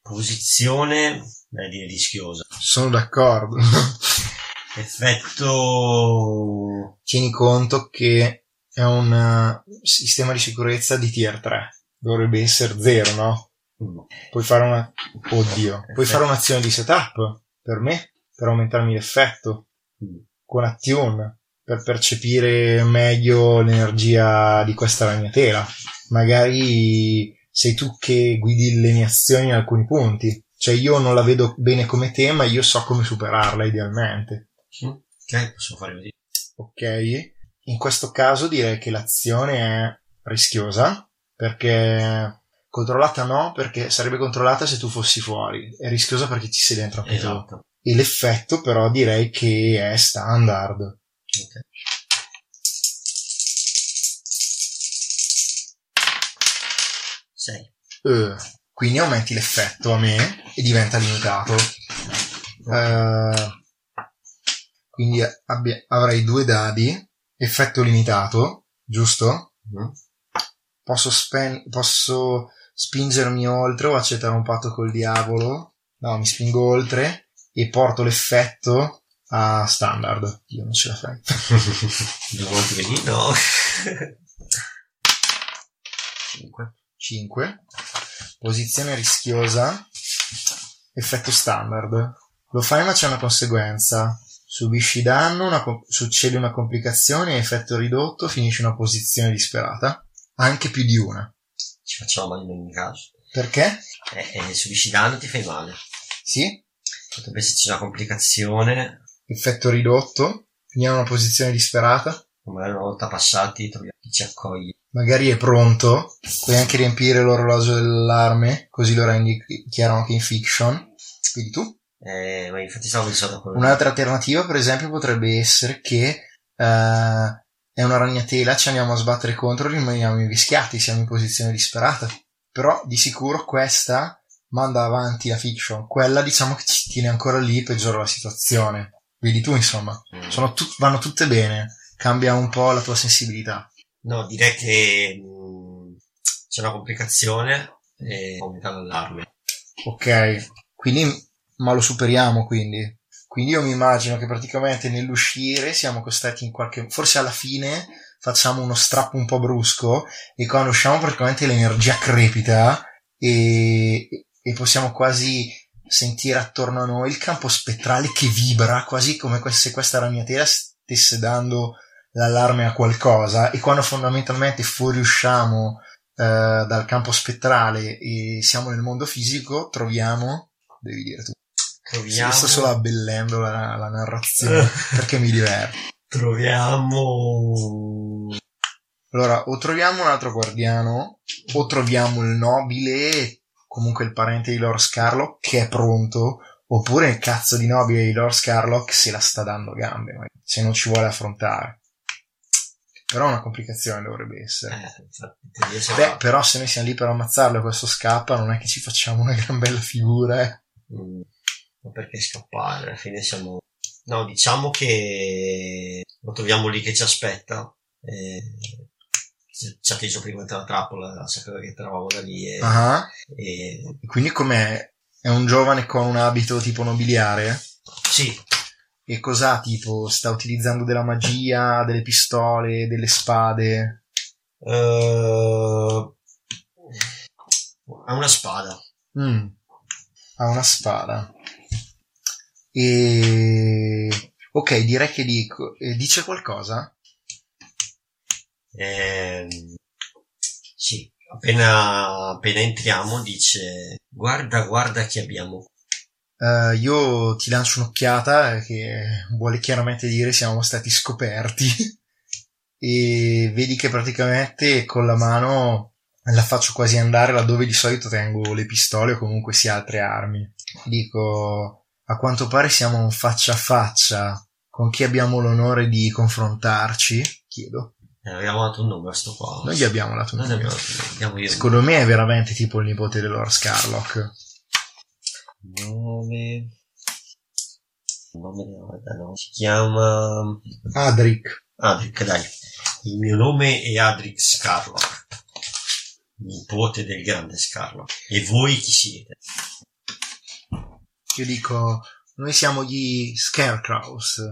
Posizione, beh, dire rischiosa. Sono d'accordo. Effetto... Tieni conto che è un uh, sistema di sicurezza di tier 3. Dovrebbe essere 0, no? Mm. Puoi fare una... Oddio. Puoi fare un'azione di setup per me, per aumentarmi l'effetto. Mm. Con Attune, per percepire meglio l'energia di questa ragnatela. Magari sei tu che guidi le mie azioni in alcuni punti. Cioè io non la vedo bene come te, ma io so come superarla idealmente. Ok, posso fare così. Ok, in questo caso direi che l'azione è rischiosa perché controllata no, perché sarebbe controllata se tu fossi fuori, è rischiosa perché ci sei dentro anche Esatto. tu. E l'effetto però direi che è standard. Sei. Eh, quindi aumenti l'effetto a me e diventa limitato. Eh, quindi abbia- avrai due dadi, effetto limitato, giusto? Mm. Posso, spen- posso spingermi oltre o accettare un patto col diavolo? No, mi spingo oltre e porto l'effetto a standard. Io non ce la fai. Due volte così? No. 5. 5. Posizione rischiosa. Effetto standard. Lo fai ma c'è una conseguenza. Subisci danno, una co- succede una complicazione, effetto ridotto, finisci una posizione disperata. Anche più di una. Ci facciamo male in ogni caso. Perché? E, e subisci danno ti fai male. Sì. Potrebbe esserci una complicazione. Effetto ridotto. Finiamo una posizione disperata. Magari una volta passati troviamo chi ci accoglie. Magari è pronto. Puoi anche riempire l'orologio dell'allarme, così lo rendi chiaro anche in fiction. Quindi tu? Eh, ma infatti stavo pensando a quello. Un'altra alternativa, per esempio, potrebbe essere che eh, è una ragnatela, ci andiamo a sbattere contro, rimaniamo invischiati, siamo in posizione disperata. Però di sicuro questa manda avanti la fiction, quella diciamo che ci tiene ancora lì, peggiora la situazione. Vedi tu, insomma, Mm. sono tut- vanno tutte bene, cambia un po' la tua sensibilità. No, direi che mh, c'è una complicazione e aumenta l'allarme. Ok, quindi, ma lo superiamo quindi. Quindi io mi immagino che praticamente nell'uscire siamo costretti in qualche, forse alla fine facciamo uno strappo un po' brusco e quando usciamo praticamente l'energia crepita e, e possiamo quasi sentire attorno a noi il campo spettrale che vibra quasi come se questa ragnatela stesse dando l'allarme a qualcosa. E quando fondamentalmente fuoriusciamo eh, dal campo spettrale e siamo nel mondo fisico troviamo devi dire tu Troviamo, sto solo abbellendo la, la narrazione perché mi diverte troviamo allora o troviamo un altro guardiano o troviamo il nobile comunque il parente di Lord Scarlock che è pronto oppure il cazzo di nobile di Lord Scarlock se la sta dando gambe se non ci vuole affrontare però una complicazione dovrebbe essere eh, Beh, però se noi siamo lì per ammazzarlo e questo scappa, non è che ci facciamo una gran bella figura, eh. Mm, ma perché scappare? Alla fine siamo. No, diciamo che lo troviamo lì che ci aspetta. E... Ci ha atteso prima della trappola, sapeva che eravamo da lì e, Ah, e- Quindi com'è? È un giovane con un abito tipo nobiliare? sì, E cos'ha tipo? Sta utilizzando della magia, delle pistole, delle spade? eh, ha una spada. Mm. Ha una spada. E... Ok, direi che dico... eh, dice qualcosa? Ehm, sì, appena, appena entriamo dice guarda, guarda chi abbiamo. Eh, io ti lancio un'occhiata eh, che vuole chiaramente dire siamo stati scoperti e vedi che praticamente con la mano la faccio quasi andare laddove di solito tengo le pistole o comunque sia altre armi. Dico, a quanto pare siamo faccia a faccia con chi abbiamo l'onore di confrontarci Chiedo. Eh, abbiamo dato un nome a sto qua. Noi gli abbiamo dato un nome. abbiamo-. Secondo me è veramente tipo il nipote dell'Or Scarlock. Nome. Nome della no. Si chiama. Adric. Adric, dai. Il mio nome è Adric Scarlock. Nipote del grande Scarlock. E voi chi siete? Io dico, noi siamo gli Scarecrows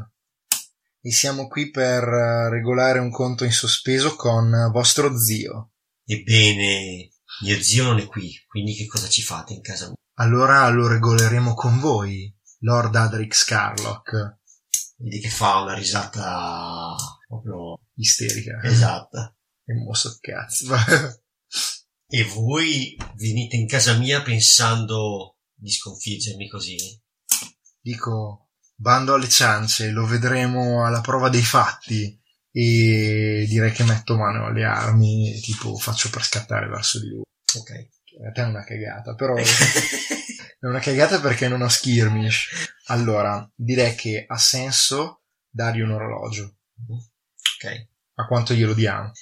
e siamo qui per eh, regolare un conto in sospeso con eh, vostro zio. Ebbene, mio zio non è qui, quindi che cosa ci fate in casa mia? Allora lo regoleremo con voi, Lord Adric Scarlock. Vedi che fa una risata proprio Isterica. esatta. E mosso cazzo. E voi venite in casa mia pensando di sconfiggermi così? dico, bando alle ciance, lo vedremo alla prova dei fatti e direi che metto mano alle armi e tipo faccio per scattare verso di lui. Ok. A te è una cagata, però è una cagata perché non ho skirmish. Allora, direi che ha senso dargli un orologio. ok. A quanto glielo diamo?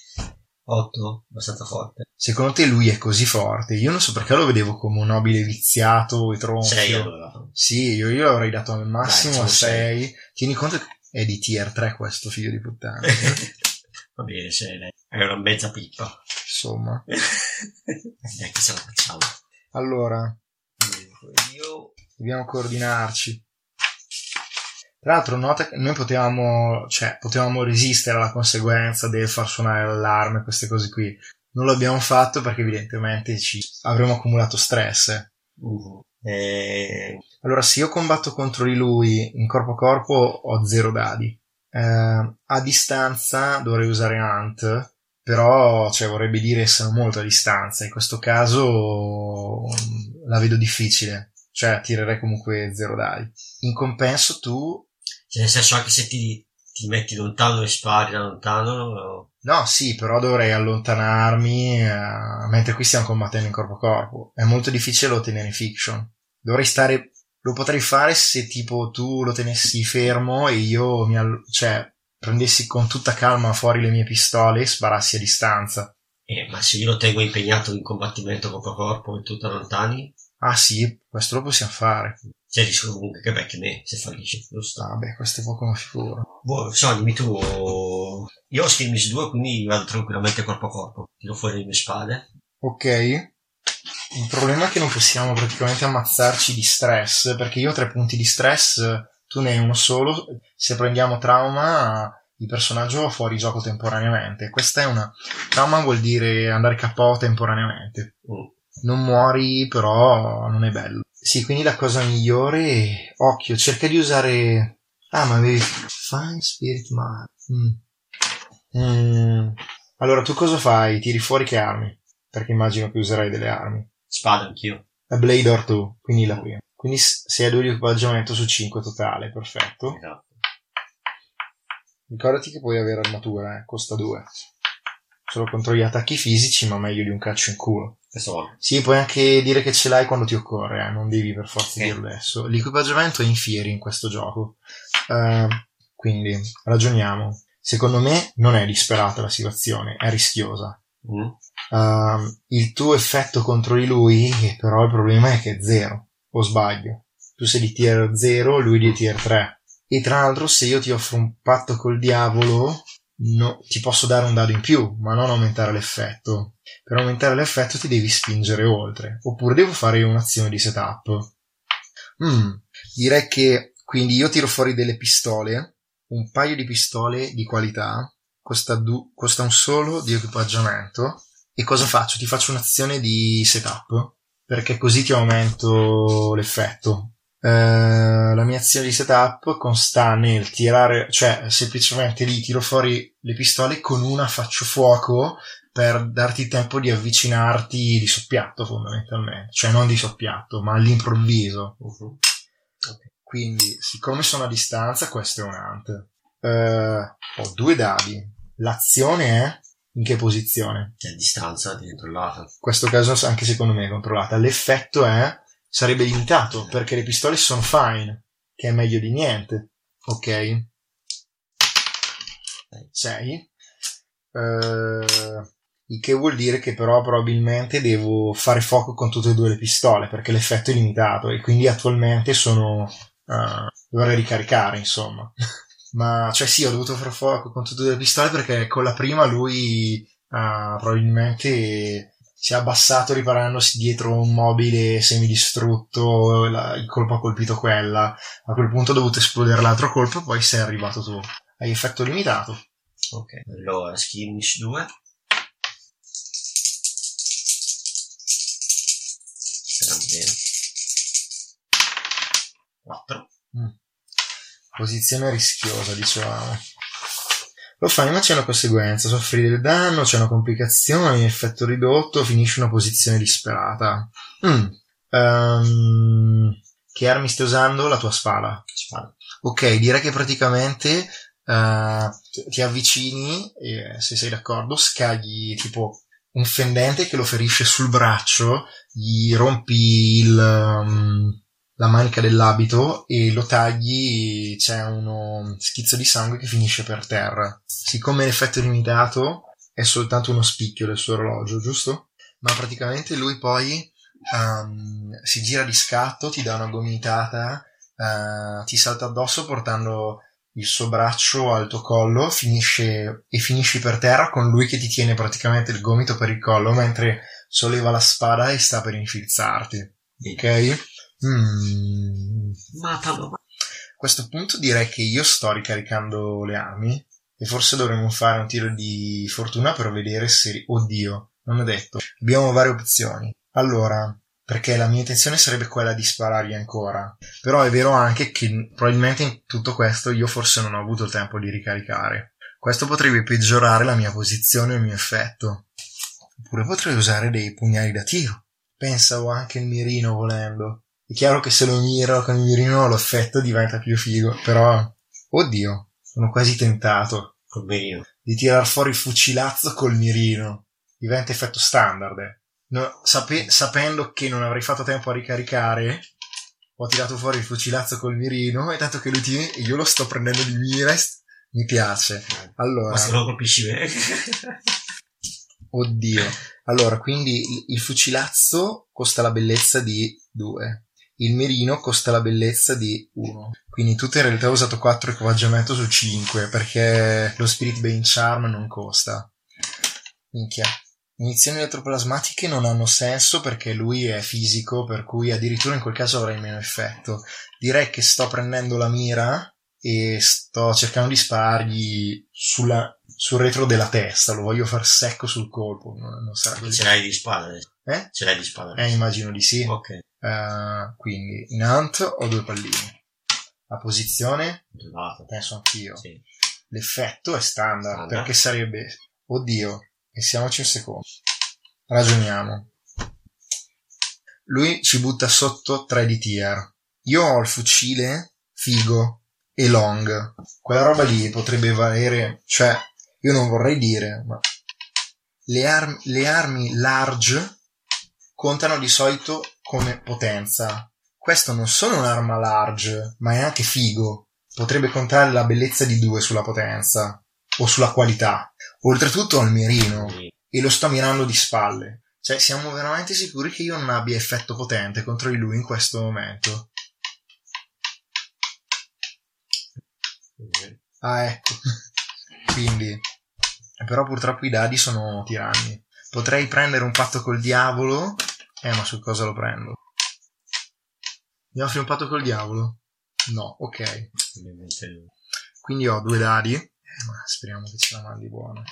8, abbastanza forte. Secondo te lui è così forte? Io non so perché lo vedevo come un nobile viziato e tronfio. 6 allora. Sì, io, io l'avrei dato al massimo Dai, a sono 6. Tieni conto che è di tier 3 questo figlio di puttana. Va bene, se è una mezza pippa. Insomma. Dai che ce la facciamo. Allora, Io... dobbiamo coordinarci. Tra l'altro nota che noi potevamo, cioè, potevamo resistere alla conseguenza del far suonare l'allarme, queste cose qui. Non l'abbiamo fatto perché evidentemente ci avremmo accumulato stress. Uh, eh, Allora, se io combatto contro di lui in corpo a corpo ho zero dadi. Eh, a distanza dovrei usare Ant, però cioè, vorrebbe dire essere molto a distanza. In questo caso mm, la vedo difficile, cioè tirerei comunque zero dadi. In compenso tu... cioè nel senso anche se ti, ti metti lontano e spari da lontano... no? Sì, però dovrei allontanarmi eh, mentre qui stiamo combattendo in corpo a corpo. È molto difficile ottenere in fiction. Dovrei stare lo potrei fare se tipo tu lo tenessi fermo e io mi all- cioè prendessi con tutta calma fuori le mie pistole e sparassi a distanza. Eh, ma se io lo tengo impegnato in combattimento corpo a corpo e tu da lontani, Ah sì, questo lo possiamo fare. Il rischio comunque che becchi me se fallisci, giusto? Vabbè, questo è poco una figura. Boh, so, dimmi tu. Io ho skirmish 2, quindi vado tranquillamente corpo a corpo. Tiro fuori le mie spade. Ok. Il problema è che non possiamo praticamente ammazzarci di stress, perché io ho tre punti di stress, tu ne hai uno solo. Se prendiamo trauma, il personaggio va fuori gioco temporaneamente. Questa è una. Trauma vuol dire andare KO temporaneamente. Mm. Non muori, però non è bello. Sì, quindi la cosa migliore. Occhio, cerca di usare. Ah, ma avevi. Fine Spirit Mind. Mm. Mm. Allora, tu cosa fai? Tiri fuori che armi? Perché immagino che userai delle armi. Spada anch'io. La Blade or 2, quindi la prima. Quindi sei a 2 di equipaggiamento su 5 totale, perfetto. Esatto. Ricordati che puoi avere armatura, eh, costa 2. Solo contro gli attacchi fisici, ma meglio di un calcio in culo. Vuole. Sì, puoi anche dire che ce l'hai quando ti occorre, eh, non devi per forza Ok. dirlo adesso. L'equipaggiamento è in fieri in questo gioco. Eh, quindi, ragioniamo. Secondo me non è disperata la situazione, è rischiosa. Mm. Ehm, il tuo effetto contro di lui, però il problema è che è zero, o sbaglio. Tu sei di tier 0, lui di tier 3. E tra l'altro, se io ti offro un patto col diavolo, no- ti posso dare un dado in più, ma non aumentare l'effetto. Per aumentare l'effetto ti devi spingere oltre. Oppure devo fare un'azione di setup. Mm, direi che quindi io tiro fuori delle pistole, un paio di pistole di qualità, costa, du- costa un solo di equipaggiamento. E cosa faccio? Ti faccio un'azione di setup, perché così ti aumento l'effetto. Eh, la mia azione di setup consta nel tirare, cioè semplicemente lì tiro fuori le pistole con una faccio fuoco per darti tempo di avvicinarti di soppiatto fondamentalmente, cioè non di soppiatto, ma all'improvviso. Mhm. Quindi, siccome sono a distanza, questo è un ant. Eh, ho due dadi. L'azione è in che posizione? C'è a distanza di dentro il lato. In questo caso anche secondo me è controllata. L'effetto è sarebbe limitato perché le pistole sono fine, che è meglio di niente. Ok? 6. Eh, il che vuol dire che però probabilmente devo fare fuoco con tutte e due le pistole perché l'effetto è limitato e quindi attualmente sono... Uh, dovrei ricaricare insomma. Ma cioè sì, ho dovuto fare fuoco con tutte e due le pistole perché con la prima lui uh, probabilmente si è abbassato riparandosi dietro un mobile semidistrutto, la, il colpo ha colpito quella, a quel punto ho dovuto esplodere l'altro colpo e poi sei arrivato tu. Hai effetto limitato. Ok, allora skirmish 2. Speriamo bene. 4. Mm. Posizione rischiosa, dicevamo. Lo fai ma c'è una conseguenza, soffri del danno, c'è una complicazione, effetto ridotto, finisci una posizione disperata. Mm. Um, che armi stai usando? La tua spada. Spada. Ok, direi che praticamente uh, ti avvicini e se sei d'accordo scagli tipo un fendente che lo ferisce sul braccio, gli rompi il... Um, la manica dell'abito e lo tagli, c'è uno schizzo di sangue che finisce per terra. Siccome l'effetto è limitato, è soltanto uno spicchio del suo orologio, giusto? Ma praticamente lui poi um, si gira di scatto, ti dà una gomitata, uh, ti salta addosso portando il suo braccio al tuo collo, finisce e finisci per terra con lui che ti tiene praticamente il gomito per il collo mentre solleva la spada e sta per infilzarti. Ok? Mm. Matalo. A questo punto direi che io sto ricaricando le armi e forse dovremmo fare un tiro di fortuna per vedere se... Oddio, non ho detto. Abbiamo varie opzioni. Allora, perché la mia intenzione sarebbe quella di sparargli ancora. Però è vero anche che probabilmente in tutto questo io forse non ho avuto il tempo di ricaricare. Questo potrebbe peggiorare la mia posizione e il mio effetto. Oppure potrei usare dei pugnali da tiro. Pensavo anche il mirino volendo. È chiaro che se lo miro con il mirino l'effetto diventa più figo, però, oddio, sono quasi tentato. Col mirino. Di tirar fuori il fucilazzo col mirino. Diventa effetto standard. Eh. No, sape- sapendo che non avrei fatto tempo a ricaricare, ho tirato fuori il fucilazzo col mirino e tanto che lui tiene e io lo sto prendendo di mira mi piace. Allora, Ma se lo colpisci bene. oddio. Allora, quindi il fucilazzo costa la bellezza di 2 il mirino costa la bellezza di 1. Quindi tu in realtà hai usato 4 equipaggiamento su 5 perché lo Spirit Bane Charm non costa. Minchia. Inizioni elettroplasmatiche non hanno senso perché lui è fisico, per cui addirittura in quel caso avrai meno effetto. Direi che sto prendendo la mira e sto cercando di sparargli sulla, sul retro della testa, lo voglio far secco sul colpo, non, non sarà così. Ce l'hai di spada? Eh? Ce l'hai di spada? Eh, immagino di sì. Ok. Uh, quindi in ant ho due pallini. La posizione? Elevato. Penso anch'io. Sì. L'effetto è standard, Standard. perché sarebbe... Oddio, pensiamoci un secondo. Ragioniamo. Lui ci butta sotto 3 di tier. Io ho il fucile figo e long. Quella roba lì potrebbe valere... Cioè, io non vorrei dire, ma... Le, arm- le armi large contano di solito come potenza. Questo non solo è un'arma large, ma è anche figo. Potrebbe contare la bellezza di due sulla potenza o sulla qualità. Oltretutto ho il mirino e lo sto mirando di spalle. Cioè, siamo veramente sicuri che io non abbia effetto potente contro di lui in questo momento. Ah, ecco. Quindi. Però purtroppo i dadi sono tiranni. Potrei prendere un patto col diavolo. Eh, ma su cosa lo prendo? Mi offri un patto col diavolo? No, ok. Quindi ho due dadi. Eh, ma speriamo che ce la mandi buona.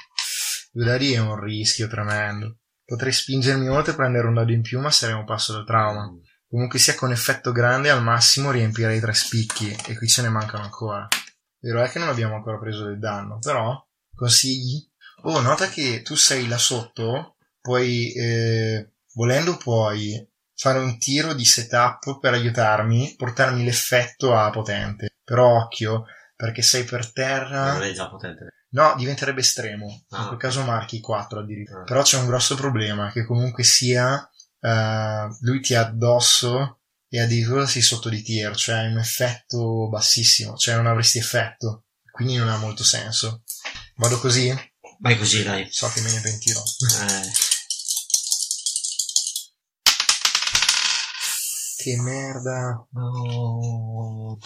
Due dadi è un rischio tremendo. Potrei spingermi oltre e prendere un dado in più, ma sarei un passo dal trauma. Comunque sia con effetto grande, al massimo riempirei tre spicchi, e qui ce ne mancano ancora. Vero è che non abbiamo ancora preso del danno, però consigli? Oh, nota che tu sei là sotto, puoi, eh, volendo puoi fare un tiro di setup per aiutarmi, portarmi l'effetto a potente. Però occhio, perché sei per terra... Non è già potente. No, diventerebbe estremo. In Ah. quel caso marchi 4 addirittura. Ah. Però c'è un grosso problema, che comunque sia eh, lui ti ha addosso e addirittura sei sotto di tier, cioè hai un effetto bassissimo, cioè non avresti effetto. Quindi non ha molto senso. Vado così? Vai così, dai. So che me ne pentirò. Eh, Che merda. no.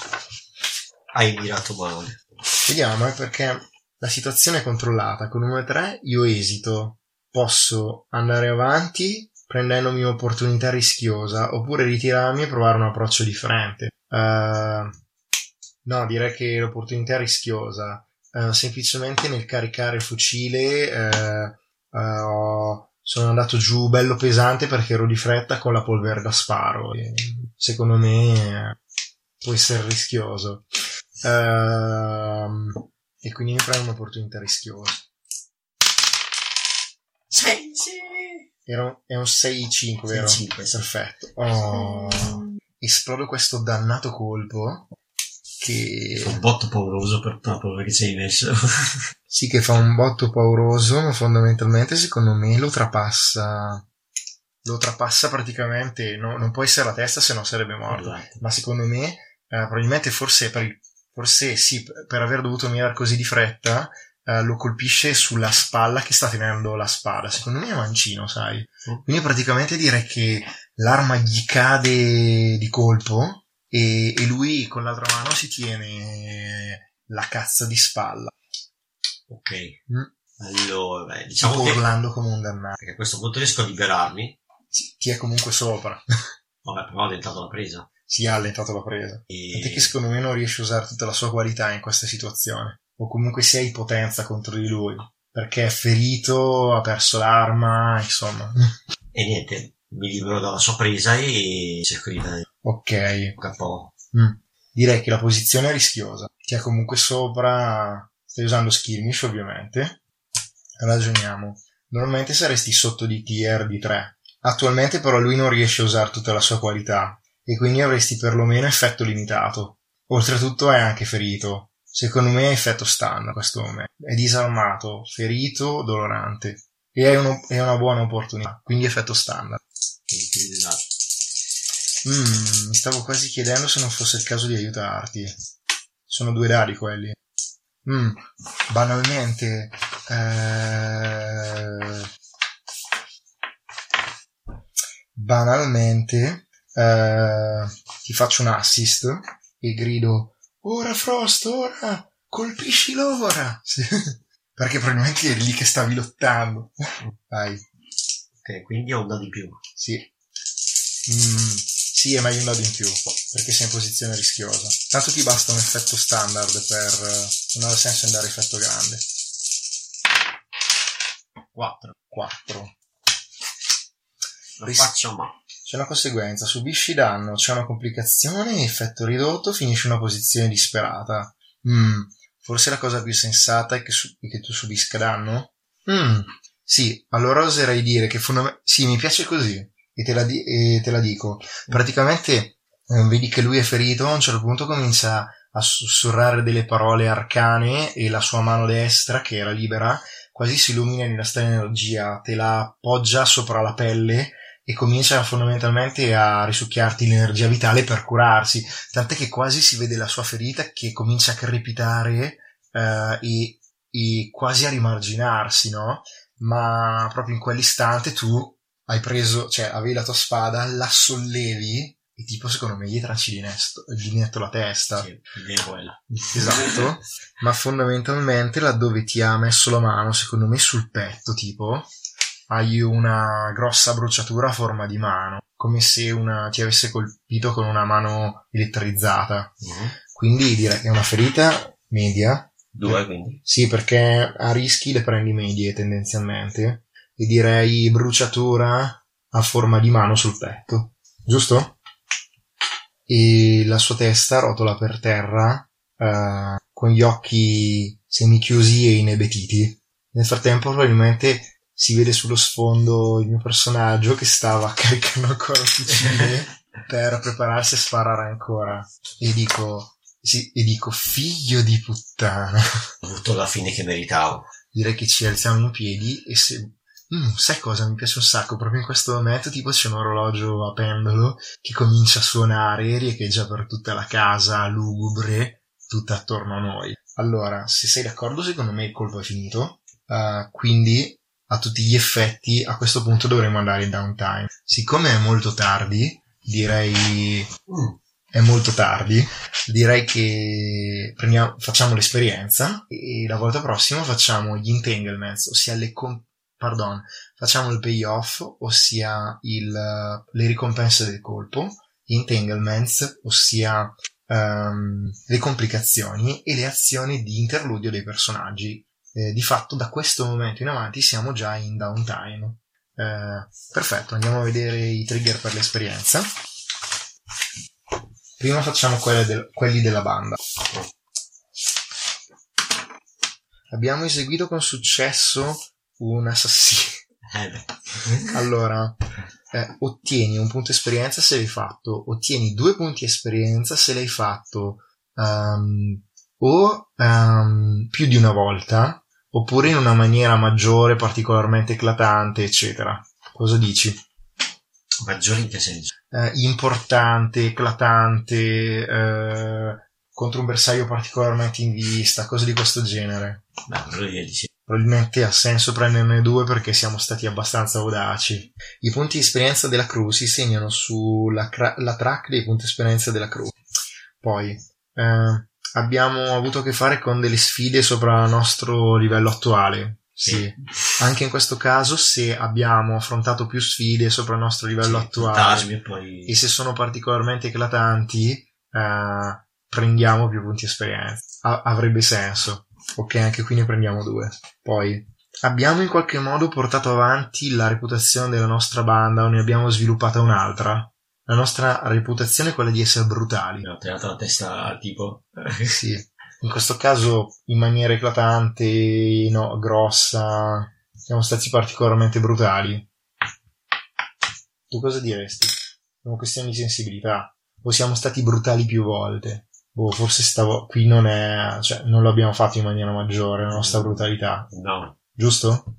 Hai mirato male. Vediamo, eh, perché la situazione è controllata. Con 1-3 io esito. Posso andare avanti prendendomi un'opportunità rischiosa oppure ritirarmi e provare un approccio differente. Eh, no, direi che l'opportunità è rischiosa. Eh, semplicemente nel caricare il fucile eh, ho- sono andato giù bello pesante perché ero di fretta con la polvere da sparo. Secondo me eh, può essere rischioso. Ehm, e quindi mi prendo un'opportunità rischiosa. Sì, sì. Era è un 6-5, vero? 6-5, sì. Perfetto. Oh, esplodo questo dannato colpo che Un botto pauroso per polvere che ci hai messo. sì che fa un botto pauroso, ma fondamentalmente secondo me lo trapassa. Lo trapassa praticamente, no- non può essere la testa se no sarebbe morto. Esatto. Ma secondo me, eh, probabilmente forse per, il- forse sì, per aver dovuto mirare così di fretta, eh, lo colpisce sulla spalla che sta tenendo la spada. Secondo me è mancino, sai. Mm. Quindi praticamente direi che l'arma gli cade di colpo e, e lui con l'altra mano si tiene la cazzo di spalla. Ok. Mm. Allora, beh, diciamo che, urlando come un dannato. che a questo punto riesco a liberarmi. Sì, Ti è comunque sopra. Vabbè, però ho tentato la presa. si è allentato la presa. E... Tant'è che secondo me non riesce a usare tutta la sua qualità in questa situazione. O comunque si hai potenza contro di lui. Perché è ferito, ha perso l'arma, insomma. e niente, mi libero dalla sua presa e cerco di dare Ok. capo. Mm. Direi che la posizione è rischiosa. Ti è comunque sopra. Stai usando skirmish, ovviamente. Ragioniamo. Normalmente saresti sotto di tier di 3. Attualmente però lui non riesce a usare tutta la sua qualità. E quindi avresti perlomeno effetto limitato. Oltretutto è anche ferito. Secondo me è effetto standard questo momento. È disarmato, ferito, dolorante. E è, uno- è una buona opportunità. Quindi effetto standard. Esatto. Mm, mi stavo quasi chiedendo se non fosse il caso di aiutarti. Sono due dadi quelli. Mm, banalmente, eh, banalmente, eh, ti faccio un assist e grido, ora Frost, ora, colpisci l'ora. Sì. Perché probabilmente è lì che stavi lottando. Vai. Ok, quindi ho un da di più. Sì. Mm, sì, è meglio un dado in più, perché sei in posizione rischiosa. Tanto ti basta un effetto standard per... eh, non ha senso andare a effetto grande. 4. 4. Lo Ris- faccio ma. C'è una conseguenza, subisci danno, c'è una complicazione, effetto ridotto, finisci in una posizione disperata. Mm, forse la cosa più sensata è che, su- che tu subisca danno? Mm, sì, allora oserei dire che fondamentalmente... Sì, mi piace così, e te la, di- e te la dico. Praticamente eh, vedi che lui è ferito, a un certo punto comincia a sussurrare delle parole arcane e la sua mano destra, che era libera, quasi si illumina di una strana energia, te la appoggia sopra la pelle e comincia fondamentalmente a risucchiarti l'energia vitale per curarsi, tant'è che quasi si vede la sua ferita che comincia a crepitare eh, e, e quasi a rimarginarsi, no? Ma proprio in quell'istante tu hai preso, cioè avevi la tua spada, la sollevi e tipo secondo me gli tranci di, nesto, di netto la testa. Sì. Esatto, ma fondamentalmente laddove ti ha messo la mano, secondo me sul petto, tipo, hai una grossa bruciatura a forma di mano, come se una, ti avesse colpito con una mano elettrizzata. Mhm. Quindi direi che è una ferita media. Due, quindi. Sì, perché a rischi le prendi medie tendenzialmente. E direi bruciatura a forma di mano sul petto. Giusto? E la sua testa rotola per terra eh, con gli occhi semichiusi e inebetiti. Nel frattempo probabilmente si vede sullo sfondo il mio personaggio che stava caricando ancora il fucile per prepararsi a sparare ancora. E dico, sì, e dico, figlio di puttana. Ho avuto la fine che meritavo. direi che ci alziamo in piedi e se... Mm, sai cosa? Mi piace un sacco, proprio in questo momento tipo c'è un orologio a pendolo che comincia a suonare e riecheggia per tutta la casa lugubre, tutta attorno a noi. Allora, se sei d'accordo, secondo me il colpo è finito. Uh, quindi a tutti gli effetti a questo punto dovremmo andare in downtime. Siccome è molto tardi, direi mm. è molto tardi, direi che prendiamo, facciamo l'esperienza e la volta prossima facciamo gli entanglements, ossia le, com- pardon, facciamo il payoff, ossia il, le ricompense del colpo, gli entanglements, ossia um, le complicazioni e le azioni di interludio dei personaggi. Eh, di fatto da questo momento in avanti siamo già in downtime. Eh, perfetto, andiamo a vedere i trigger per l'esperienza. Prima facciamo del, quelli della banda. Abbiamo eseguito con successo un assassino. Eh allora, eh, ottieni un punto esperienza se l'hai fatto, ottieni due punti esperienza se l'hai fatto um, o um, più di una volta, oppure in una maniera maggiore, particolarmente eclatante, eccetera. Cosa dici? Maggiore in che senso? Eh, importante, eclatante, eh, contro un bersaglio particolarmente in vista, cose di questo genere. Beh, allora sì probabilmente ha senso prenderne due perché siamo stati abbastanza audaci. I punti di esperienza della crew si segnano sulla cra- track dei punti di esperienza della crew. Poi eh, abbiamo avuto a che fare con delle sfide sopra il nostro livello attuale. Sì. Anche in questo caso, se abbiamo affrontato più sfide sopra il nostro livello sì, attuale e, poi... e se sono particolarmente eclatanti, eh, prendiamo più punti esperienza. A- avrebbe senso. Ok, anche qui ne prendiamo due. Poi, abbiamo in qualche modo portato avanti la reputazione della nostra banda o ne abbiamo sviluppata un'altra? La nostra reputazione è quella di essere brutali. Ho tirato la testa al tipo. sì. In questo caso in maniera eclatante, no, grossa. Siamo stati particolarmente brutali. Tu cosa diresti? È una questione di sensibilità. O siamo stati brutali più volte? Boh, forse stavo, qui non è, cioè, non lo abbiamo fatto in maniera maggiore, la nostra brutalità. No. Giusto?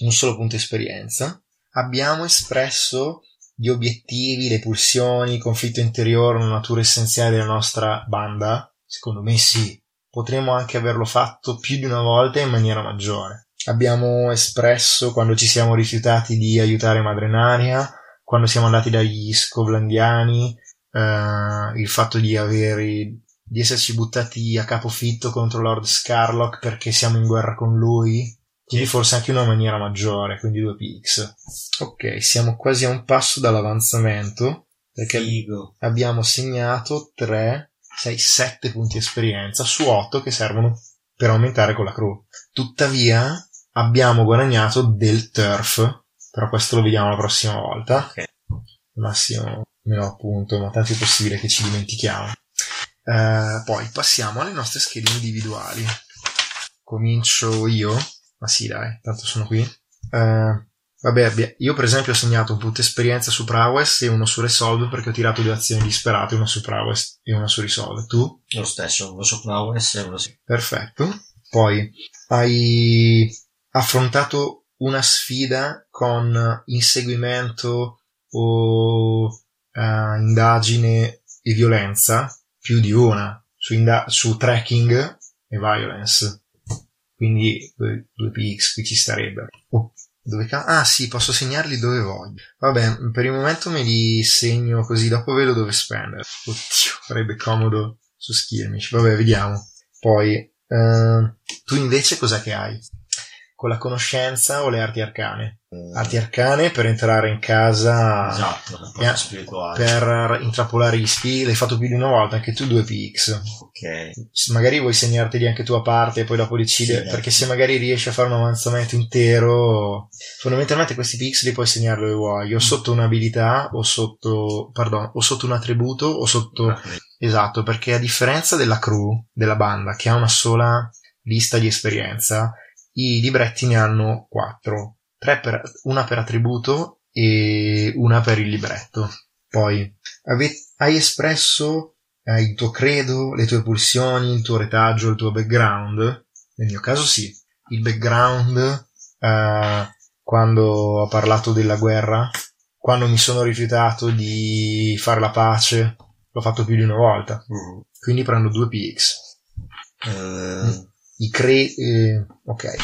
Un solo punto esperienza. Abbiamo espresso gli obiettivi, le pulsioni, il conflitto interiore, una natura essenziale della nostra banda? Secondo me sì. Potremmo anche averlo fatto più di una volta in maniera maggiore. Abbiamo espresso quando ci siamo rifiutati di aiutare Madrenaria, quando siamo andati dagli scovlandiani, uh, il fatto di avere di esserci buttati a capofitto contro Lord Scarlock perché siamo in guerra con lui quindi forse anche in una maniera maggiore quindi 2 px ok siamo quasi a un passo dall'avanzamento perché Figo. abbiamo segnato 3 6 7 punti esperienza su 8 che servono per aumentare con la crew tuttavia abbiamo guadagnato del turf però questo lo vediamo la prossima volta okay. massimo me lo appunto, ma tanto è possibile che ci dimentichiamo. Eh, poi passiamo alle nostre schede individuali. Comincio io. Ma sì, dai, tanto sono qui. Eh, vabbè, io per esempio ho segnato un punto esperienza su Prowess e uno su Resolve perché ho tirato due azioni disperate, una su Prowess e una su Resolve. Tu? Lo stesso, uno su Prowess e uno su... Perfetto. Poi hai affrontato una sfida con inseguimento o uh, indagine e violenza, più di una, su, inda- su tracking e violence. Quindi 2px qui ci starebbero. Oh, ca- ah sì, posso segnarli dove voglio. Vabbè, per il momento me li segno così dopo vedo dove spendere. Oddio, farebbe comodo su Skirmish. Vabbè, vediamo. Poi, uh, tu invece cos'è che hai? Con la conoscenza o le arti arcane? Arti arcane per entrare in casa esatto, per intrappolare gli spi l'hai fatto più di una volta anche tu 2px ok. Magari vuoi segnarteli anche tu a parte e poi dopo decidere sì, perché se magari riesci a fare un avanzamento intero fondamentalmente questi px li puoi segnare dove vuoi o sotto un'abilità o sotto pardon o sotto un attributo o sotto okay. esatto perché a differenza della crew della banda che ha una sola lista di esperienza i libretti ne hanno quattro per, una per attributo e una per il libretto. Poi ave, hai espresso eh, il tuo credo, le tue pulsioni, il tuo retaggio, il tuo background. Nel mio caso sì. Il background, eh, quando ho parlato della guerra, quando mi sono rifiutato di fare la pace, l'ho fatto più di una volta. Mm. Quindi prendo due PX. Uh... I cre... Eh, ok.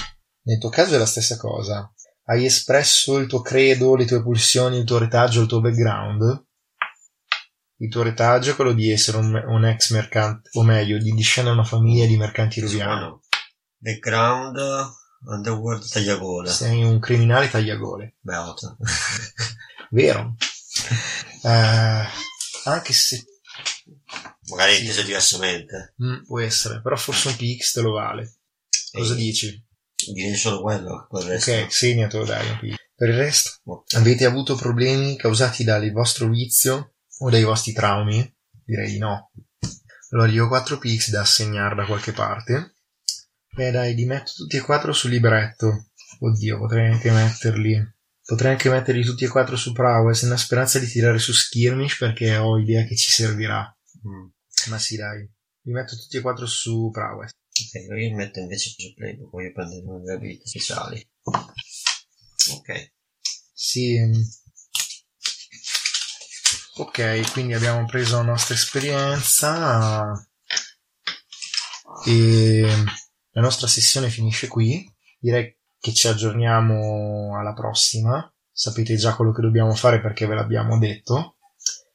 Nel tuo caso è la stessa cosa. Hai espresso il tuo credo, le tue pulsioni, il tuo retaggio, il tuo background. Il tuo retaggio è quello di essere un, un ex mercante, o meglio, di discendere da una famiglia di mercanti rubiani. Background, Underworld, tagliagole. Sei un criminale tagliagole. Beato. Vero. Eh, anche se Magari Sì. inteso diversamente. mm, può essere, però forse un PX te lo vale. Cosa E dici? Direi solo quello, quel resto. Ok, segnatelo dai. Per il resto, avete avuto problemi causati dal vostro vizio o dai vostri traumi? Direi di no. Allora io ho 4 PX da assegnare da qualche parte. Beh dai, li metto tutti e quattro sul libretto. Oddio, potrei anche metterli. Potrei anche metterli tutti e quattro su Prowess nella speranza di tirare su Skirmish perché ho idea che ci servirà. Mm. Ma sì, dai. Li metto tutti e quattro su Prowess. Io metto invece su playbook, voglio prendere delle abilità speciali. Ok. Sì. Ok, quindi abbiamo preso la nostra esperienza e la nostra sessione finisce qui. Direi che ci aggiorniamo alla prossima. Sapete già quello che dobbiamo fare perché ve l'abbiamo detto,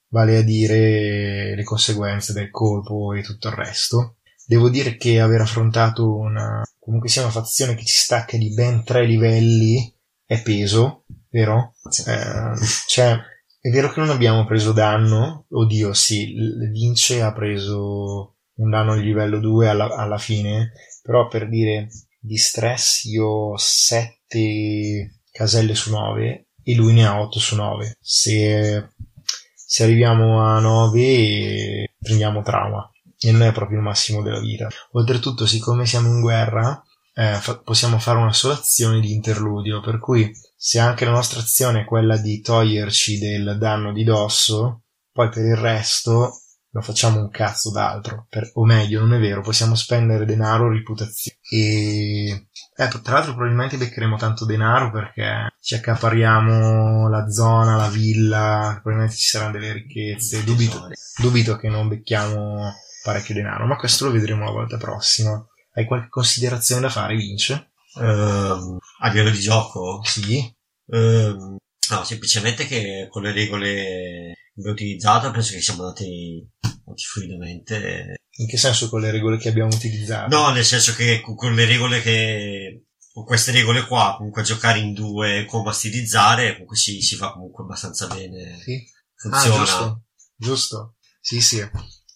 vale a dire le conseguenze del colpo e tutto il resto. Devo dire che aver affrontato una comunque sia una fazione che ci stacca di ben tre livelli è peso, vero? Eh, cioè, è vero che non abbiamo preso danno, oddio, sì, Vince ha preso un danno di livello 2 alla, alla fine, però per dire di stress io ho 7 caselle su 9 e lui ne ha 8 su 9. Se, se arriviamo a 9 prendiamo trauma e non è proprio il massimo della vita. Oltretutto, siccome siamo in guerra, eh, fa- possiamo fare una sola azione di interludio, per cui se anche la nostra azione è quella di toglierci del danno di dosso, poi per il resto non facciamo un cazzo d'altro. Per- o meglio, non è vero, possiamo spendere denaro o reputazione. E eh, tra l'altro probabilmente beccheremo tanto denaro perché ci accapariamo la zona, la villa, probabilmente ci saranno delle ricchezze. Dubito, dubito che non becchiamo parecchio denaro, ma questo lo vedremo la volta prossima. Hai qualche considerazione da fare, Vince? Ehm, a livello di gioco? Sì. Ehm, no, semplicemente che con le regole che utilizzato penso che siamo andati, andati fluidamente. In che senso con le regole che abbiamo utilizzato? No, nel senso che con le regole che con queste regole qua, comunque giocare in due, come stilizzare, comunque si, si fa comunque abbastanza bene. Sì. Ah, Funziona. giusto. Giusto. Sì, sì.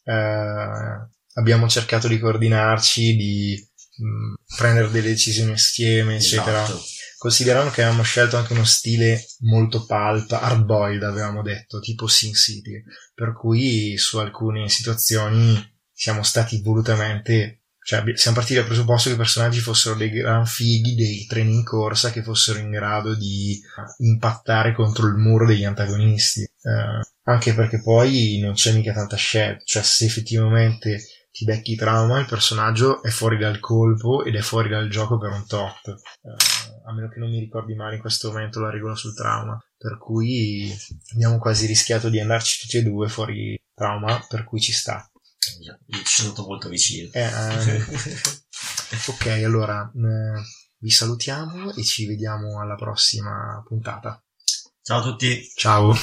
Eh, abbiamo cercato di coordinarci, di mh, prendere delle decisioni assieme, eccetera. Esatto. Considerando che avevamo scelto anche uno stile molto pulp, hardboiled avevamo detto, tipo Sin City, per cui su alcune situazioni siamo stati volutamente, cioè siamo partiti dal presupposto che i personaggi fossero dei gran fighi, dei treni in corsa che fossero in grado di impattare contro il muro degli antagonisti. Eh, anche perché poi non c'è mica tanta scelta, cioè se effettivamente ti becchi trauma, il personaggio è fuori dal colpo ed è fuori dal gioco per un tot. Eh, a meno che non mi ricordi male in questo momento la regola sul trauma. Per cui abbiamo quasi rischiato di andarci tutti e due fuori trauma, per cui ci sta. Ci sono stato molto vicino. Eh, ehm, ok, allora eh, vi salutiamo e ci vediamo alla prossima puntata. Ciao a tutti! Ciao!